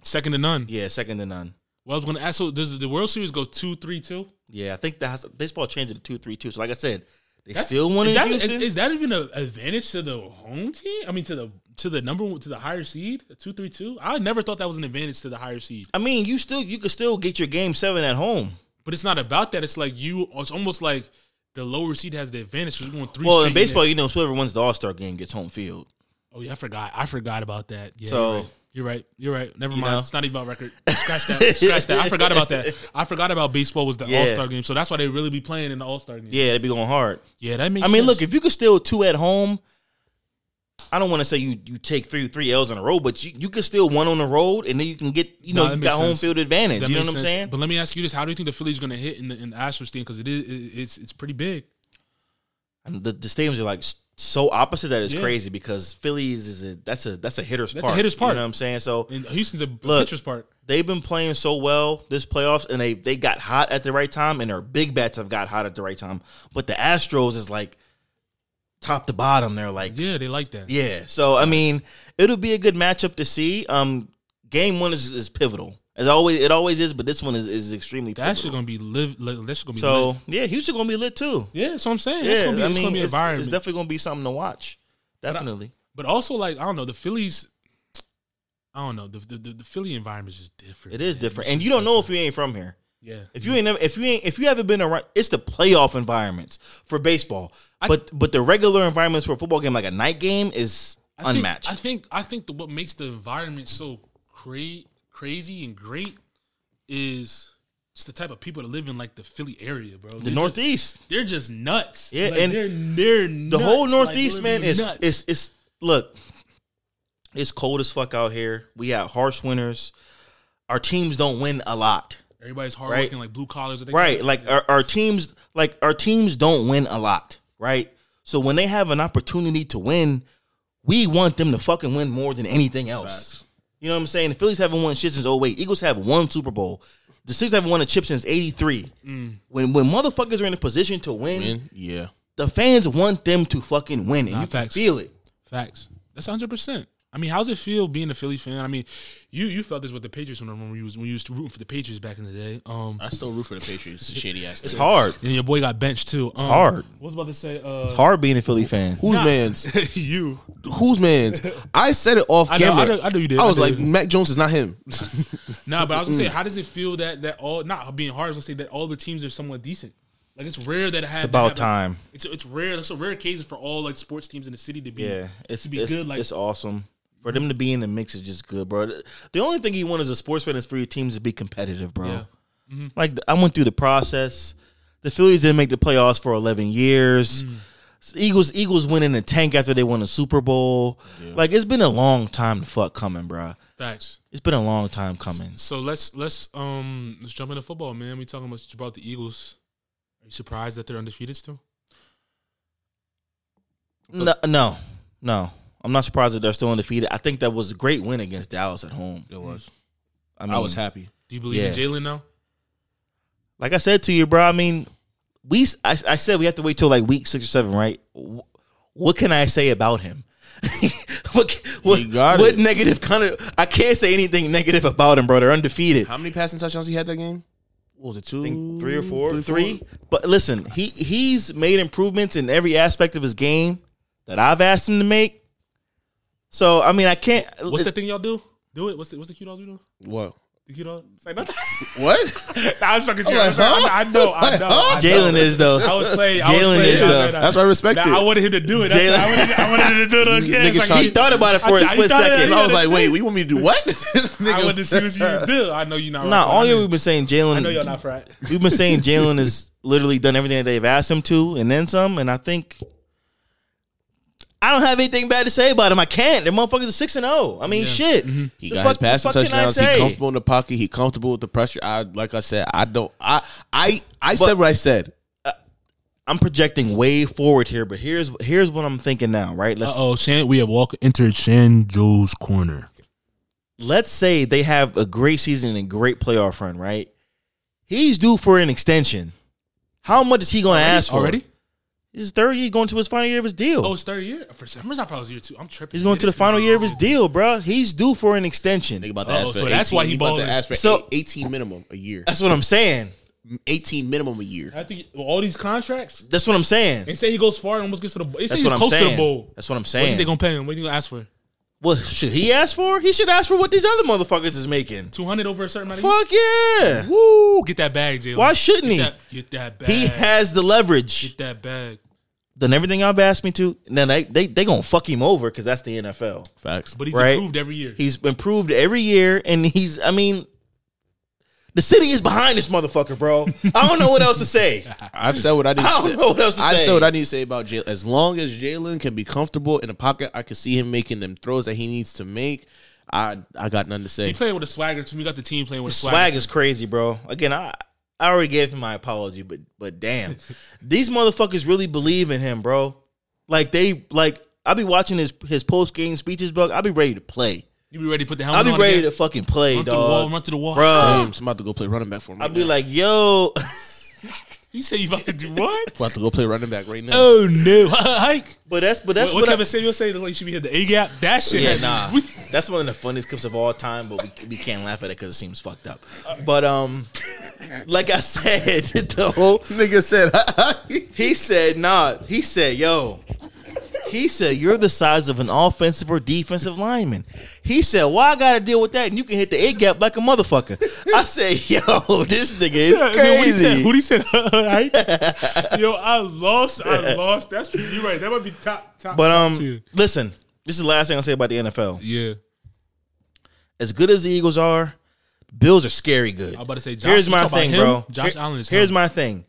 second to none. yeah second to none. Well, I was going to ask. So does the World Series go two, three, two? Yeah, I think that's baseball changed it to two three two. So like I said, they still won Is in that, Houston. is, is that even an advantage to the home team? I mean, to the to the number one to the higher seed, two three two. I never thought that was an advantage to the higher seed. I mean, you still you could still get your game seven at home. But it's not about that. It's like you. It's almost like the lower seed has the advantage. We're going three. Well, in baseball, you know, whoever wins the All Star game gets home field. oh yeah, I forgot. I forgot about that. Yeah, So- right. You're right. You're right. Never You mind. know? It's not even about record. Scratch that. Scratch that. I forgot about that. I forgot about baseball was the Yeah. All Star game. So that's why they really be playing in the All Star game. Yeah, they'd be going hard. Yeah, that makes. I mean, sense. look, if you could steal two at home, I don't want to say you you take three three L's in a row, but you, you could steal one on the road, and then you can get you know that you got home field advantage. That you know what I'm saying? But let me ask you this: How do you think the Phillies going to hit in the in the Astros team? Because it is it's it's pretty big. And the, the stadiums are like so opposite that it's Yeah. crazy because Phillies is a that's a that's a hitter's That's a park. hitter's You know what I'm saying? So And Houston's a Look, pitcher's park. they've been playing so well this playoffs, and they they got hot at the right time, and their big bats have got hot at the right time. But the Astros is like top to bottom. They're like Yeah, they like that. Yeah. So I mean, it'll be a good matchup to see. Um, game one is, is pivotal. As always, it always is, but this one is, is extremely That shit gonna be live. Li- that's gonna be So lit. yeah, Houston gonna be lit too. Yeah, that's what I'm saying. Yeah, it's gonna be, I it's mean, gonna be it's, environment. it's definitely gonna be something to watch. Definitely. but also, like I don't know, the Phillies. I don't know the the, the, the Philly environment is just different. It is man. different, It's and you don't know if you ain't from here. Yeah, If you ain't never, if you ain't, if you haven't been around, it's the playoff environments for baseball. I- but but the regular environments for a football game, like a night game, is I think- unmatched. I think I think the, what makes the environment so cra- crazy and great is just the type of people that live in like the Philly area, bro. the They're just- Northeast, they're just nuts. Yeah, Like, and they're they're the nuts, whole like, Northeast, man, is nuts. is is look. It's cold as fuck out here. We have harsh winters. Our teams don't win a lot. everybody's right. hardworking, like blue collars. Right. Like our, our teams like our teams don't win a lot, right? So when they have an opportunity to win, we want them to fucking win more than anything else. You know what I'm saying? The Phillies haven't won shit since 08. Eagles have one Super Bowl. The Sixers haven't won a chip since 83. Mm. When when motherfuckers are in a position to win, Man, yeah. the fans want them to fucking win. And Nah, you facts. feel it. Facts. That's hundred percent. I mean, how's it feel being a Philly fan? I mean, you you felt this with the Patriots when when you was when you used to rooting for the Patriots back in the day. Um, I still root for the Patriots. Shady ass. It's team. hard. and your boy got benched too. Um, hard. What was I about to say? Uh, It's hard being a Philly fan. Whose man's? (laughs) you. Whose man's? I said it off I know- camera. I know- I know you did. I I was know like, you. Mac Jones is not him. (laughs) Nah, but I was gonna say, how does it feel that that all not being hard? I was gonna say that all the teams are somewhat decent. Like it's rare that it have. It's about have a- time. it's it's rare. It's a rare occasion for all like sports teams in the city to be. Yeah, it's to be it's, good. Like it's awesome for them to be in the mix is just good, bro. The only thing you want as a sports fan is for your teams to be competitive, bro. Yeah. Like I went through the process. The Phillies didn't make the playoffs for eleven years. Mm. Eagles Eagles went in the tank after they won the Super Bowl. Like it's been a long time to fuck coming, bro. facts. It's been a long time coming. So let's let's um let's jump into football, man. We talking about about the Eagles. Are you surprised that they're undefeated still? No, no, no. I'm not surprised that they're still undefeated. I think that was a great win against Dallas at home. It was. I mean, I was happy. Do you believe in Jalen now? like I said to you, bro. I mean, we I, I said we have to wait till like week six or seven, right? What can I say about him? (laughs) what what, got what it. negative kind of? I can't say anything negative about him, bro. They're undefeated. How many passing touchdowns he had that game? What was it? Two, I think three or four, Three, three. four? But listen, he he's made improvements in every aspect of his game that I've asked him to make. So I mean, I can't. What's that thing y'all do? Do it. What's the what's the cute dolls we do? What? The cute dolls? Say nothing. (laughs) What? (laughs) nah, I was fucking like, serious. I, I know. I know. I know. Jalen is though. I was playing. Jalen is I though. mean, I- uh, That's why I respect Nah, I it. wanted him to do it. Jalen- I, wanted, I wanted him to do it again. Nigga like, tried- He thought about it for I- a I split thought it- second. I was like, wait, we want me to do what? (laughs) This I nigga- wanted to see what you do. I know you're not. Nah, right. all year we've been saying Jalen. I know y'all not frat. We've been saying Jalen has literally done everything that they've asked him to, and then some. And I think I don't have anything bad to say about him. I can't. The motherfuckers are six and zero. I mean, shit. Mm-hmm. He The got fuck- his passing the fuck touchdowns. He comfortable in the pocket. He comfortable with the pressure. I like I said, I don't. I I I said what I said. Uh, I'm projecting way forward here, but here's here's what I'm thinking now. Right? Let's oh, Shan, we have walked entered Shan Joe's corner. let's say they have a great season and a great playoff run. Right? He's due for an extension. How much is he going to ask for? already? His third year, going to his final year of his deal. Oh, it's third year. For some reason, I thought it was year two. I'm tripping. He's going to the final year of his deal, bro. He's due for an extension. Think about to Oh, ask for so that's why 18 he about to balling. ask for So- eight- eighteen minimum a year. That's what I'm saying. Eighteen minimum a year. I think well, all these contracts. That's what I'm saying. They say he goes far and almost gets to the. They say That's he's what I'm close to saying. the bowl. That's what I'm What do saying. they gonna pay him? What do you gonna ask for? What should he ask for? He should ask for what these other motherfuckers is making. Two hundred over a certain amount. Of Fuck yeah. Woo! Get that bag, Jalen. Why shouldn't Get he? that, get that bag. He has the leverage. Get that bag. Done everything y'all asked me to. Now they they they gonna fuck him over because that's the NFL. Facts. But he's Right. improved every year. He's improved every year, and he's. I mean, the city is behind this motherfucker, bro. I don't know what else to say. (laughs) I've said what I need to I don't say. know what else to I've say. said what I need to say about Jalen. As long as Jalen can be comfortable in the pocket, I can see him making them throws that he needs to make. I I got nothing to say. He playing with a swagger too. We got the team playing with a His swagger. swag is crazy, bro. Again, I I already gave him my apology, but but damn, (laughs) these motherfuckers really believe in him, bro. Like they like. I'll be watching his his post game speeches, bro. I'll be ready to play. You be ready to put the helmet? I helmet be on ready again? to fucking play, dog. run to the wall, run to the wall. Bro, Same. I'm about to go play running back for him. I Right be now. like, yo, (laughs) You say you about to do what? (laughs) about to go play running back right now. oh no, (laughs) hike. but that's but that's what what, I- Kevin Samuels say? Like, you should be hit the A gap. That shit. Yeah, (laughs) nah. That's one of the funniest clips of all time, but we, we can't laugh at it because it seems fucked up. But um, like I said, the whole Nigga said, he said, nah, he said, yo, he said, you're the size of an offensive or defensive lineman. He said, why I gotta deal with that? And you can hit the A gap like a motherfucker. I said, (laughs) yo, this nigga is Yeah, and then What he said? crazy. What he said? (laughs) (laughs) Yo, I lost. I lost. That's true. you right. That might be top top. But top um, tier. listen, this is the last thing I'll say about the NFL. yeah. As good as the Eagles are, Bills are scary good. I'm about to say. Josh, Here's my thing, bro. Josh Here- Allen is. Here's him. my thing.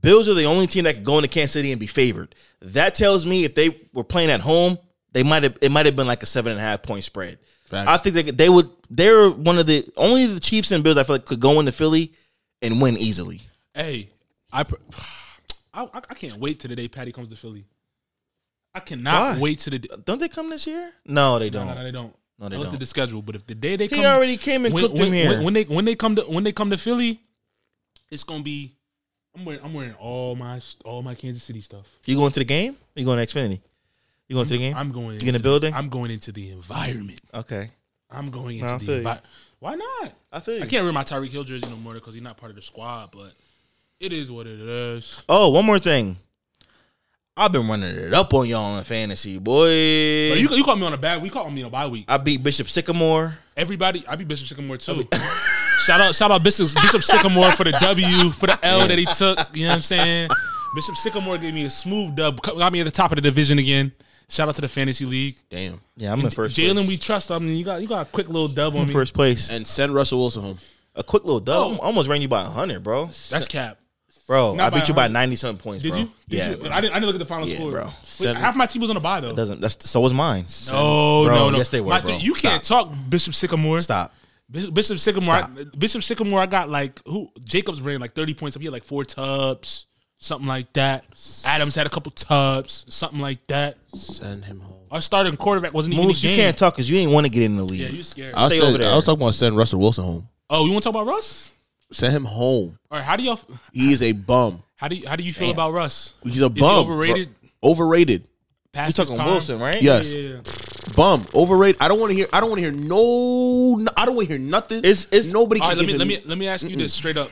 Bills are the only team that could go into Kansas City and be favored. That tells me if they were playing at home, they might have it might have been like a seven and a half point spread. Facts. I think they, they would. They're one of the only the Chiefs and Bills I feel like could go into Philly and win easily. Hey, I, (sighs) I I can't wait till the day Patty comes to Philly. I cannot Why? wait till the day. Don't they come this year? No, they don't. no, no, they don't. No, they I looked don't. at the schedule, but if the day they He come, already came and when, cooked when, them here. when, when they when they come to when they come to Philly, it's gonna be. I'm wearing I'm wearing all my all my Kansas City stuff. you going to the game? You going to Xfinity? You going to the game? I'm going. You in the building? I'm going into the environment. okay, I'm going into feel the environment. Why not? I feel you. I can't wear my Tyreek Hill jersey no more because he's not part of the squad. But it is what it is. Oh, one more thing. I've been running it up on y'all in fantasy, boy. But you you call me on a bad. We call me on a bye week. I beat Bishop Sycamore. Everybody, I be Bishop Sycamore too. (laughs) shout out, shout out Bishop Bishop (laughs) Sycamore for the W, for the L that he took. You know what I'm saying? Bishop Sycamore gave me a smooth dub, got me at the top of the division again. Shout out to the fantasy league. damn. Yeah, I'm in first Jalen, we trust. I mean, you got you got a quick little dub on in me. first place. And send Russell Wilson home. A quick little dub. Oh. I almost ran you by hundred, bro. That's cap. Bro, Not I beat by you by ninety something points, Did bro. you? Did yeah, you? bro. I didn't. I didn't look at the final Yeah, score, bro. Wait, half my team was on the bye though. doesn't that's so was mine. No, Bro, no, no. yes, they were, My bro. th- you can't talk Bishop Sycamore. Stop. Bishop, Bishop Sycamore. I, Bishop Sycamore. I got like who? Jacobs ran like thirty points up. He had like four tubs, something like that. Adams had a couple tubs, something like that. Send him home. Our starting quarterback wasn't even in Moose, the you can't talk because you didn't want to get in the league. Yeah, you scared. I, Stay said, over there. I was talking about send Russell Wilson home. oh, you want to talk about Russ? Send him home. All right, how do y'all? He is a bum. How do you, how do you feel about Russ? He's a Is he bum. overrated? bro. Overrated. Past you his talking? Wilson, right? Yes. Yeah, yeah, yeah. Bum. Overrated. I don't want to hear. I don't want to hear no, no. I don't want to hear nothing. It's- it's- nobody. All Can right, let me give let me let me ask you this straight up.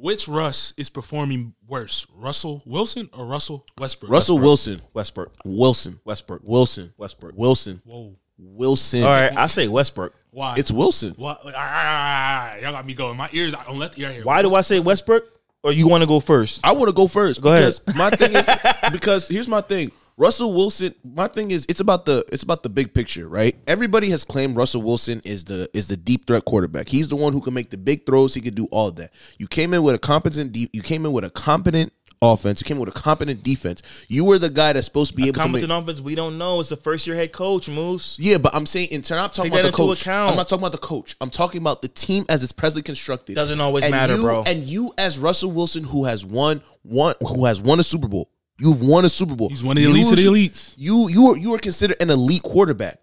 Which Russ is performing worse, Russell Wilson or Russell Westbrook? Russell Wilson. Westbrook. Wilson. Westbrook. Wilson. Westbrook. Wilson. Whoa, Wilson. All right, I say Westbrook. why? It's Wilson. what? All right, all right, all right, y'all got me going. My ears on left ear here. Why do I say Westbrook? Or you want to go first? I want to go first. Go ahead. My thing is (laughs) because here's my thing. Russell Wilson. My thing is it's about the it's about the big picture, right? Everybody has claimed Russell Wilson is the is the deep threat quarterback. He's the one who can make the big throws. He could do all that. You came in with a competent deep. You came in with a competent offense. You came in with a competent defense. You were the guy that's supposed to be able to. Competent offense, we don't know. It's the first year head coach, Moose. Yeah, but I'm saying in turn, I'm talking Take about the coach. account. I'm not talking about the coach. I'm talking about the team as it's presently constructed. Doesn't always And matter, you- bro. And you, as Russell Wilson, who has won one, who has won a Super Bowl, you've won a Super Bowl. He's one of the elites of the You- elites. You, you are, you are considered an elite quarterback.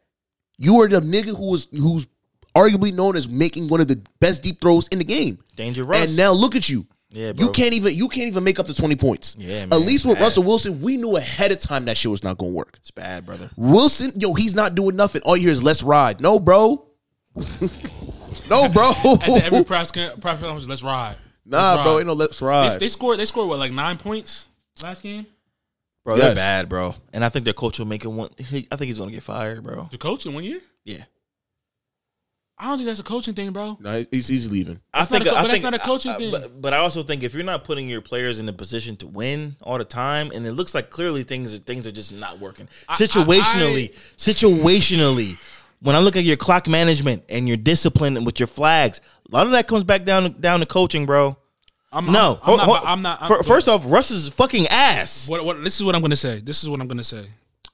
You are the nigga who was, who's arguably known as making one of the best deep throws in the game. Danger Russ. And now look at you. Yeah, bro. You can't even you can't even make up the 20 points. Yeah, At man, least with bad. Russell Wilson, we knew ahead of time that shit was not gonna work. It's bad, brother. Wilson, yo, he's not doing nothing. All you hear is let's ride. No, bro. (laughs) no, bro. (laughs) At the every press con- press conference, let's ride. nah, Let's bro, ride. ain't no let's ride. They, they scored. They scored what like nine points last game. Bro, they're Yes. bad, bro. And I think their coach will make it one. He, I think he's gonna get fired, bro. The coach in one year? Yeah, I don't think that's a coaching thing, bro. No, he's, he's leaving. I That's not think. a co- I but that's think- not a coaching I- I- thing. But, but I also think if you're not putting your players in a position to win all the time, and it looks like clearly things are things are just not working I- situationally. situationally, when I look at your clock management and your discipline and with your flags, a lot of that comes back down down to coaching, bro. I'm, No, I'm, I'm hold- not. I'm not. I'm, fir- first off, Russ is fucking ass. what, what? This is what I'm gonna say. This is what I'm gonna say.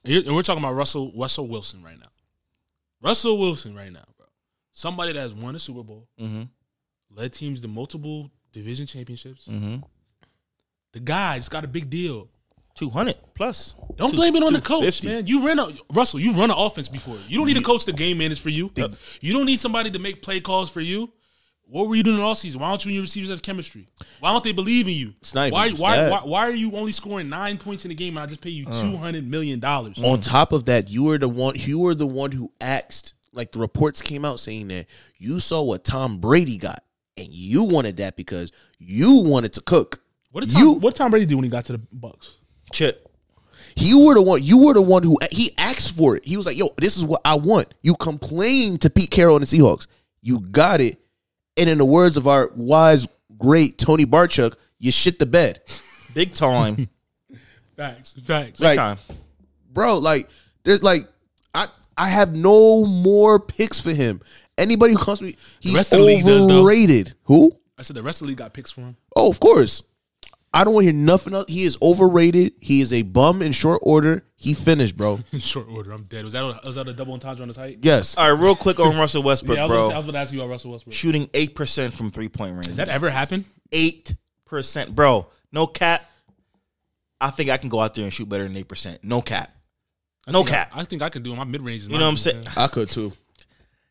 And we're talking about Russell Russell Wilson right now. Russell Wilson right now, bro. Somebody that has won a Super Bowl, Mhm. led teams to multiple division championships. Mhm. The guy's got a big deal. Two hundred plus. Don't Two- blame it on the coach, man. You ran a Russell. You run an offense before. You don't need a coach to game manage for you. You don't need somebody to make play calls for you. What were you doing all season? Why don't you and your receivers have chemistry? Why don't they believe in you? It's not why, why, why, why are you only scoring nine points in a game and I just pay you Uh. two hundred million dollars? On top of that, you were the one. You were the one who asked. Like the reports came out saying that you saw what Tom Brady got, and you wanted that because you wanted to cook. What did Tom, you? what did Tom Brady do when he got to the Bucks? Chip. You were the one. You were the one who he asked for it. He was like, "Yo, this is what I want." You complained to Pete Carroll and the Seahawks. You got it, and in the words of our wise, great Tony Barchuk, you shit the bed, Big time. (laughs) Facts, facts. Big Like- time. bro. Like, there's like, I I have no more picks for him. Anybody who comes to me, he's rest of the league does, overrated. Who? I said the rest of the league got picks for him. Oh, of course. I don't want to hear nothing else. He is overrated. He is a bum in short order. He finished, bro. (laughs) In short order, I'm dead. Was that a, was that a double entendre on his height? Yes. All right, real quick on Russell Westbrook, Yeah, I was, gonna say- I was about to ask you about Russell Westbrook. Shooting eight percent from three point range. Has that ever happened? eight percent, bro. No cap. I think I can go out there and shoot better than eight percent. No cap. I No think I- cap. I, think I can do it. My mid range. You know what I'm saying? I could too.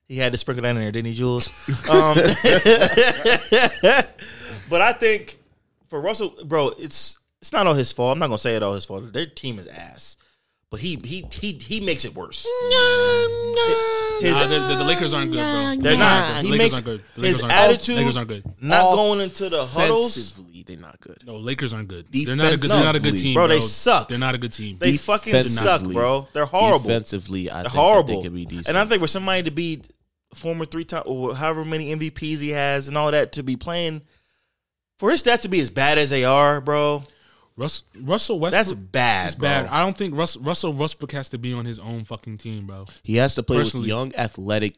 He had to sprinkle that in there, didn't he, Jules? (laughs) Um, (laughs) but I think for Russell, bro, it's it's not all his fault. I'm not gonna say it all his fault. Their team is ass, but he he he he makes it worse. His, Nah, the, the, the Lakers aren't good, bro. They're not. The He Lakers makes aren't good. The his Lakers aren't good. attitude- Lakers aren't good. not going into the huddles. Offensively, they're not good. No, Lakers aren't good. They're not a good. They're not a good team, bro, bro. they suck. They're not a good team. They fucking suck, bro. They're horrible. Defensively, I They're think horrible. That they could be decent. And I think for somebody to be former three time or however many MVPs he has and all that to be playing for his stats to be as bad as they are, bro. Russ, Russell Westbrook. That's bad, It's bro. bad. I don't think Russ, Russell Westbrook has to be on his own fucking team, bro. he has to play with Personally- young, athletic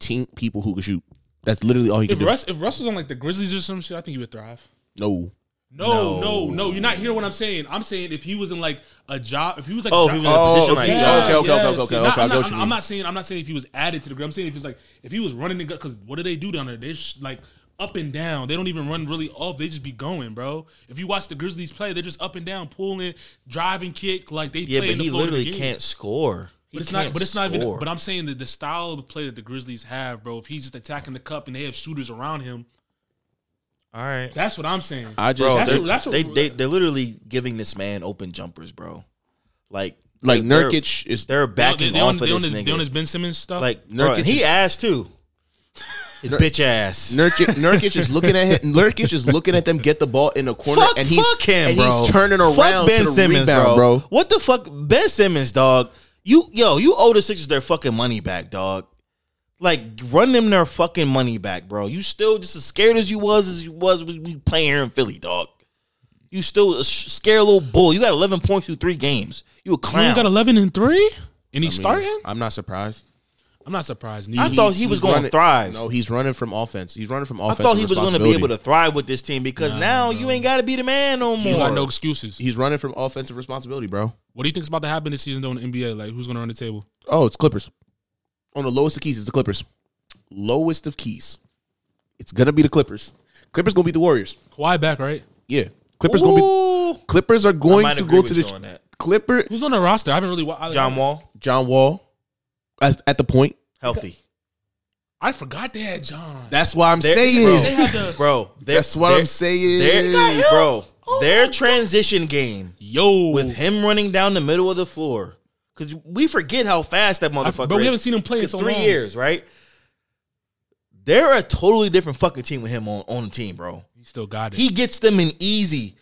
team people who can shoot. That's literally all he can If do. If Russ was on like the Grizzlies or some shit, I think he would thrive. no, No, no, no, You're not hearing what I'm saying. I'm saying if he was in like a job, if he was like Oh, a if he was in a Oh, position if like he- that. okay, okay, okay, okay, Not- okay, I'm, not, get what you I'm not saying I'm not saying if he was added to the grid. I'm saying if he's like if he was running the because what do they do down there? They sh- like up and down. They don't even run really off. They just be going, bro. If you watch the Grizzlies play, they're just up and down, pulling, driving, kick. Like they Yeah, play but in the he flow of the literally game. can't score. He But it's can't. But it's not even. But I'm saying that the style of the play that the Grizzlies have, bro. If he's just attacking the cup and they have shooters around him, all right, that's what I'm saying. I just bro. That's they're, what- that's what- they they they're literally giving this man open jumpers, bro. Like like they're- Nurkic is. They're backing they, off on, of they, on this his, nigga. they on his Ben Simmons stuff. like bro, Nurkic and he is- ass too. His bitch ass. Nurkic, Nurkic is looking at him. (laughs) Nurkic is looking at them get the ball in the corner, Fuck, and he's fuck him, and bro. he's turning around Fuck Ben to the Simmons, rebound, bro. bro. What the fuck, Ben Simmons, dog? You yo, you owe the Sixers their fucking money back, dog. Like run them their fucking money back, bro. You still just as scared as you was as you was when we playing here in Philly, dog. You still a sh- scared little bull. You got eleven points through three games. You a clown. You got 11 and three, and he's I mean, starting. I'm not surprised. I'm not surprised. I Neither. thought he was gonna thrive. No, he's running from offense. He's running from offense. I thought he was going to be able to thrive with this team because now you ain't got to be the man no more. you more. got no excuses. He's running from offensive responsibility, bro. What do you think's about to happen this season though in the NBA? Like who's gonna run the table? Oh, it's Clippers. On the lowest of keys, it's the Clippers. Lowest of keys. It's gonna be the Clippers. Clippers gonna beat the Warriors. Kawhi back, right? Yeah, Clippers gonna be. Clippers are I going might to agree go with to you the on that. Clipper. Who's on the roster? I haven't really. wa- I, John Wall, John Wall, as, at the point. healthy. I forgot they had John. That's why I'm They're- saying. bro, They had the bro. they're- That's what they're- I'm saying. they're- bro, oh their transition game yo with him running down the middle of the floor because we forget how fast that motherfucker. but we is. haven't seen him play in 'Cause so three long. years, right? They're a totally different fucking team with him on, on the team, bro. He still got it. He gets them an easy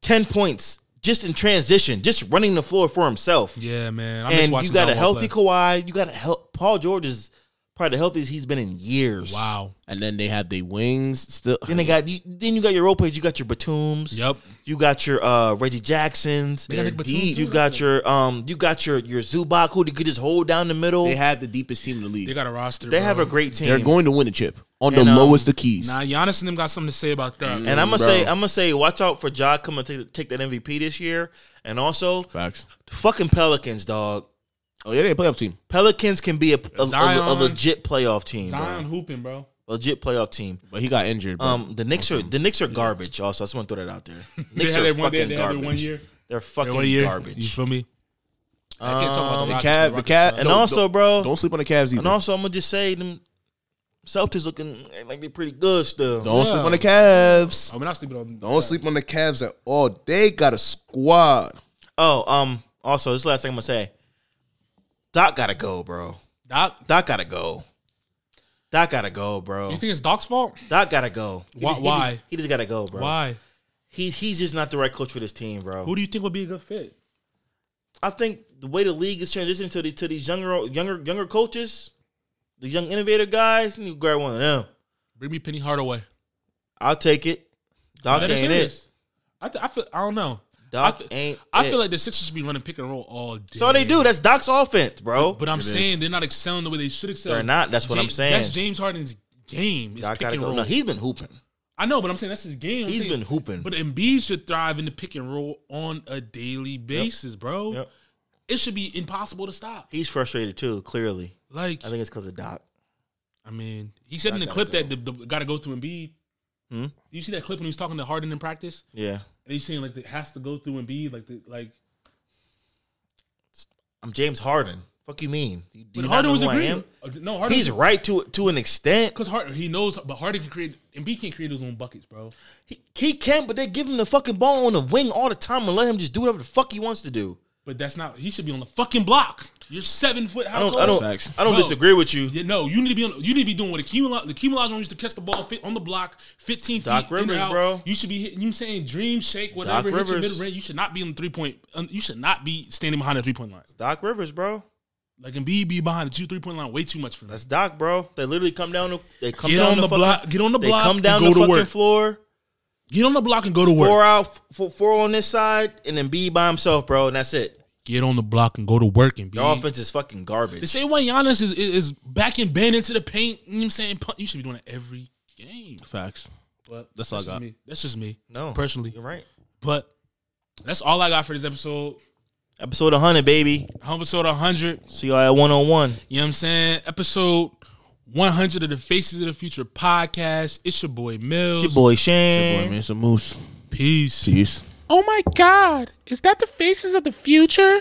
ten points just in transition, just running the floor for himself. Yeah, man. I miss and you got a healthy play. Kawhi. You got a help. Paul George is probably the healthiest he's been in years. Wow. And then they have the wings still. Then they got you, then you got your role players. You got your Batums. Yep. You got your uh, Reggie Jacksons. They got Nick Batum, You got your um. You got your your Zubac who could just hold down the middle. They They, have the deepest team in the league. They got a roster. They have a great team. They're going to win a chip on And, the um, lowest of keys. Nah, Giannis and them got something to say about that. And I'm gonna Bro. say, I'm gonna say, watch out for Ja coming to take that MVP this year. And also, Facts. fucking Pelicans, dog. Oh yeah, they a playoff team. Pelicans can be a, a, a- Zion. a legit playoff team, Zion bro. hooping, bro. Legit playoff team. But he got injured. Bro. Um, the Knicks are the Knicks are garbage. Also, I just want to throw that out there. (laughs) They Knicks had are their one, they, fucking they had garbage. one year. They're Their fucking one year. garbage. You feel me? I can't talk about Um, the the Rockets. Cavs, the Rockets, Cavs, And don't- also, don't- bro, don't sleep on the Cavs either. and also, I'm gonna just say them Celtics looking like they're pretty good still. don't Yeah. sleep on the Cavs. Oh, we're not sleeping on. Don't sleep on the Cavs at all. They got a squad. Oh, um, also, this is the last thing I'm gonna say. Doc gotta go, bro. Doc. Doc gotta go. Doc gotta go, bro. You think it's Doc's fault? Doc gotta go. He Why- just- he just- why? He just gotta go, bro. Why? He he's just not the right coach for this team, bro. Who do you think would be a good fit? I think the way the league is transitioning to the to these younger younger younger coaches, the young innovator guys, you need to grab one of them. Bring me Penny Hardaway. I'll take it. Doc That ain't it. serious. I, th- I feel. I don't know. Doc I, ain't. I it. feel like the Sixers should be running pick and roll all day. so they do. That's Doc's offense, bro. But I'm saying they're not excelling the way they should excel. They're not. That's what I'm saying. That's James Harden's game. It's Doc pick and go. roll. No, he's been hooping. I know, but I'm saying that's his game. I'm He's saying- been hooping. But Embiid should thrive in the pick and roll on a daily basis, bro. Yep. It should be impossible to stop. He's frustrated too. Clearly, Like, I think it's because of Doc. I mean, he said in the clip gotta that the, the got to go through Embiid. Hmm? You see that clip when he was talking to Harden in practice, Yeah, and he's saying like it has to go through Embiid like the like. I'm James Harden. Fuck you mean? Do you But Harden was agreeing. Uh, No, Harden. He's right to to an extent. because Harden he knows, but Harden can create. Embiid can't create his own buckets, bro. He, he can, but they give him the fucking ball on the wing all the time and let him just do whatever the fuck he wants to do. But that's not. He should be on the fucking block. You're seven foot. How I don't. tall? I don't. Facts. I don't Bro. disagree with you. Yeah, no, you need to be on. You need to be doing what the Cumula, the Cumulazon used to catch the ball fit on the block, fifteen Doc feet in and Rivers, out. bro. You should be hitting. You know saying dream shake whatever. Doc Rivers. mid range. You should not be on the three point. You should not be standing behind the three point line. Doc Rivers, bro. Like Embiid be behind the two three point line way too much for me. That's Doc, bro. They literally come down. The, they come Get down on the fucking- block. Get on the They block. come down and go the to fucking work. floor. Get on the block and go to work. Four out, four, four on this side, and then B by himself, bro, and that's it. Get on the block and go to work and be. Their offense is fucking garbage. The same way Giannis is, is, is backing Ben into the paint. You know what I'm saying? You should be doing it every game. Facts. But That's all I got. Me. That's just me. no, personally. you're right. But that's all I got for this episode. Episode 100, baby. Episode 100. See y'all at one on one. You know what I'm saying? Episode 100 of the Faces of the Future podcast. It's your boy Mills. It's your boy Boy, Shane. man, some moose. Peace. Peace. Oh my god, is that the faces of the future?